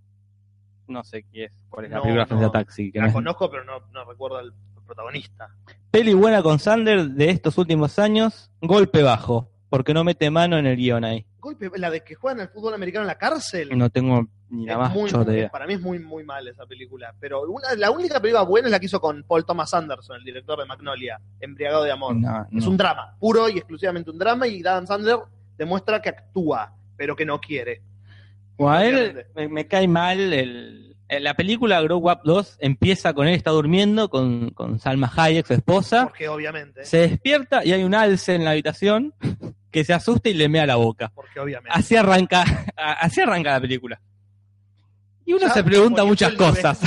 No sé qué es, cuál es la No, película no. francesa Taxi. que no La es- conozco, pero no, no recuerdo al protagonista. Peli buena con Sandler de estos últimos años, golpe bajo, porque no mete mano en el guion ahí. Golpe, la de que juegan al fútbol americano en la cárcel. No tengo ni Es más muy- muy- para mí es muy, muy mal esa película. Pero una- la única película buena es la que hizo con Paul Thomas Anderson, el director de Magnolia, Embriagado de Amor. No, Es un drama, puro y exclusivamente un drama, y Adam Sandler demuestra que actúa, pero que no quiere. A él me, me cae mal el, en la película Grow Up 2 empieza con él está durmiendo con, con Salma Hayek, su esposa. Porque obviamente. Se despierta y hay un alce en la habitación que se asusta y le mea la boca. Porque obviamente. Así arranca, así arranca la película. Y uno Ya se pregunta muchas cosas.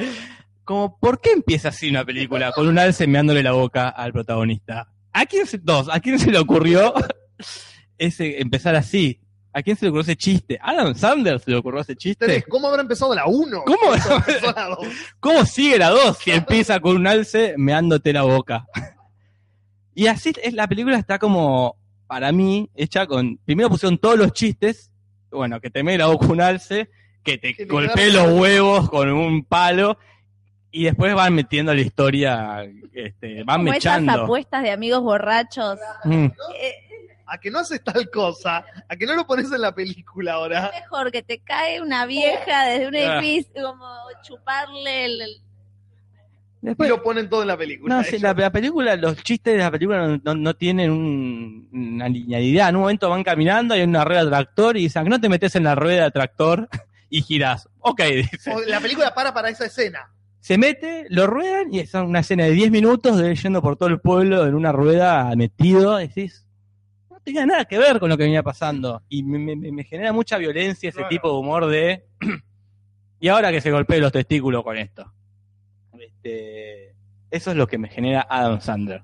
Como, ¿por qué empieza así una película? Con un alce meándole la boca al protagonista. ¿A quién se, dos, ¿a quién se le ocurrió ese, empezar así? ¿A quién se le ocurrió ese chiste? ¿A Adam Sandler se le ocurrió ese chiste? ¿Cómo habrá empezado la 1? ¿Cómo? empezó la 2? ¿Cómo sigue la 2 si empieza con un alce meándote la boca? Y así es, la película está como, para mí, hecha con. Primero pusieron todos los chistes, bueno, que te mee la boca un alce, que te golpee los huevos con un palo, y después van metiendo la historia, este, van Como esas mechando. apuestas de amigos borrachos. Mm. Eh, A que no haces tal cosa, a que no lo pones en la película ahora. mejor que te cae una vieja desde un Ah. edificio, como chuparle el... el- Y Después, lo ponen todo en la película. no, la, la película, los chistes de la película no, no- no tienen un- una linealidad. En un momento van caminando, hay una rueda de tractor y dicen, no te metes en la rueda de tractor y girás. Ok, dice. O la película para para esa escena. Se mete, lo ruedan y es una escena de 10 minutos de yendo por todo el pueblo en una rueda metido. Decís, no tenía nada que ver con lo que venía pasando. Y me, me- me genera mucha violencia ese Claro. tipo de humor de. y ahora que se golpee los testículos con esto. Este, eso es lo que me genera Adam Sandler.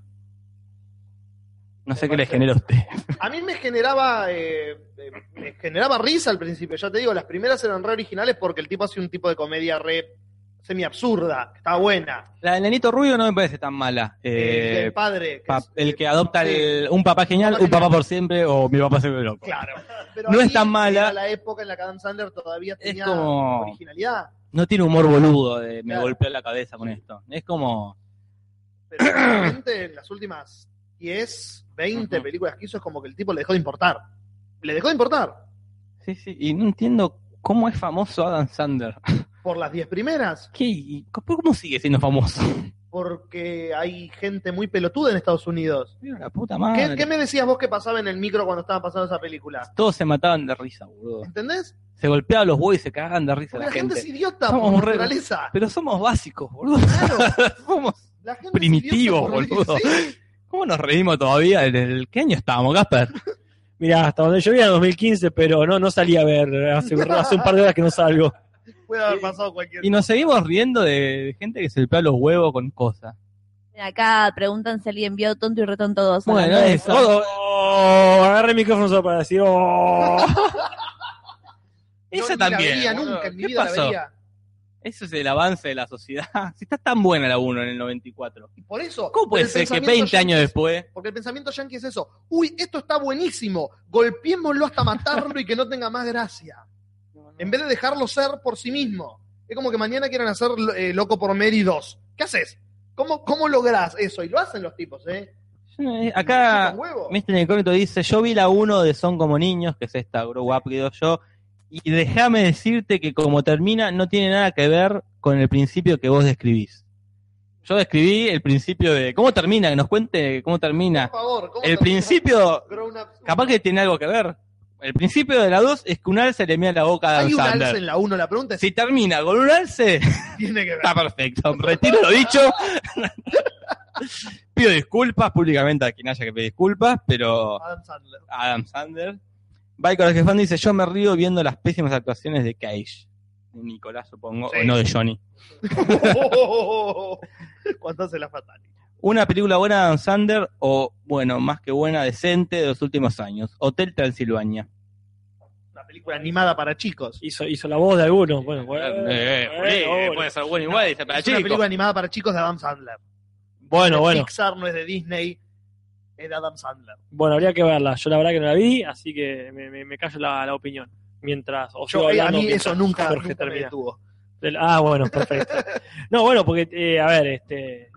No sé qué le genera a usted. A mí me generaba eh, eh, me generaba risa al principio, ya te digo, las primeras eran re originales porque el tipo hace un tipo de comedia re semi absurda, está buena. La del nenito rubio no me parece tan mala. Eh, Eh, el padre. que pa- es- el que adopta sí, el- un papá genial, Papá un papá genial. por siempre o mi papá se ve loco. Claro. Pero No es tan mala. la época en la que Adam Sandler todavía Es tenía como- originalidad. no tiene humor boludo de me Claro. golpear la cabeza con esto. Es como. Pero realmente en las últimas 10, 20 Ujú. películas que hizo es como que el tipo le dejó de importar. Le dejó de importar. Sí, sí. Y no entiendo cómo es famoso Adam Sandler. Por las 10 primeras. ¿Qué? ¿Y ¿Cómo sigue siendo famoso? porque hay gente muy pelotuda en Estados Unidos. Mira la puta ¿Qué, madre. qué me decías vos que pasaba en el micro cuando estaba pasando esa película? Todos se mataban de risa, boludo. ¿Entendés? Se golpeaban los huevos y se cagaban de risa Porque la la gente gente. es idiota Somos por re- naturaleza. Pero somos básicos, boludo. Claro, somos la gente es Primitivos, idiota boludo. Sí. ¿Cómo nos reímos todavía? ¿En el qué año estábamos, Gasper? Mira, hasta donde yo vi era 2015, pero no, no salí a ver. Hace, hace un par de horas que no salgo. Puede haber pasado cualquier Y nos seguimos riendo de, gente que se golpea los huevos con cosas. Mira, Acá preguntan si alguien vio Tonto y Retonto 2. Bueno, eso. Oh, oh, agarré el micrófono solo para decir. Oh. Eso No, ni la también. vería boludo. nunca en mi ¿Qué vida la pasó? Eso es el avance de la sociedad. Si está tan buena la 1 en el 94. Y por eso. ¿Cómo puede ser que pensamiento 20 años después Porque el pensamiento yankee es eso. Uy, esto está buenísimo. Golpeémoslo hasta matarlo y que no tenga más gracia. En vez de dejarlo ser por sí mismo. Es como que mañana quieran hacer eh, Loco por Mary 2. ¿Qué haces? ¿Cómo, ¿Cómo lográs eso? Y lo hacen los tipos, ¿eh? Eh, Acá. Mr. Incógnito dice, yo vi la 1 de Son como niños, que es esta Grow Up que yo, y déjame decirte que como termina no tiene nada que ver con el principio que vos describís. Yo describí el principio de cómo termina, que nos cuente cómo termina. Por favor, ¿cómo El termina principio, capaz que tiene algo que ver. El principio de la 2 es que un alce le mira la boca a Hay Adam un alce Sandler. en la 1, la pregunta es Si termina con un alce, tiene que ver. está perfecto. Retiro lo dicho. Pido disculpas públicamente a quien haya que pedir disculpas, pero Adam Sandler. Adam Sandler. Bike Jefán dice, yo me río viendo las pésimas actuaciones de Cage. De Nicolás, supongo, Sí. o no de Johnny. Cuando hace la fatal. Una película buena de Adam Sandler, o, bueno, más que buena, decente de los últimos años. Hotel Transilvania. Una película animada para chicos. Hizo, hizo la voz de algunos. Bueno, bueno, Eh, bueno, bueno. puede ser bueno igual, dice para es una película animada para chicos de Adam Sandler. Bueno, No es bueno. Pixar no es de Disney, es de Adam Sandler. Bueno, habría que verla. Yo la verdad que no la vi, así que me, me, me callo la, la opinión. Mientras, o sigo Yo, eh, a mí eso nunca, Jorge nunca me termina. detuvo. Del- ah, bueno, perfecto. No, bueno, porque, eh, a ver, este,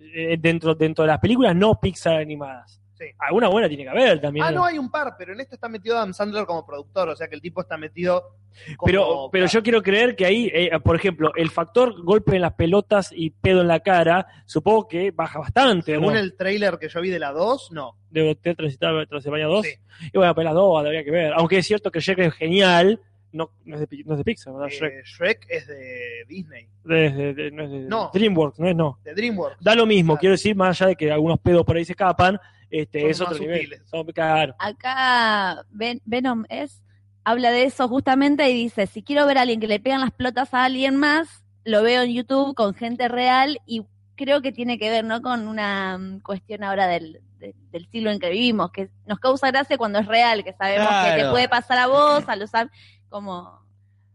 eh, dentro, dentro de las películas no Pixar animadas. Sí. Alguna buena tiene que haber también. Ah, ¿no? no, hay un par, pero en este está metido Adam Sandler como productor, o sea que el tipo está metido como... Pero, pero yo quiero creer que ahí, eh, por ejemplo, el factor golpe en las pelotas y pedo en la cara, supongo que baja bastante, ¿no? Según el trailer que yo vi de la 2, no. De Hotel Transilvania 2. Sí. Y bueno, pero las dos habría que ver. Aunque es cierto que Shrek es genial, no, no, es, de, no es de Pixar, ¿verdad? Shrek. Eh, Shrek es de Disney, De- de- no es de No. DreamWorks, no es no. de DreamWorks. Da lo mismo, Claro. quiero decir, más allá de que algunos pedos por ahí se escapan, este, Son es otro nivel. sutiles. Son- claro. Acá Ven- Venom es habla de eso justamente y dice, si quiero ver a alguien que le pegan las pelotas a alguien más, lo veo en YouTube con gente real y creo que tiene que ver, ¿no? Con una mm, cuestión ahora del, de- del siglo en que vivimos, que nos causa gracia cuando es real, que sabemos que te puede pasar a vos, a los am- como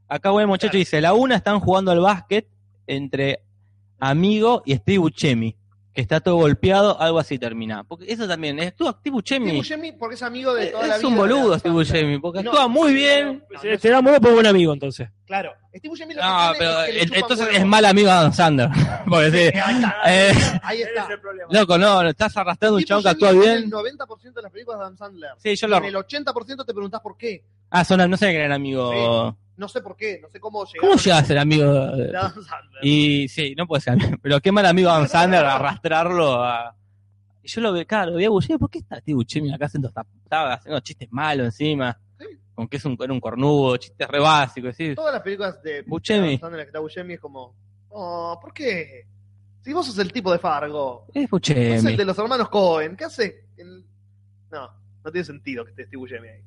Acá buen muchacho Claro. dice, la una están jugando al básquet entre Amigo y Steve Buscemi, que está todo golpeado, algo así termina. Porque eso también, actúa Steve Buscemi. Steve Buscemi, porque es amigo de toda la Es vida. un de boludo Steve. Buscemi, porque No, actúa muy bien. no, da muy buen buen amigo, entonces. Claro. Steve Buscemi lo que No, pero es que entonces huevo. es mal amigo de Adam Sandler. Porque sí, Ahí está. eh, Ahí está. loco, no, estás arrastrando un chabón que actúa es bien. el 90% de las películas de Adam Sandler. Sí, yo En lo... el 80% te preguntás por qué. Ah, son, no sé que eran amigos. No sé por qué, no sé cómo llegar. ¿Cómo llega a ser amigo? de de- Adam Sandler? Y sí, no puede ser. Pero qué mal amigo Adam Sandler arrastrarlo a. Y yo lo ve, claro, lo veía a Buscemi, ¿por qué está Steve Buscemi acá haciendo, esta- estaba haciendo chistes malos encima? Sí. Con que es un, era un cornudo, chistes re básicos, ¿sí? Todas las películas de Buscemi. Adam Sandler que está Buscemi es como, oh, ¿por qué? Si vos sos el tipo de Fargo, Es Buscemi. el de los hermanos Cohen, ¿qué hace? No, no tiene sentido que esté Steve Buscemi ahí.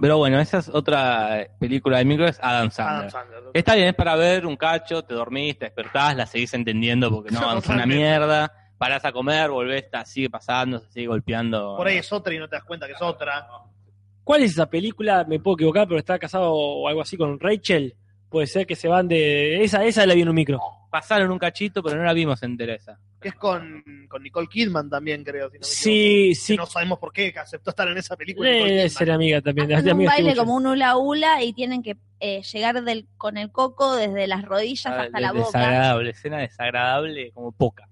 Pero bueno, esa es otra película de micro, es Adam Sandler. Adam Sandler. Está bien, es para ver un cacho, te dormís, te despertás, la seguís entendiendo porque no avanza una mierda. Parás a comer, volvés, está, sigue pasando, se sigue golpeando. Por ahí es otra y no te das cuenta que es otra. ¿Cuál es esa película? Me puedo equivocar, pero está casado o algo así con Rachel. Puede ser que se van de. Esa, esa la vi en un micro. Pasaron un cachito, pero no la vimos en Teresa. Que es con, con Nicole Kidman también, creo. Si no me Sí, equivoco. sí. Que No sabemos por qué que aceptó estar en esa película. Debe ser amiga también. hacen un baile como un hula hula y tienen que eh, llegar del, con el coco desde las rodillas Ah, hasta la boca. Desagradable, escena desagradable como poca.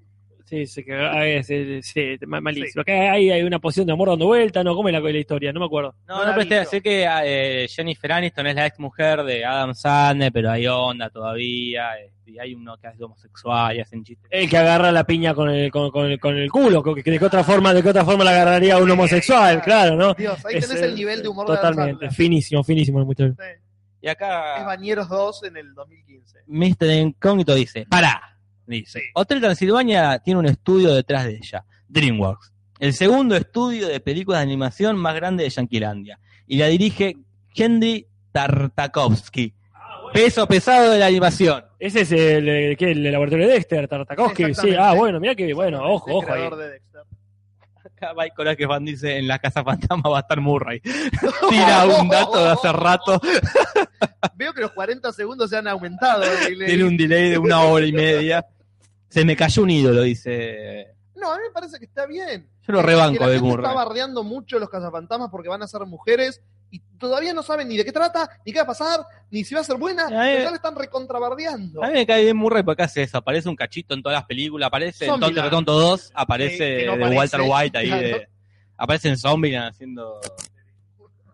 Sí, sí, que, ah, es, es- sí, ma- malísimo. Acá hay, hay una posición de amor dando vuelta, ¿no? ¿Cómo es la, la historia? No me acuerdo. No, No no, pero te decir que eh, Jennifer Aniston es la ex mujer de Adam Sandler, pero hay onda todavía. este, y hay uno que es homosexual y hacen chistes. El que agarra la piña con el, con, con el, con el culo, que, que de qué otra forma, de qué otra forma la agarraría un homosexual, claro, ¿no? Dios, ahí Es, tenés eh, el nivel de humor de Adam Totalmente, Sandler. finísimo, finísimo el muchacho. Sí. Y acá Es Bañeros 2 en el 2015. Mr. Incógnito dice, dice, Sí. Hotel Transilvania tiene un estudio detrás de ella, DreamWorks, el segundo estudio de películas de animación más grande de Yanquilandia, y la dirige Henry Tartakovsky, peso pesado de la animación. Ese es el, el, el laboratorio de Dexter, Tartakovsky, sí. Ah, bueno, mira que, bueno, ojo, el ojo ahí. de Dexter. Acá Mike Coraje Fan dice, en la Casa Fantasma va a estar Murray. Tira un dato de hace rato, Veo que los 40 segundos se han aumentado. tiene un delay de una hora y media. Se me cayó un ídolo, dice. No, a mí me parece que está bien. Yo lo Que rebanco la de gente Murray. está bardeando mucho los cazafantasmas porque van a ser mujeres y todavía no saben ni de qué trata, ni qué va a pasar, ni si va a ser buena, Ay, pero ya le están recontrabardeando. A mí me cae bien Murray porque hace eso, aparece un cachito en todas las películas, aparece en Tonto. Retonto 2, aparece no de Walter White ahí, claro. de, aparece en Zombieland haciendo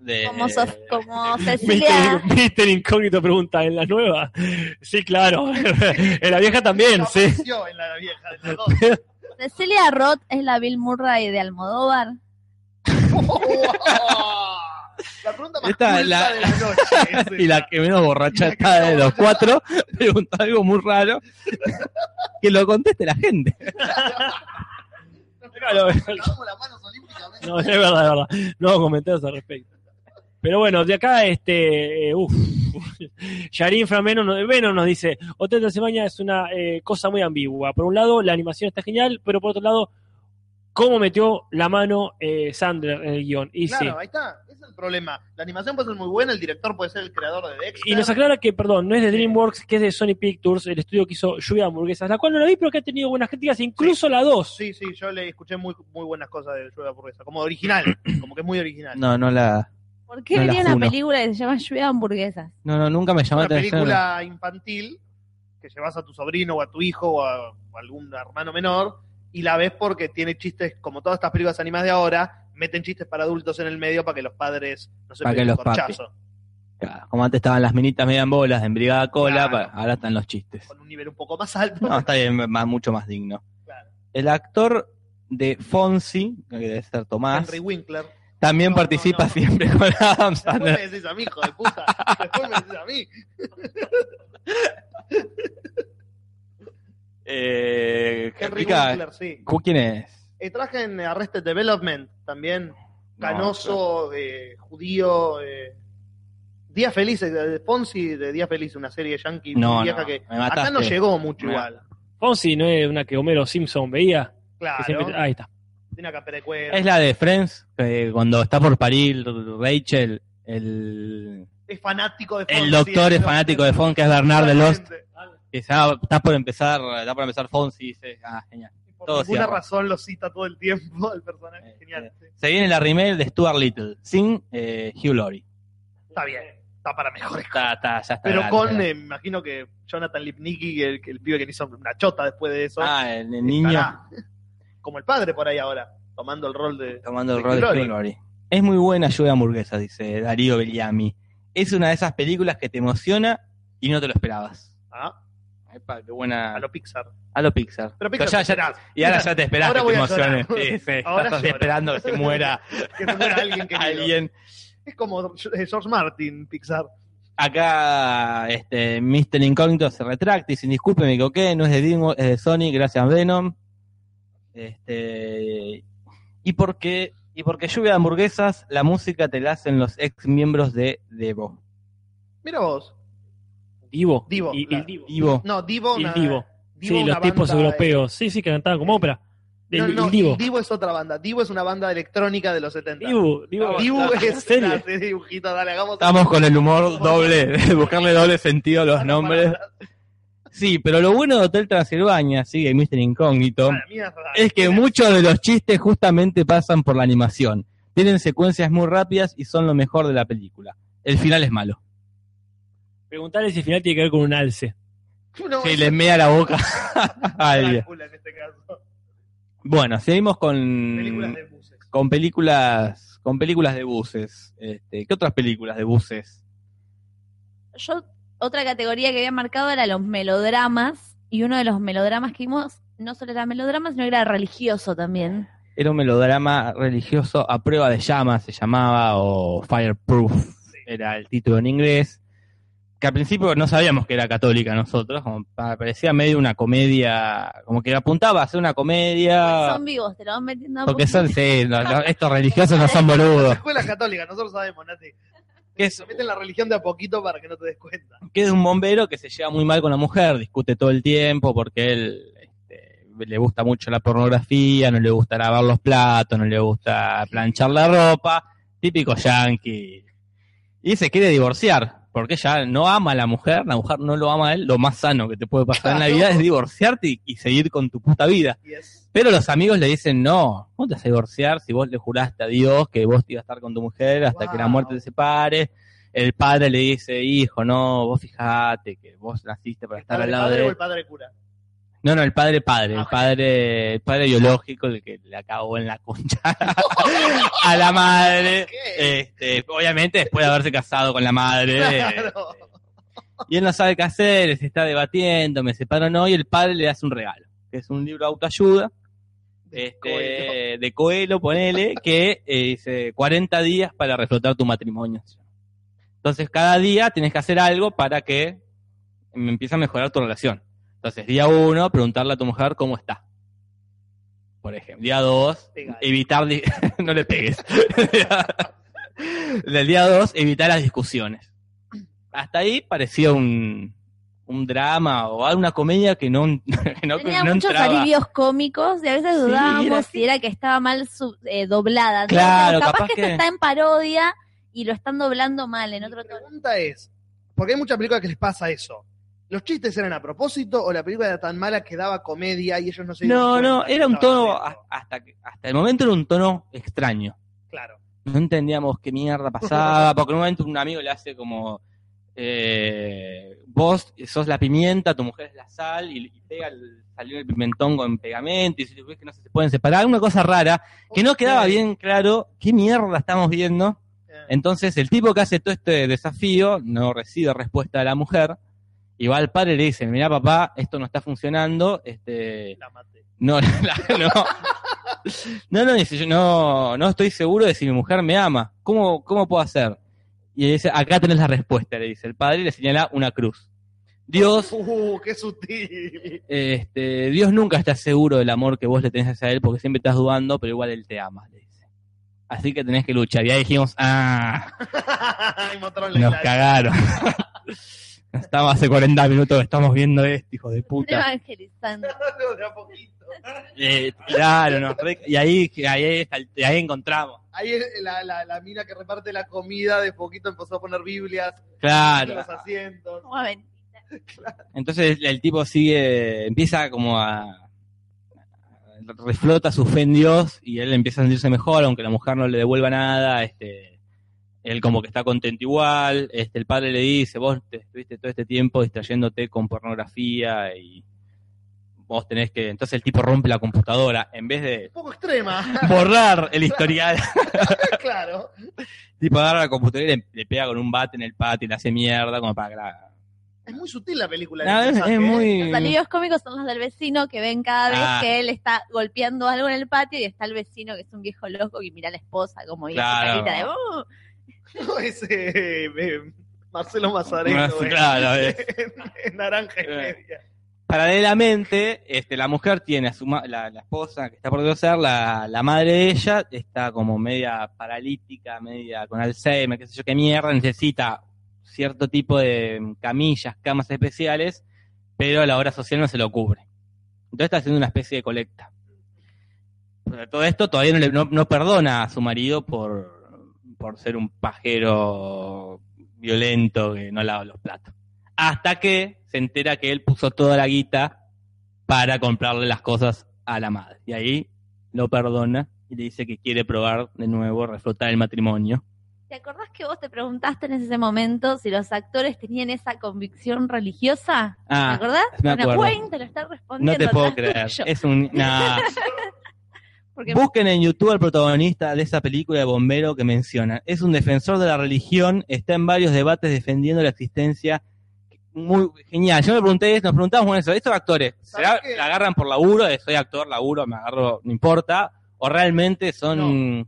de... Como, Cecilia. Mister, Mister Incógnito pregunta, ¿en la nueva? Sí, claro. en la vieja también, sí. Apareció en la vieja las dos. Cecilia Roth es la Bill Murray de Almodóvar. La pregunta más Esta, la- de la noche. es y la que menos borracha está de los cuatro, preguntó algo muy raro, que lo conteste la gente. Claro. No, es verdad, es verdad. No comentarios al respecto. Pero bueno, de acá, este, eh, uff, Yarin Frameno nos, Venom nos dice, Hotel Transilvania es una eh, cosa muy ambigua. Por un lado, la animación está genial, pero por otro lado, cómo metió la mano eh, Sandler en el guion. Y Claro, sí. ahí está. Ese es el problema. La animación puede ser muy buena, el director puede ser el creador de Dexter. Y nos aclara que, perdón, no es de DreamWorks, que es de Sony Pictures, el estudio que hizo Lluvia de Hamburguesas, la cual no la vi, pero que ha tenido buenas críticas, incluso la 2. Sí, sí, yo le escuché muy, muy buenas cosas de Lluvia Hamburguesa. Como original, como que es muy original. No, no la... ¿Por qué No una película que se llama Lluvia de hamburguesas? No, no, nunca me llamó una la atención. película infantil que llevas a tu sobrino o a tu hijo o a, o a algún hermano menor y la ves porque tiene chistes, como todas estas películas animadas de ahora, meten chistes para adultos en el medio para que los padres no se Para que peguen los un papis. corchazo. Claro, Como antes estaban las minitas media en bolas en Brigada Cola, Claro. ahora están los chistes. Con un nivel un poco más alto. No, está bien, más, mucho más digno. Claro. El actor de Fonzie, que debe ser Tomás, Henry Winkler. también No, participa no, no. siempre con Adam Después me Sandler. decís a mí, hijo de puta. Después me decís a mí. Eh, Henry Winkler, sí. ¿cu- ¿Quién es? Eh, traje en Arrested Development también. Canoso, eh, judío. Eh, Día Feliz, eh, de Fonsi de Día Feliz, una serie yankee No, vieja no, que acá no llegó mucho Me- igual. Fonsi no es una que Homero Simpson veía. Claro, siempre- ahí está. tiene una capera de cuero. Es la de Friends, que cuando está por parir Rachel, el, Es fanático de Fonsi. el doctor es fanático de Fonzie, que es Bernard de Lost, está, está por empezar, está por empezar Fonzie, y dice, ah, genial. Y Por Todo cierra. razón lo cita todo el tiempo el personaje. Eh, Genial. eh. sí. Se viene la remake de Stuart Little, sin eh, Hugh Laurie. Está bien. Está para mejores Está, está, ya está. Pero grande, con, eh, me imagino que Jonathan Lipnicki, el, el pibe que hizo una chota después de eso, Ah, el, el niño como el padre por ahí ahora, tomando el rol de... tomando el de rol de Hugh Laurie. Hugh Laurie. Es muy buena lluvia hamburguesa, dice Darío Belliami. Es una de esas películas que te emociona y no te lo esperabas. Ah, Epa, qué buena. a lo Pixar. A lo Pixar. Pero Pixar ya, te ya- esperás. y ahora ya te esperás Ahora que te emociones. Sí, sí, Ahora estás lloro. esperando que se muera Que se muera alguien querido. alguien. Es como eh, George Martin, Pixar. Acá, este, Mr. Incógnito se retracta y dice, disculpe, me equivoqué, no es de, Dimo- es de Sony, gracias Venom. Este, y porque, y porque lluvia de hamburguesas, la música te la hacen los ex miembros de Devo. Mira vos. Divo. Divo, Y, y claro. Divo. Divo. No, Divo. Y una- Divo. Divo, sí, los tipos europeos. Sí, sí, que cantaban como ópera. El, no, no, el Divo. Divo es otra banda. Divo es una banda electrónica de los 70. Divo, Divo. Divo ¿En es serio? dibujitos, dale, hagamos Estamos con el humor doble, buscarle doble sentido a los nombres. Sí, pero lo bueno de Hotel Transilvania, sigue Mr. Incógnito, para mí es raro. es que muchos de los chistes justamente pasan por la animación. Tienen secuencias muy rápidas y son lo mejor de la película. El final es malo. Preguntarle si al final tiene que ver con un alce. No, Si eso le es mea la boca a en este caso. Bueno, seguimos con Películas de buses. con películas con películas de buses. Este, ¿Qué otras películas de buses? Yo, otra categoría que había marcado era los melodramas, y uno de los melodramas que vimos no solo era melodrama, sino que era religioso también. Era un melodrama religioso a prueba de llamas, se llamaba, o Fireproof, era el título en inglés. Que al principio no sabíamos que era católica nosotros, como pa- parecía medio una comedia, como que apuntaba a ser una comedia. Son vivos, te lo van metiendo a. Porque son, sí, estos religiosos no son Las boludos. escuelas católicas, nosotros sabemos, Nati. Que es, Se meten la religión de a poquito para que no te des cuenta. que es un bombero que se lleva muy mal con la mujer, discute todo el tiempo porque él este, le gusta mucho la pornografía, no le gusta lavar los platos, no le gusta planchar la ropa, típico yankee. Y se quiere divorciar, porque ella no ama a la mujer, la mujer no lo ama a él, lo más sano que te puede pasar en la vida es divorciarte y, y seguir con tu puta vida. Pero los amigos le dicen, no, ¿cómo te vas a divorciar si vos le juraste a Dios que vos te ibas a estar con tu mujer hasta que la muerte te separe? El padre le dice, hijo, no, vos fijate que vos naciste para ¿El estar al lado padre o de... el padre cura? No, no, el padre padre, Ah, el padre, el padre biológico, el que le acabó en la concha a la madre. Este, obviamente después de haberse casado con la madre. Claro. Y él no sabe qué hacer, se está debatiendo, me separo o no, y el padre le hace un regalo, que es un libro de autoayuda, este, Coelho. de Coelho, ponele, que eh, dice 40 días para reflotar tu matrimonio. Entonces, cada día tienes que hacer algo para que empiece a mejorar tu relación. Entonces, día uno, preguntarle a tu mujer cómo está. Por ejemplo. Día dos, Pegale. evitar... no le pegues. Del día dos, evitar las discusiones. Hasta ahí parecía un, un drama o alguna comedia que no, que no, Tenía no muchos entraba. alivios cómicos y a veces Sí, dudábamos era si era que estaba mal sub- eh, doblada. Claro, capaz, capaz que, está en parodia y lo están doblando mal en otro Mi tono. pregunta es, porque hay muchas películas que les pasa eso. ¿Los chistes eran a propósito o la película era tan mala que daba comedia y ellos no se No, no, era un tono, haciendo? hasta, hasta el momento era un tono extraño. Claro. No entendíamos qué mierda pasaba, porque en un momento un amigo le hace como, eh, vos sos la pimienta, tu mujer es la sal, y, y pega el, salió el pimentón con pegamento, y si ves que no se pueden separar, una cosa rara, que no quedaba bien claro qué mierda estamos viendo. Entonces el tipo que hace todo este desafío no recibe respuesta de la mujer, y va al padre y le dice, mira papá, esto no está funcionando, este, La maté. no, la- no. No, no, dice, yo no, no estoy seguro de si mi mujer me ama. ¿Cómo, cómo puedo hacer? Y él dice, acá tenés la respuesta, le dice el padre y le señala una cruz. Dios, Uh, qué sutil. este, Dios nunca está seguro del amor que vos le tenés hacia él porque siempre estás dudando, pero igual él te ama, le dice. Así que tenés que luchar. Y ahí dijimos, ah, la nos cagaron. Estamos hace 40 minutos que estamos viendo esto, hijo de puta. Evangelizando. De a poquito. Eh, claro, re- y ahí, ahí, ahí encontramos. Ahí es la, la, la mina que reparte la comida de poquito empezó a poner Biblias en Claro. los asientos. Como ven. Entonces el, el tipo sigue, empieza como a, reflota su fe en Dios y él empieza a sentirse mejor, aunque la mujer no le devuelva nada, este, él como que está contento igual, este, el padre le dice, vos te estuviste todo este tiempo distrayéndote con pornografía y vos tenés que, entonces el tipo rompe la computadora, en vez de Un poco extrema. borrar el historial, claro. el tipo agarra la computadora y le, le pega con un bate en el patio y le hace mierda como para que la... Es muy sutil la película. No, es, ¿eh? muy... Los alivios cómicos son los del vecino que ven cada vez Ah. que él está golpeando algo en el patio y está el vecino que es un viejo loco que mira a la esposa como dice Claro. carita de "Uh". No, ese eh, Marcelo Mazareno. Eh, es. en, en naranja y Eh. media. Paralelamente, este, la mujer tiene a su ma- la, la esposa que está por divorciar, la, la madre de ella está como media paralítica, media con Alzheimer, qué sé yo qué mierda, necesita cierto tipo de camillas, camas especiales, pero a la obra social no se lo cubre. Entonces está haciendo una especie de colecta. Pero todo esto todavía no, le- no, no perdona a su marido por, por ser un pajero violento que no lava los platos. Hasta que se entera que él puso toda la guita para comprarle las cosas a la madre. Y ahí lo perdona y le dice que quiere probar de nuevo, reflotar el matrimonio. ¿Te acordás que vos te preguntaste en ese momento si los actores tenían esa convicción religiosa? ¿Te Ah, acordás? me Bueno, acuerdo. Wayne te lo está no te puedo creer. tuyo. Es un. nah. Porque Busquen en YouTube al protagonista de esa película de bombero que mencionan. Es un defensor de la religión, está en varios debates defendiendo la existencia. Muy genial. Yo me pregunté esto, nos preguntamos con eso. Estos actores, ¿será, ¿Sabes qué? la agarran por laburo? Soy actor, laburo, me agarro, no importa. ¿O realmente son...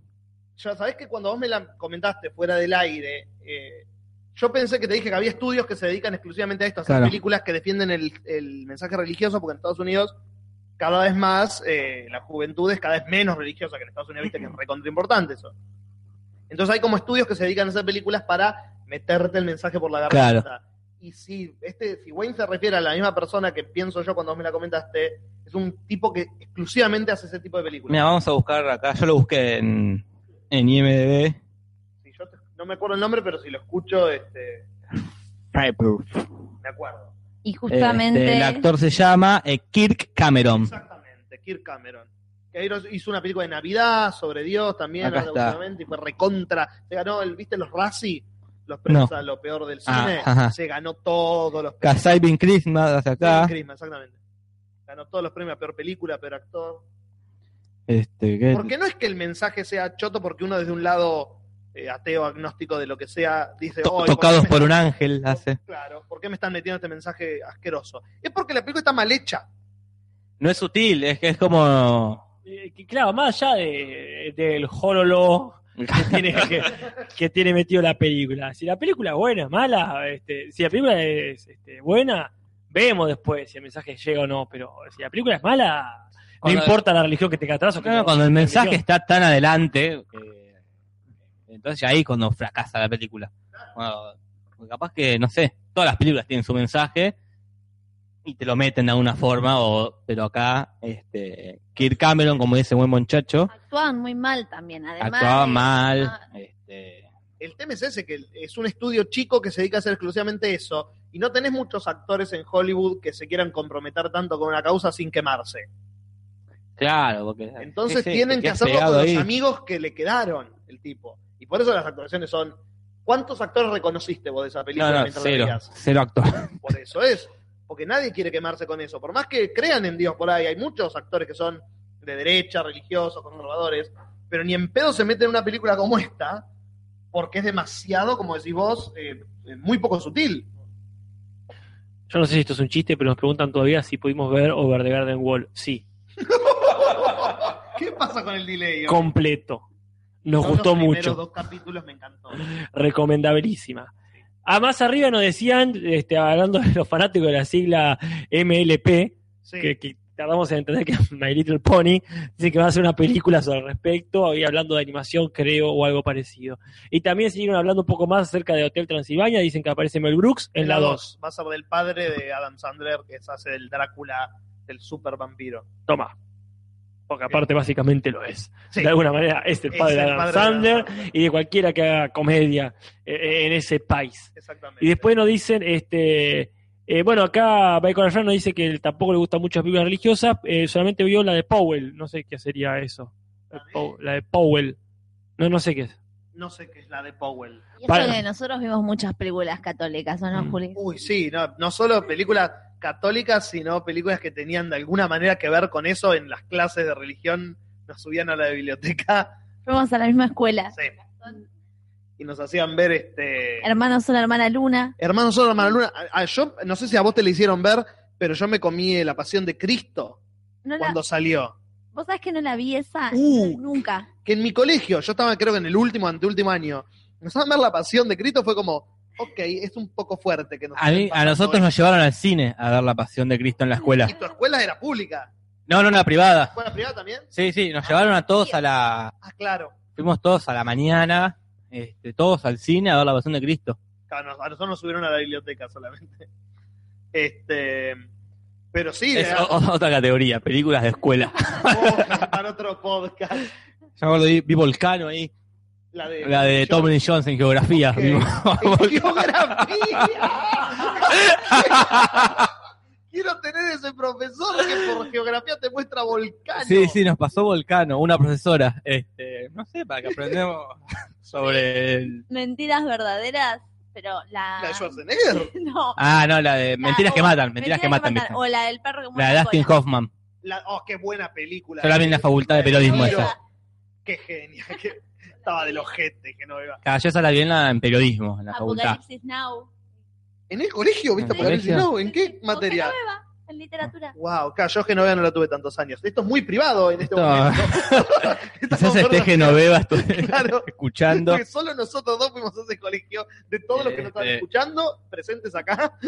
Ya sabés que cuando vos me la comentaste fuera del aire, eh, yo pensé que te dije que había estudios que se dedican exclusivamente a esto, a hacer Claro. películas que defienden el, el mensaje religioso, porque en Estados Unidos cada vez más eh, la juventud es cada vez menos religiosa que en Estados Unidos, viste que es recontra importante eso. Entonces hay como estudios que se dedican a hacer películas para meterte el mensaje por la garganta. Y si este, si Wayne se refiere a la misma persona que pienso yo cuando me la comentaste, es un tipo que exclusivamente hace ese tipo de películas. Mira, vamos a buscar acá. Yo lo busqué en, en IMDb. Si yo te- no me acuerdo el nombre, pero si lo escucho, este, me acuerdo. Y justamente Este, el actor se llama eh, Kirk Cameron. Exactamente, Kirk Cameron. Que hizo una película de Navidad sobre Dios también y fue recontra. Se ganó, el, ¿viste los Razzie? Los premios No. a lo peor del Ah, cine. Se ganó todos los premios. Saving Christmas hacia acá. Christmas, exactamente. Ganó todos los premios a peor película, peor actor. Este, ¿qué? Porque no es que el mensaje sea choto porque uno desde un lado eh, ateo, agnóstico de lo que sea, dice, To- "Ay, ¿por qué tocados por un ángel hace. Claro, ¿por qué me están metiendo este mensaje asqueroso? Es porque la película está mal hecha. No es sutil, es que es como. Eh, que claro, más allá de, del hololo que tiene, que, que tiene metido la película. Si la película es buena, mala, este, si la película es este, buena, vemos después si el mensaje llega o no, pero si la película es mala, no importa la religión que te atrás o que Claro, no- cuando el mensaje religión. está tan adelante, que- entonces ahí cuando fracasa la película. Bueno, porque capaz que, no sé, todas las películas tienen su mensaje y te lo meten de alguna forma, o, pero acá, este, Kirk Cameron, como dice buen muchacho, actuaban muy mal también, además. actuaba de- mal. Ah, Este, El tema es ese, que es un estudio chico que se dedica a hacer exclusivamente eso, y no tenés muchos actores en Hollywood que se quieran comprometer tanto con una causa sin quemarse. claro, porque. Entonces sí, sí, tienen que hacerlo con los ahí. amigos que le quedaron, el tipo. Por eso las actuaciones son... ¿Cuántos actores reconociste vos de esa película No, no, mientras la cero, veías? cero actor. Por eso es. Porque nadie quiere quemarse con eso. Por más que crean en Dios por ahí, hay muchos actores que son de derecha, religiosos, conservadores, pero ni en pedo se meten en una película como esta, porque es demasiado, como decís vos, eh, eh, muy poco sutil. Yo no sé si esto es un chiste, pero nos preguntan todavía si pudimos ver Over the Garden Wall. Sí, ¿Qué pasa con el delay? completo. Nos gustó los mucho. dos capítulos me encantó. recomendabilísima. A más arriba nos decían, este, hablando de los fanáticos de la sigla MLP, Sí. que, que tardamos en entender que es My Little Pony, dicen que va a hacer una película sobre el respecto, y hablando de animación, creo, o algo parecido. Y también siguieron hablando un poco más acerca de Hotel Transilvania, dicen que aparece Mel Brooks en la 2. Va a ser del padre de Adam Sandler, que se hace del Drácula, del super vampiro. Toma. Porque aparte básicamente lo es. Sí. De alguna manera es el padre de el Adam padre de Adam Sandler y de cualquiera que haga comedia eh, en ese país. Exactamente. Y después nos dicen, este, eh, bueno, acá Bacon Fran nos dice que él tampoco le gustan mucho las películas religiosas, eh, solamente vio la de Powell, no sé qué sería eso. ¿La de? Pow- La de Powell. No, no sé qué es. No sé qué es la de Powell. Y eso que nosotros vimos muchas películas católicas, ¿o no, Mm. Juli? Uy, sí, no, no solo películas católicas, sino películas que tenían de alguna manera que ver con eso en las clases de religión. Nos subían a la biblioteca Fuimos a la misma escuela. sí, y nos hacían ver este. Hermanos son hermana Luna. Hermano solo, hermana Luna. A- a- yo no sé si a vos te le hicieron ver, pero yo me comí la pasión de Cristo No la- cuando salió. ¿Vos sabés que no la vi esa? Uh. Nunca. Que en mi colegio, yo estaba creo que en el último, anteúltimo año, nos a ver la pasión de Cristo, fue como, ok, es un poco fuerte que nos A, mí- a nosotros nos llevaron al cine a ver la pasión de Cristo en la escuela. Y tu escuela era pública. No, no, la privada. ¿Escuela privada también? Sí, sí, nos llevaron a todos a la. Ah, claro. Fuimos todos a la mañana, este, todos al cine a ver la pasión de Cristo. Claro, a nosotros nos subieron a la biblioteca solamente. Este, pero sí, Es otra categoría, películas de escuela. oh, para otro podcast. Yo me acuerdo, vi, vi Volcano ahí, La de, la de Lee Jones en geografía. En Volcano. geografía. Quiero tener ese profesor que por geografía te muestra volcanes. Sí, sí, nos pasó Volcano, una profesora. Este, no sé, para que aprendamos sobre el... Mentiras verdaderas, pero la. La de Schwarzenegger. No. Ah, no, la de La- Mentiras que matan, Mentiras que matan. O la del perro que La muerde de Dustin. Hoffman. La- oh, qué buena película. Yo la vi en la facultad de periodismo esa. Qué genial. qué- Estaba de los ojete que no iba. Cada yo esa la vi en, la- en periodismo, en la facultad. Apocalipsis Now. ¿En el colegio viste ¿En el Apocalipsis? Now? ¿En qué Con materia? En literatura. Wow, claro, yo Genoveva no la tuve tantos años. Esto es muy privado en este Esto- momento. Quizás esté Genoveva Claro. escuchando. Porque solo nosotros dos fuimos a ese colegio. De todos los que nos están Este- escuchando, presentes acá.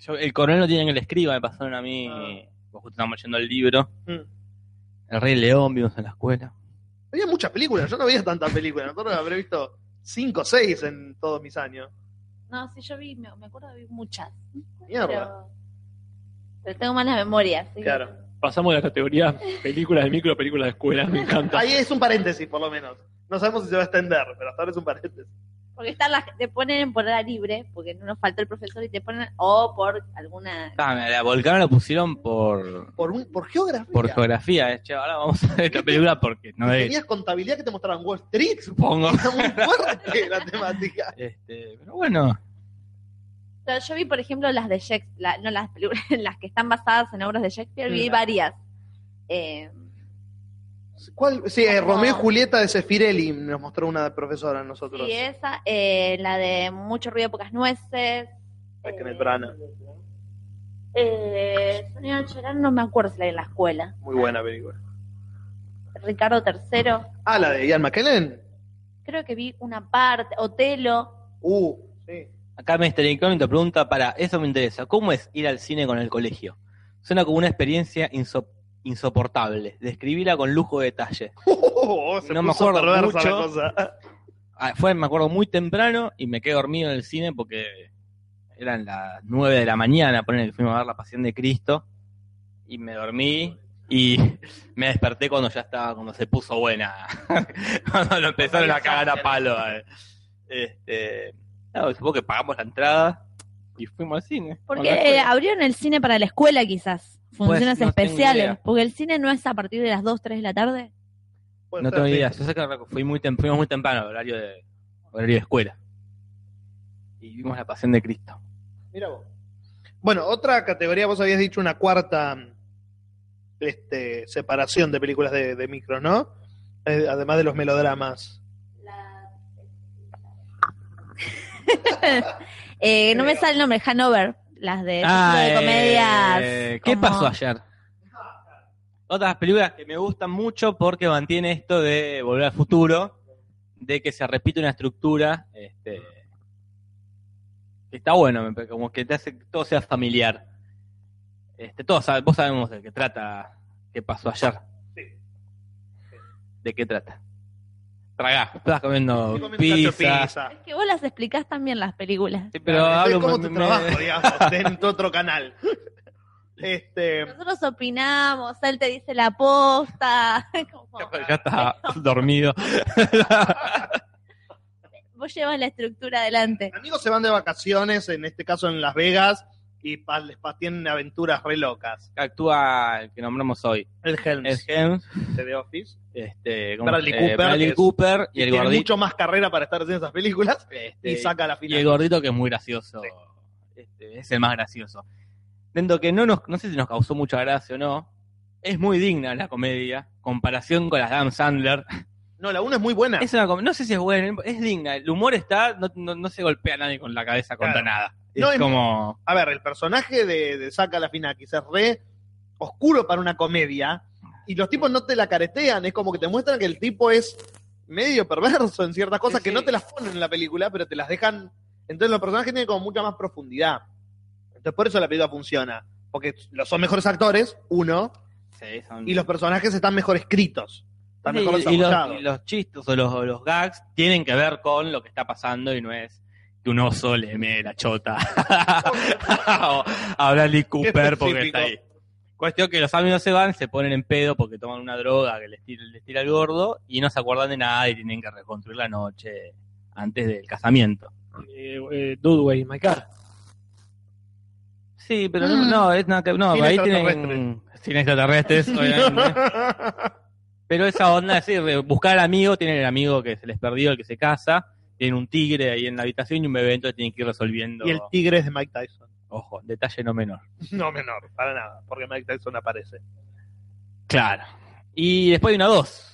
Yo- el coronel no tiene en el escriba, me pasaron a mí. Ah. pues justo estábamos leyendo el libro. Mm. El Rey León vimos en la escuela. Había muchas películas, yo no veía tantas películas. Nosotros habré visto cinco o seis en todos mis años. No, sí, yo vi, me, me acuerdo de vi muchas. Mierda. Pero, pero tengo malas memorias. que- Claro. Pasamos de la categoría películas de micro, películas de escuela, me encanta. Ahí es un paréntesis, por lo menos. No sabemos si se va a extender, pero hasta ahora es un paréntesis. Porque están las, te ponen por hora libre, porque no nos faltó el profesor y te ponen, o por alguna. Ah, la volcaron la pusieron por, Por, un, por geografía. por geografía. eh. Che, ahora vamos a ver esta película porque no es. Tenías contabilidad que te mostraban Wall Street. Supongo. Era muy fuerte la temática. Este, pero bueno, Yo vi, por ejemplo, las de Shakespeare, no las películas, las que están basadas en obras de Shakespeare, vi Mm. varias. Eh, ¿Cuál? Sí, eh, Como- Romeo y Julieta de Sefirelli nos mostró una profesora a nosotros. sí, esa, eh, la de Mucho ruido, pocas nueces. Ay, Kenneth eh, Branagh. Eh, Sonia Nocherán, no me acuerdo si la vi en la escuela. Muy buena película. Ricardo III, Ah, la de Ian McKellen. creo que vi una parte, Otelo. Uh, sí. Acá Mr. Incógnito pregunta para, eso me interesa, ¿cómo es ir al cine con el colegio? Suena como una experiencia inso- insoportable, describirla con lujo de detalle. Oh, No me acuerdo mucho. la cosa. Ah, fue, me acuerdo, muy temprano y me quedé dormido en el cine porque eran las 9 de la mañana, ponen que fuimos a ver la Pasión de Cristo y me dormí y me desperté cuando ya estaba, cuando se puso buena, cuando lo empezaron a cagar a palo. eh. Este, no, supongo que pagamos la entrada y fuimos al cine. Porque eh, abrieron el cine para la escuela, quizás. Funciones no tengo especiales. Porque el cine no es a partir de las 2, 3 de la tarde. No tengo idea, yo sé que fui muy tem- fuimos muy temprano, horario de, horario de escuela. Y vimos la Pasión de Cristo. Mira vos. Bueno, otra categoría, vos habías dicho una cuarta este, separación de películas de, de micro, ¿no? Eh, además de los melodramas. Eh, no me sale el nombre, Hanover. Las de, Ah, de comedias. eh, ¿Qué como- pasó ayer? Otras películas que me gustan mucho porque mantiene esto de volver al futuro, de que se repite una estructura, este, que está bueno, como que te hace que todo sea familiar. Este, todos vos sabemos de qué trata, qué pasó ayer. Sí. ¿De qué trata? Tragá, estás comiendo pizza. pizza. Es que vos las explicás también las películas. Sí, pero Claro, hablo como tu me- trabajo, digamos, dentro de otro canal. Este, Nosotros opinamos, él te dice la posta. como- ya está dormido. Vos llevas la estructura adelante. amigos se van de vacaciones, en este caso en Las Vegas, y pa- les pa- tienen aventuras re locas. Actúa el que nombramos hoy, El Helms Ed Helms, de The Office. este, ¿cómo Bradley Cooper, Bradley es- Cooper y el tiene gordito. mucho más carrera para estar haciendo esas películas este, y saca la y el final. gordito que es muy gracioso. Sí. Este, es el más gracioso. Dentro que no nos, no sé si nos causó mucha gracia o no, es muy digna la comedia, comparación con las Adam Sandler. No, la una es muy buena. Es una no sé si es buena, es digna. El humor está, no, no, no se golpea a nadie con la cabeza contra Claro. nada. Es No, es- como. A ver, el personaje de, de Saca la Finakis es re oscuro para una comedia y los tipos no te la caretean, es como que te muestran que el tipo es medio perverso en ciertas cosas Sí, que sí. no te las ponen en la película, pero te las dejan. Entonces los personajes tienen como mucha más profundidad. Entonces por eso la película funciona. Porque los son mejores actores, uno, sí, son- y los personajes están mejor escritos. Están Sí, mejor y, los, desarrollados. y los chistes o los, o los gags tienen que ver con lo que está pasando y no es que un oso le mee la chota o a Bradley Cooper porque está ahí. Cuestión que los amigos se van, se ponen en pedo porque toman una droga que les tira, les tira el gordo y no se acuerdan de nada y tienen que reconstruir la noche antes del casamiento. Eh, eh, Dudway, My Car. Sí, pero no, Mm. no, es nada que, no, Sin ahí tienen sin extraterrestres, obviamente. Pero esa onda, es decir, buscar al amigo, tienen el amigo que se les perdió, el que se casa, tienen un tigre ahí en la habitación y un bebé, entonces tienen que ir resolviendo. y el tigre es de Mike Tyson. Ojo, detalle no menor. No menor, para nada, porque Mike Tyson aparece. Claro. Y después hay una 2.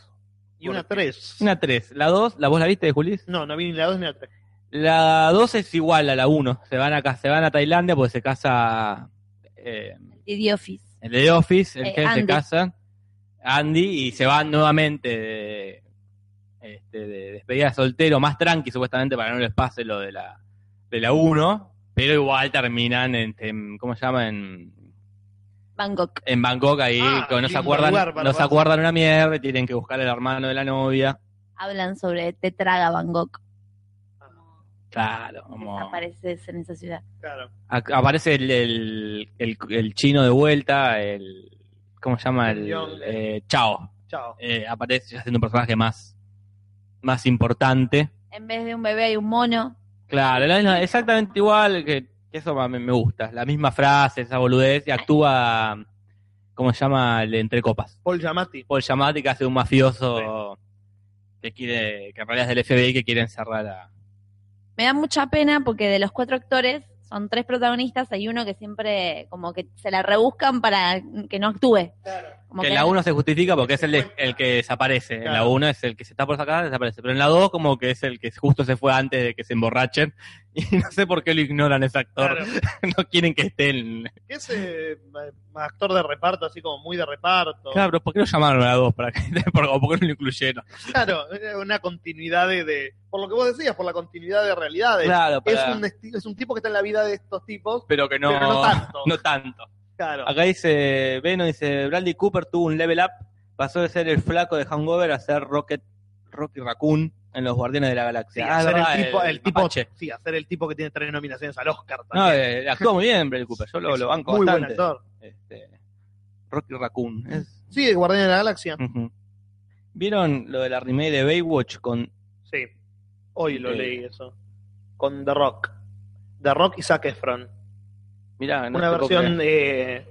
Y una 3. Una 3. La 2, ¿la vos la viste, Julis? No, no vi ni la 2 ni la 3. La 2 es igual a la 1. Se van a, se van a Tailandia porque se casa eh, Y The Office. el de The Office, el Eh, jefe se casa, Andy, y se van nuevamente de, este, de despedida de soltero, más tranqui supuestamente para que no les pase lo de la de la 1, pero igual terminan en, en- ¿cómo se llama? En, Bangkok. en Bangkok ahí, Ah, que no se acuerdan, no se acuerdan una mierda, y tienen que buscar al hermano de la novia. Hablan sobre Te traga Bangkok. Claro, como Apareces en esa ciudad. Claro. a- aparece el, el, el, el chino de vuelta, el ¿cómo se llama? El eh, Chao. Chao. eh, aparece ya siendo un personaje más, más importante. En vez de un bebé hay un mono. Claro, la misma- exactamente igual, que, que eso me, me gusta. La misma frase, esa boludez, y actúa, ¿cómo se llama? El entre copas. Paul Giamatti. Paul Giamatti, que hace un mafioso que quiere, que en realidad es del FBI, que quiere encerrar a... Me da mucha pena porque de los cuatro actores son tres protagonistas, hay uno que siempre como que se la rebuscan para que no actúe. Como que en la no- 1 se justifica porque es el, de- el que desaparece. En la Claro. 1 es el que se está por sacar, desaparece. Pero en la 2 como que es el que justo se fue antes de que se emborrachen. Y no sé por qué lo ignoran ese actor. Claro. no quieren que esté en... Que es eh, actor de reparto, así como muy de reparto. Claro, pero ¿por qué lo llamaron a la 2? ¿Para o ¿Por qué no lo incluyeron? Claro, una continuidad de, de- Por lo que vos decías, por la continuidad de realidades. Claro, es, para- un esti- es un tipo que está en la vida de estos tipos, pero que no, pero no tanto. no tanto. Claro. Acá dice, Beno dice, Bradley Cooper tuvo un level up, pasó de ser el flaco de Hangover a ser Rocket, Rocky Raccoon en Los Guardianes de la Sí, Galaxia. Ah, hacer verdad, el tipo, el, tipo mapache. sí, hacer el tipo que tiene tres nominaciones al Oscar No, también. eh, actúa muy bien Bradley Cooper, yo lo, lo banco muy bastante. buen actor. Este, Rocky Raccoon. es- Sí, de Guardián de la Galaxia. ¿Vieron lo de la remake de Baywatch con... Sí. Hoy lo Ok. leí eso. Con The Rock. The Rock y Zac Efron. Mirá, no Una te puedo versión de...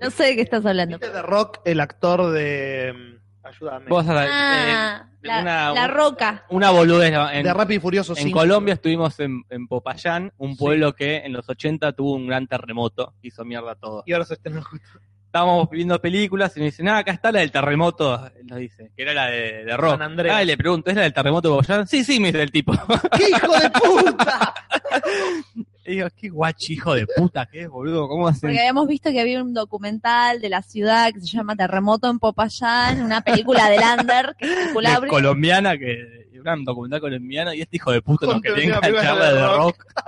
No sé de qué estás hablando. ¿Viste The Rock, el actor de... mm, Ayúdame. Vos sabés, Ah, eh, la, una- la roca. una boludez. En, de Rápido y Furioso en 5. Colombia estuvimos en, en Popayán, un Sí. pueblo que en los 80 tuvo un gran terremoto, hizo mierda todo. Y ahora se estrenó justo. estábamos viendo películas y me dicen, ah, acá está la del terremoto, nos dice, que era la de, de Rock. San Andreas. Ah, y le pregunto, ¿es la del terremoto de Popayán? Sí, sí, me dice el tipo. ¡Qué hijo de puta! y digo, qué guachi, hijo de puta que es, boludo, ¿cómo hacen? Porque habíamos visto que había un documental de la ciudad que se llama Terremoto en Popayán, una película de Lander que es circulable. colombiana, que era un documental colombiano, y este hijo de puta nos Ponte quería una película enganchar la de de rock. Rock.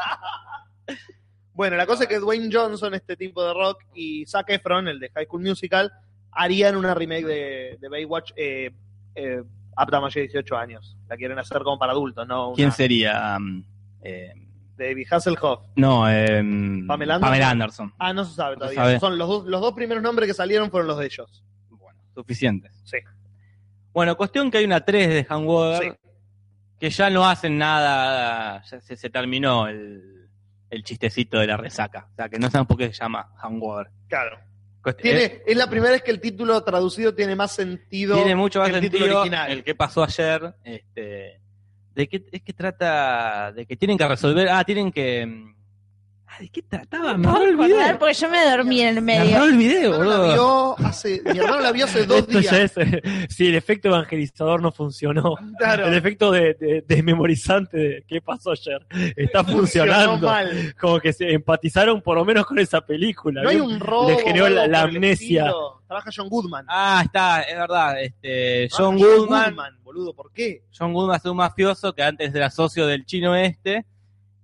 Bueno, la cosa es que Dwayne Johnson, este tipo de rock, y Zac Efron, el de High School Musical, harían una remake de, de Baywatch eh, eh, apta a mayores de 18 años. La quieren hacer como para adultos, ¿no? Una ¿Quién sería? Um, eh, David Hasselhoff. no, eh, ¿Pamela Anderson? Anderson. Ah, no se sabe No se todavía. sabe. Son los dos, los dos primeros nombres que salieron fueron los de ellos. Bueno, suficientes. Sí. Bueno, cuestión que hay una 3 de Hangover Sí. que ya no hacen nada, ya se, se terminó el, el chistecito de la resaca. O sea, que no saben por qué se llama Hangover. Claro. Tiene, es- es la primera vez que el título traducido tiene más sentido tiene mucho más que el título sentido original. el que pasó ayer. Este, de qué es que trata, de que tienen que resolver, ah, tienen que... ah, ¿De qué trataba? Me video. Porque yo me dormí en el Me medio. el video, boludo. mi hermano la vio hace dos Esto días. ya es, eh, si el efecto evangelizador no funcionó, Claro. el efecto de, de- desmemorizante de qué pasó ayer está funcionando. mal. Como que se empatizaron por lo menos con esa película. No hay un robo. Le generó la- amnesia. Trabaja John Goodman. Ah, está, es verdad. Este, Trabaja John Goodman, boludo, ¿por qué? John Goodman es un mafioso que antes era socio del chino este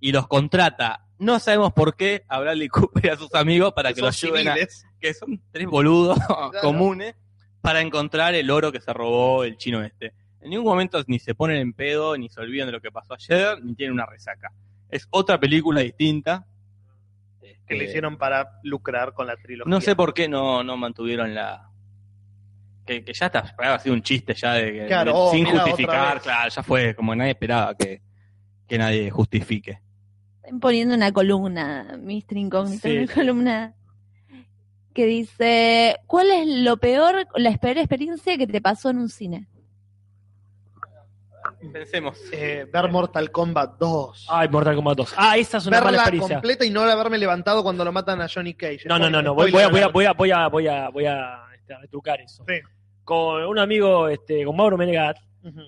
y los contrata. No sabemos por qué a Bradley Cooper y a sus amigos para que los lleven a, que son tres boludos comunes para encontrar el oro que se robó el chino este. En ningún momento ni se ponen en pedo, ni se olvidan de lo que pasó ayer, ni tienen una resaca. Es otra película distinta. Que le Este, hicieron para lucrar con la trilogía. No sé por qué no, no mantuvieron la. Que, que ya está, ha sido un chiste ya de que Claro, de- oh, sin otra justificar, claro, ya fue, como nadie esperaba que, que nadie justifique. Están poniendo una columna, Mr. Incógnito, Sí, una columna que dice, ¿cuál es lo peor, la peor experiencia que te pasó en un cine? Pensemos. Eh, ver Mortal Kombat 2. Ay, Mortal Kombat 2. Ah, esa es una mala Verla experiencia. completa y no haberme levantado cuando lo matan a Johnny Cage. No, no, no, no. Voy, voy a, voy a, voy a, voy a, voy a, voy a, este, a retrucar eso. Sí. Con un amigo, este, con Mauro Menegat,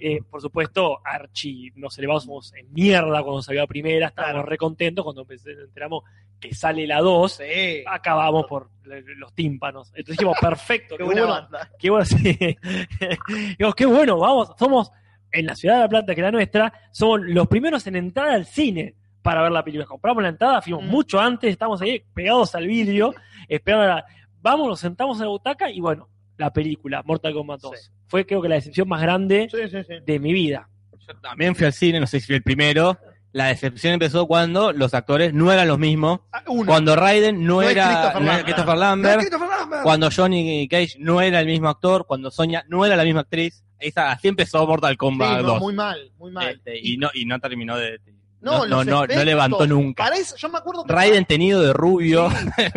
Eh, por supuesto, Archie, nos elevamos en mierda cuando salió la primera, estábamos Claro. re contentos cuando enteramos que sale la 2, Sí. acabamos por los tímpanos. Entonces dijimos, perfecto, Qué qué, buena bueno, banda. qué bueno, sí. Digo, qué bueno, vamos, somos en la ciudad de La Plata, que es la nuestra, somos los primeros en entrar al cine para ver la película. Compramos la entrada, fuimos Mm. mucho antes, estamos ahí pegados al vidrio, esperando a la- Vamos, nos sentamos en la butaca y bueno, la película, Mortal Kombat 2. Sí. Fue creo que la decepción más grande Sí, sí, sí. de mi vida. Yo también fui al cine, no sé si fui el primero. La decepción empezó cuando los actores no eran los mismos. Ah. Cuando Raiden no, era, Christopher no era Lambert. Christopher No, Lambert. Christopher Lambert. Cuando Johnny Cage no era el mismo actor. Cuando Sonia no era la misma actriz. Esa, así empezó Mortal Sí, Kombat no, 2. muy mal, muy mal. Este, y, no, y no terminó de. No, no, no, los no, no efectos. levantó nunca. Para eso, yo me acuerdo que Raiden tenido de rubio.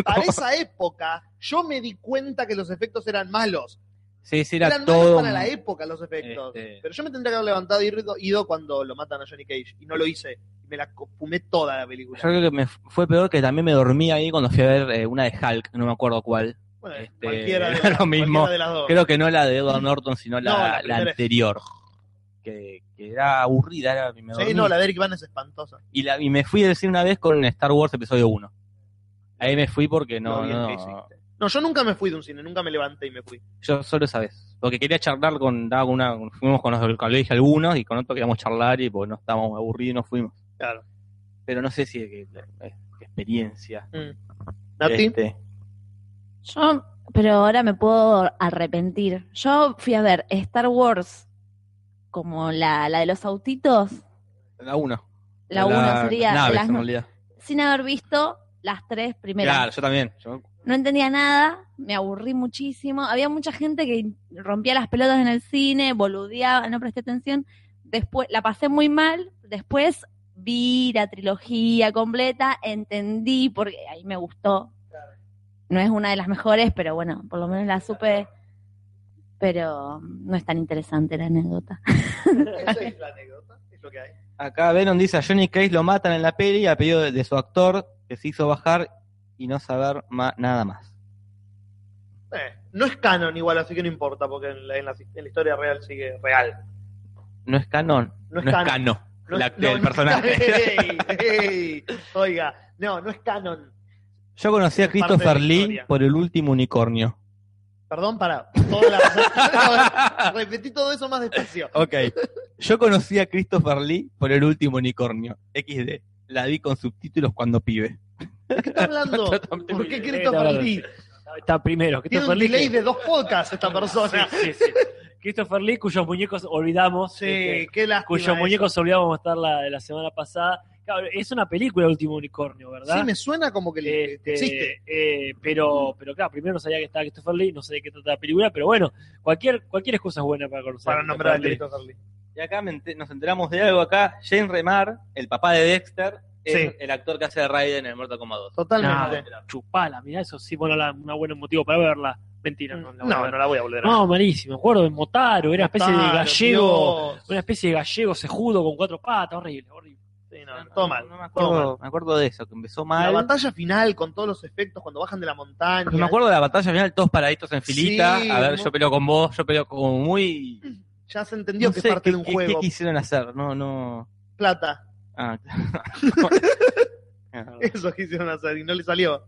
para esa época yo me di cuenta que los efectos eran malos. Sí, sí, era eran todo. para la época los efectos. Este- Pero yo me tendría que haber levantado y ido, cuando lo matan a Johnny Cage. Y no lo hice. Me la fumé toda la película. Yo creo que me fue peor que también me dormí ahí cuando fui a ver eh, una de Hulk, no me acuerdo cuál. Bueno, este, cualquiera, de las, lo mismo. cualquiera de las dos. Creo que no la de Edward Norton, sino la, No, anterior. Que, que era aburrida, era, me Sí, no, la de Eric Van es espantosa. y, la, y me fui a decir una vez con Star Wars Episodio 1. Ahí me fui porque no, no, hiciste. No, yo nunca me fui de un cine, nunca me levanté y me fui. yo solo esa vez. Porque quería charlar con, una, fuimos con los del colegio algunos y con otros queríamos charlar y pues no estábamos aburridos y nos fuimos. Claro. Pero no sé si qué experiencia. ¿Nati? Este, Yo, pero ahora me puedo arrepentir. Yo fui a ver Star Wars como la, la de los autitos, la 1. la 1 sería Naves, las en no- realidad. sin haber visto las tres primeras. Claro, yo también. Yo- No entendía nada, me aburrí muchísimo. Había mucha gente que rompía las pelotas en el cine, boludeaba, no presté atención. Después la pasé muy mal. Después vi la trilogía completa, entendí porque ahí me gustó. No es una de las mejores, pero bueno, por lo menos la supe. Pero no es tan interesante la anécdota. Esa es la anécdota, es lo que hay. Acá Venom dice a Johnny Cage lo matan en la peli a pedido de, de su actor que se hizo bajar y no saber ma- nada más. Eh, no es canon igual, así que no importa, porque en la, en la- en la historia real sigue real. No es canon. No No es es, canon. cano. No la- es- no, el no- personaje. Ey, ey, oiga, no, no es canon. Yo conocí a Christopher Lee por el último unicornio. Perdón, para. Toda la... Repetí todo eso más despacio. Ok. Yo conocí a Christopher Lee por el último unicornio. XD. La vi con subtítulos cuando pibe. ¿De qué está hablando? ¿Por qué bien. Lee? Está primero. Tiene Christopher un Lee. delay que- de dos podcasts esta persona. Sí, sí, sí. Christopher Lee, cuyos muñecos olvidamos. Sí, este, qué lástima. cuyos eso. muñecos olvidamos mostrar la de la semana pasada. Claro, es una película el último unicornio, ¿verdad? Sí, me suena como que, le- Este, existe. eh, pero, pero claro, primero no sabía que estaba Christopher Lee, no sé de qué trata la película, pero bueno, cualquier, cualquier excusa es buena para conocer. Para nombrar a. Christopher Lee. Y acá nos enteramos de algo acá. Jane Remar, el papá de Dexter, es Sí. el actor que hace de Raiden en el Mortal Kombat 2. Totalmente. No, chupala, mirá, eso sí, bueno, la, una buena motivo para verla. Mentira, no, la voy a no, ver. no la voy a volver a ver. No, malísimo, me acuerdo de Motaro, era una especie de gallego, Dios. una especie de gallego cejudo con cuatro patas, horrible, horrible. Sí, no, todo mal. No me acuerdo, me acuerdo de eso, que empezó La mal. batalla final con todos los efectos cuando bajan de la montaña. Pero me acuerdo de la batalla final, todos paraditos en filita. Sí, a ver, yo peleo con vos, yo peleo como muy. Ya se entendió No que sé es parte qué, de un qué- juego. qué quisieron hacer, no, no. Plata. Ah, Eso quisieron hacer y no le salió.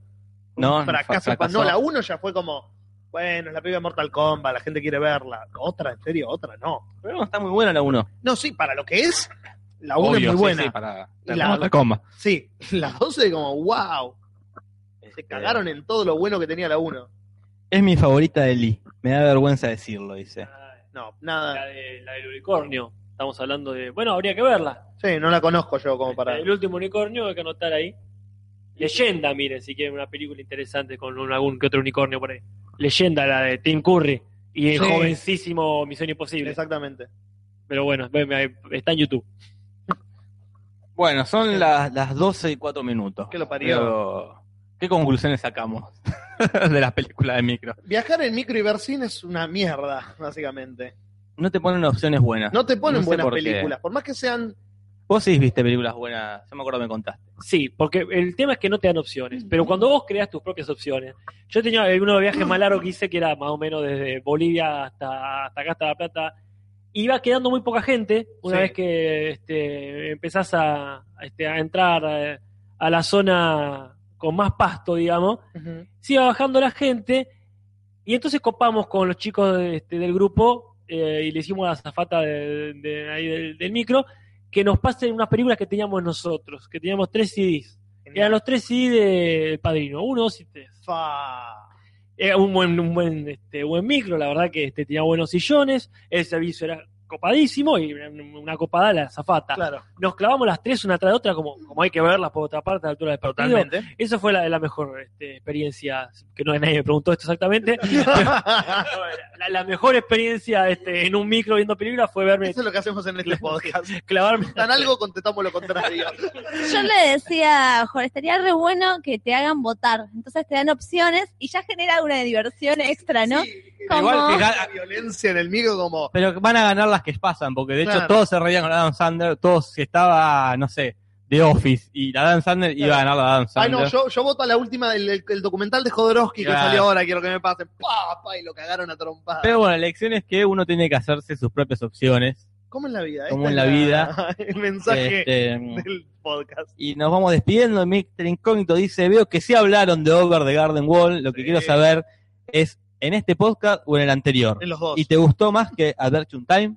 No, Un fracaso. No, la 1 ya fue como, bueno, es la película de Mortal Kombat, la gente quiere verla. Otra, en serio, otra, no. Pero no, está muy buena la 1. No, sí, para lo que es, la 1 es muy buena. Sí, para la, Mortal Kombat. Sí, la 12 como, wow. Se Este, cagaron en todo lo bueno que tenía la 1. Es mi favorita de Lee. Me da vergüenza decirlo, dice. No, La, nada. de- la del unicornio, estamos hablando de, bueno, habría que verla. Sí, no la conozco yo como para... El último unicornio hay que anotar ahí. Leyenda, miren, si quieren una película interesante con un- algún que otro unicornio por ahí. Leyenda, la de Tim Curry y el Sí. jovencísimo Misión Imposible. Exactamente. Pero bueno, está en YouTube. Bueno, son las, las 12 y 4 minutos. ¿Qué lo parió? Pero, ¿Qué conclusiones sacamos de las películas de micro? Viajar en micro y ver cine es una mierda, básicamente. No te ponen opciones buenas. No te ponen No buenas por qué. películas, por más que sean. Vos sí viste películas buenas, yo me acuerdo que me contaste. Sí, porque el tema es que no te dan opciones, pero cuando vos creas tus propias opciones. Yo tenía uno de viajes más largos que hice, que era más o menos desde Bolivia hasta, hasta acá, hasta La Plata. Iba quedando muy poca gente una Sí. vez que este, empezás a, a, este, a entrar eh, a la zona con más pasto, digamos. se iba bajando la gente y entonces copamos con los chicos de- este, del grupo eh, y le hicimos a la zafata de, de ahí del, del micro que nos pasen unas películas que teníamos nosotros, que teníamos tres CDs. Eran los tres CDs del Padrino, uno, dos y tres. Fa. Era un buen, un buen, este, buen micro, la verdad que este, tenía buenos sillones, el servicio era copadísimo y una- copada la zafata. Claro, Nos clavamos las tres una tras otra, como, como hay que verlas por otra parte a la altura del partido. totalmente. Esa fue la, la mejor este, experiencia, que no nadie me preguntó esto exactamente. la, la mejor experiencia este, en un micro viendo películas fue verme Eso es lo que hacemos en este podcast. clavarme. Tan algo, contestamos lo contrario. Yo le decía, Jorge, estaría re bueno que te hagan votar. Entonces te dan opciones y ya genera una diversión extra, ¿no? Sí, Como- Igual que la violencia en el micro como pero van a ganar las que pasan, porque de hecho todos se reían con Adam Sandler, todos si estaba, no sé, The Office y la Adam Sandler iba a ganar la Adam Ay, Sandler. no, yo, yo voto a la última, el, el- el documental de Jodorowsky que salió ahora, quiero que me pasen. Pa, pa, y lo cagaron a trompadas. Pero bueno, la lección es que uno tiene que hacerse sus propias opciones. ¿Cómo en la vida? Como Esta en la El mensaje Este, del podcast. y nos vamos despidiendo. Mr. Incógnito dice, veo que sí hablaron de Over the Garden Wall. Lo que Sí. quiero saber es, ¿en este podcast o en el anterior? En los dos. ¿Y te gustó más que Adventure Time?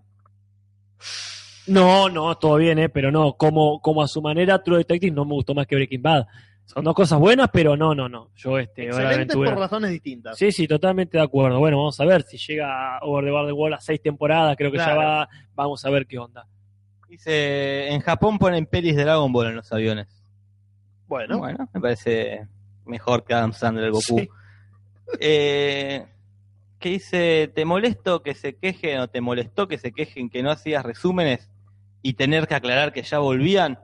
No, no, todo bien, ¿eh? pero no, como, como a su manera, True Detective no me gustó más que Breaking Bad. Son dos cosas buenas, pero no, no, no. Yo, este, Excelente por razones distintas. Sí, sí, totalmente de acuerdo. Bueno, vamos a ver si llega Over the Garden Wall a seis temporadas, creo que Claro. ya va. Vamos a ver qué onda. Dice, en Japón ponen pelis de Dragon Ball en los aviones. Bueno, Bueno, me parece mejor que Adam Sandler, Goku. Sí. Eh, ¿Qué dice? ¿Te molesto que se quejen o te molestó que se quejen que no hacías resúmenes y tener que aclarar que ya volvían?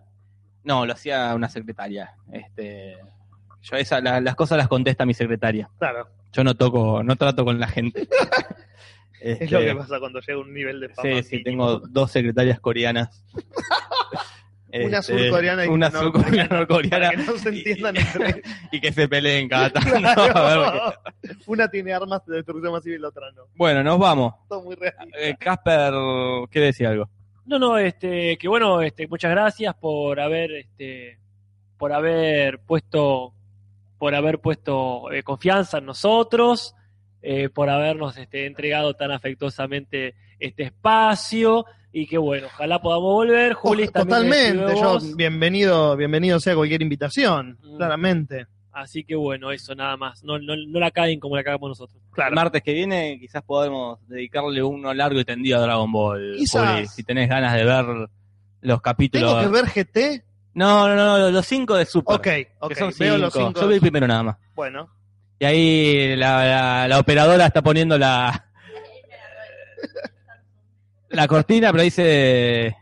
No, lo hacía una secretaria. Este, yo esa, la- las cosas las contesta mi secretaria. claro. Yo no toco, no trato con la gente. Es Este, lo que pasa cuando llega un nivel de fama. Sí, sí, tengo dos secretarias coreanas. Una Este, surcoreana y una surcoreana norcoreana que no se entiendan entre y que se peleen cada tanto. A ver qué- Una tiene armas de destrucción masiva y la otra no. Bueno, nos vamos. Todo muy real. Eh, Casper, ¿quiere decir algo? No, no, este, que bueno, este, muchas gracias por haber, este, por haber puesto, por haber puesto eh, confianza en nosotros, eh, por habernos este, entregado tan afectuosamente este espacio y que bueno, ojalá podamos volver. Juli, Totalmente, yo bienvenido, bienvenido sea cualquier invitación, Mm. claramente. Así que bueno, eso nada más. No, no, no la caen como la cagamos nosotros. El martes que viene quizás podemos dedicarle uno largo y tendido a Dragon Ball. Juli, si tenés ganas de ver los capítulos. ¿Tengo que ver GT? No, no, no, los cinco de Super. Ok, ok, que son veo los cinco. Yo vi el primero nada más. Bueno, Y ahí la, la- la operadora está poniendo la la cortina, pero dice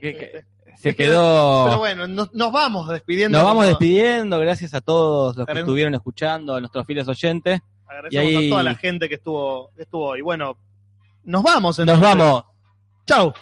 que, que se pero quedó. bueno, nos, nos vamos despidiendo. Nos vamos despidiendo, gracias a todos los que estuvieron escuchando, a nuestros fieles oyentes. Agradecemos Y ahí- a toda la gente que estuvo, que estuvo hoy. Bueno, nos vamos Nos entonces. vamos. Chau.